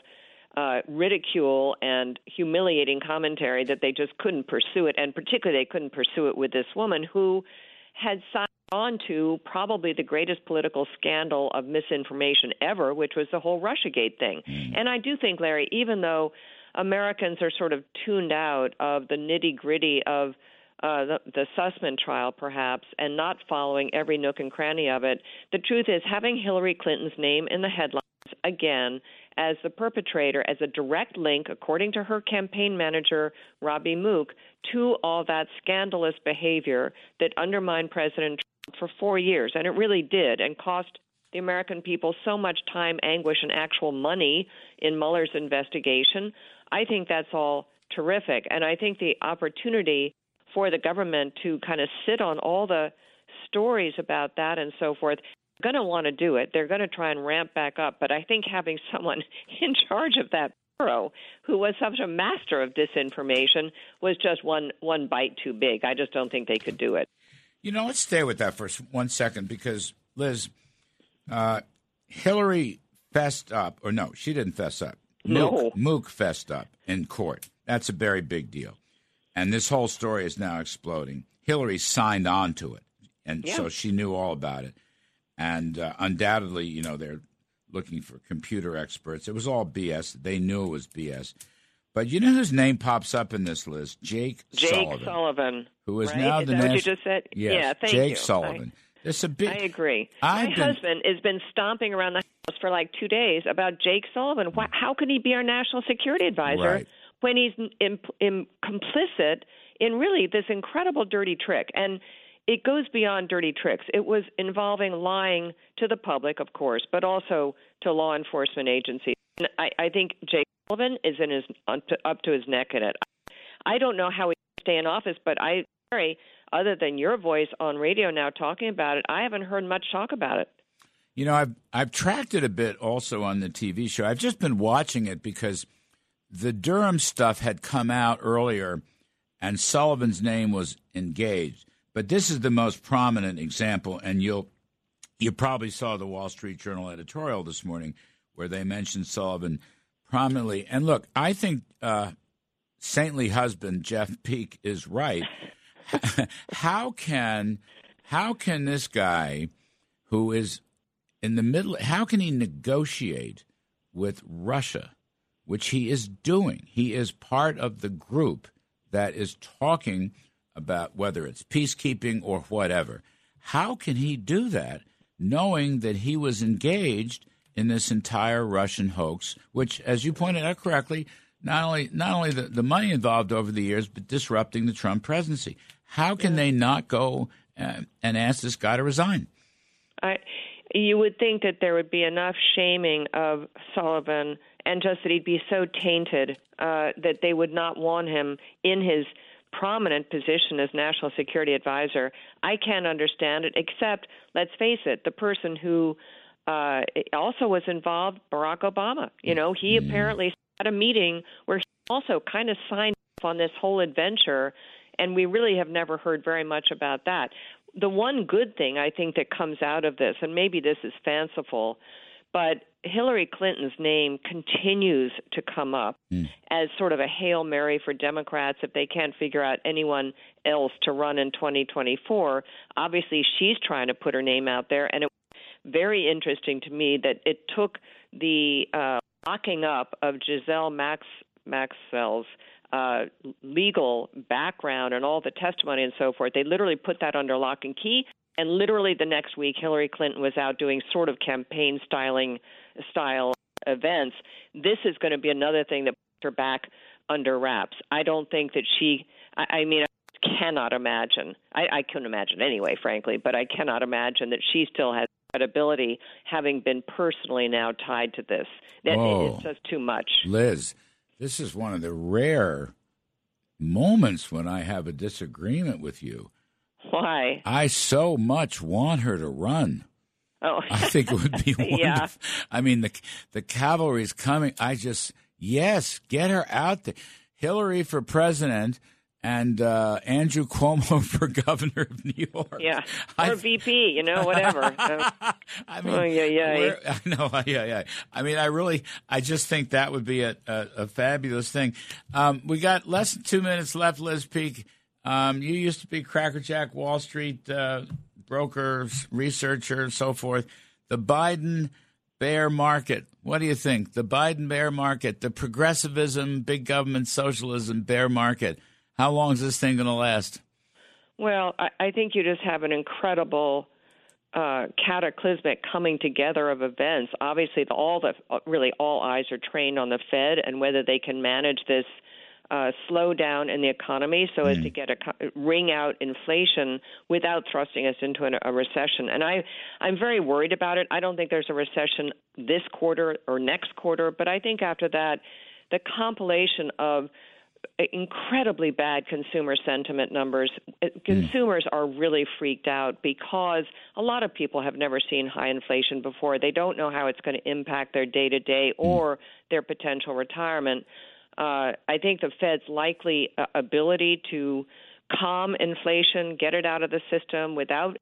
uh, ridicule and humiliating commentary that they just couldn't pursue it, and particularly they couldn't pursue it with this woman who had signed on to probably the greatest political scandal of misinformation ever, which was the whole Russiagate thing. And I do think, Larry, even though Americans are sort of tuned out of the nitty gritty of uh, the, the Sussmann trial, perhaps, and not following every nook and cranny of it, the truth is having Hillary Clinton's name in the headlines again as the perpetrator, as a direct link, according to her campaign manager, Robbie Mook, to all that scandalous behavior that undermined President Trump for four years. And it really did, and cost the American people so much time, anguish, and actual money in Mueller's investigation. I think that's all terrific. And I think the opportunity for the government to kind of sit on all the stories about that and so forth going to want to do it. They're going to try and ramp back up. But I think having someone in charge of that bureau who was such a master of disinformation was just one one bite too big. I just don't think they could do it. You know, let's stay with that for one second because Liz, uh, Hillary fessed up, or no, she didn't fess up. No. Mook, Mook fessed up in court. That's a very big deal. And this whole story is now exploding. Hillary signed on to it, and Yeah. so she knew all about it. And uh, undoubtedly, you know, they're looking for computer experts. It was all BS. They knew it was BS. But you know whose name pops up in this list? Jake, Jake Sullivan, Sullivan, who is right? now is the that what you just said? Yes, yeah, thank Jake you. Sullivan. A big. I agree. I've My been- husband has been stomping around the house for like two days about Jake Sullivan. Why, how can he be our national security advisor Right. When he's im im complicit in really this incredible dirty trick? And it goes beyond dirty tricks. It was involving lying to the public, of course, but also to law enforcement agencies. And I, I think Jake Sullivan is in his up to his neck in it. I don't know how he stay in office, but I sorry, other than your voice on radio now talking about it, I haven't heard much talk about it. You know, I've I've tracked it a bit also on the TV show. I've just been watching it because the Durham stuff had come out earlier, and Sullivan's name was engaged. But this is the most prominent example, and you'll you probably saw the Wall Street Journal editorial this morning where they mentioned Sullivan prominently. And look, I think uh, saintly husband Jeff Peek is right. how can how can this guy who is in the middle how can he negotiate with Russia which he is doing. He is part of the group that is talking about whether it's peacekeeping or whatever. How can he do that knowing that he was engaged in this entire Russian hoax which as you pointed out correctly not only not only the, the money involved over the years but disrupting the Trump presidency? How can they not go uh, and ask this guy to resign? I, you would think that there would be enough shaming of Sullivan and just that he'd be so tainted uh, that they would not want him in his prominent position as national security advisor. I can't understand it, except, let's face it, the person who uh, also was involved, Barack Obama. You know, he apparently had a meeting where he also kind of signed off on this whole adventure, and we really have never heard very much about that. The one good thing I think that comes out of this, and maybe this is fanciful, but Hillary Clinton's name continues to come up as sort of a Hail Mary for Democrats if they can't figure out anyone else to run in 2024. Obviously, she's trying to put her name out there, and it was very interesting to me that it took the uh, locking up of Ghislaine Max Maxwell's uh, legal background and all the testimony and so forth. They literally put that under lock and key. And literally the next week, Hillary Clinton was out doing sort of campaign styling style events. This is going to be another thing that puts her back under wraps. I don't think that she. I, I mean, I cannot imagine. I, I couldn't imagine anyway, frankly, but I cannot imagine that she still has credibility, having been personally now tied to this. That Oh. it's just too much. Liz, this is one of the rare moments when I have a disagreement with you. Why? I so much want her to run. Oh, I think it would be wonderful. Yeah. I mean, the the cavalry's coming. I just yes, get her out there. Hillary for president and uh, Andrew Cuomo for governor of New York. Yeah, or VP, you know, whatever. I mean, oh, yeah, yeah. I know, yeah, yeah. I mean, I really, I just think that would be a, a, a fabulous thing. Um, we got less than two minutes left, Liz Peek. Um, you used to be Crackerjack Wall Street uh, broker, researchers, so forth. The Biden bear market. What do you think? The Biden bear market, the progressivism, big government socialism bear market. How long is this thing going to last? Well, I, I think you just have an incredible uh, cataclysmic coming together of events. Obviously, the, all the really all eyes are trained on the Fed and whether they can manage this uh, slowdown in the economy so as hmm. to get a ring out inflation without thrusting us into an, a recession. And I, I'm very worried about it. I don't think there's a recession this quarter or next quarter, but I think after that, the compilation of incredibly bad consumer sentiment numbers. Uh, hmm. Consumers are really freaked out because a lot of people have never seen high inflation before. They don't know how it's going to impact their day to day or their potential retirement. Uh, I think the Fed's likely uh, ability to calm inflation, get it out of the system without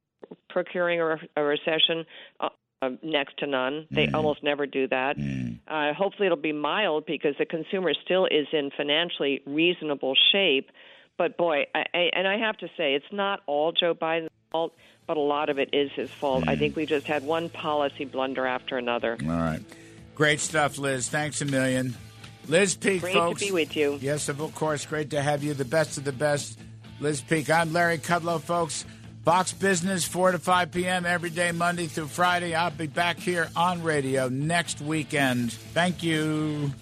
procuring a, a recession, uh, uh, next to none. They Mm-hmm. almost never do that. Uh, hopefully, it'll be mild because the consumer still is in financially reasonable shape. But boy, I, I, and I have to say, it's not all Joe Biden's fault, but a lot of it is his fault. I think we just had one policy blunder after another. All right. Great stuff, Liz. Thanks a million. Liz Peek, Great folks. to be with you. Yes, of course. Great to have you. The best of the best. Liz Peek. I'm Larry Kudlow, folks. Fox Business, 4 to 5 p.m. every day, Monday through Friday. I'll be back here on radio next weekend. Thank you.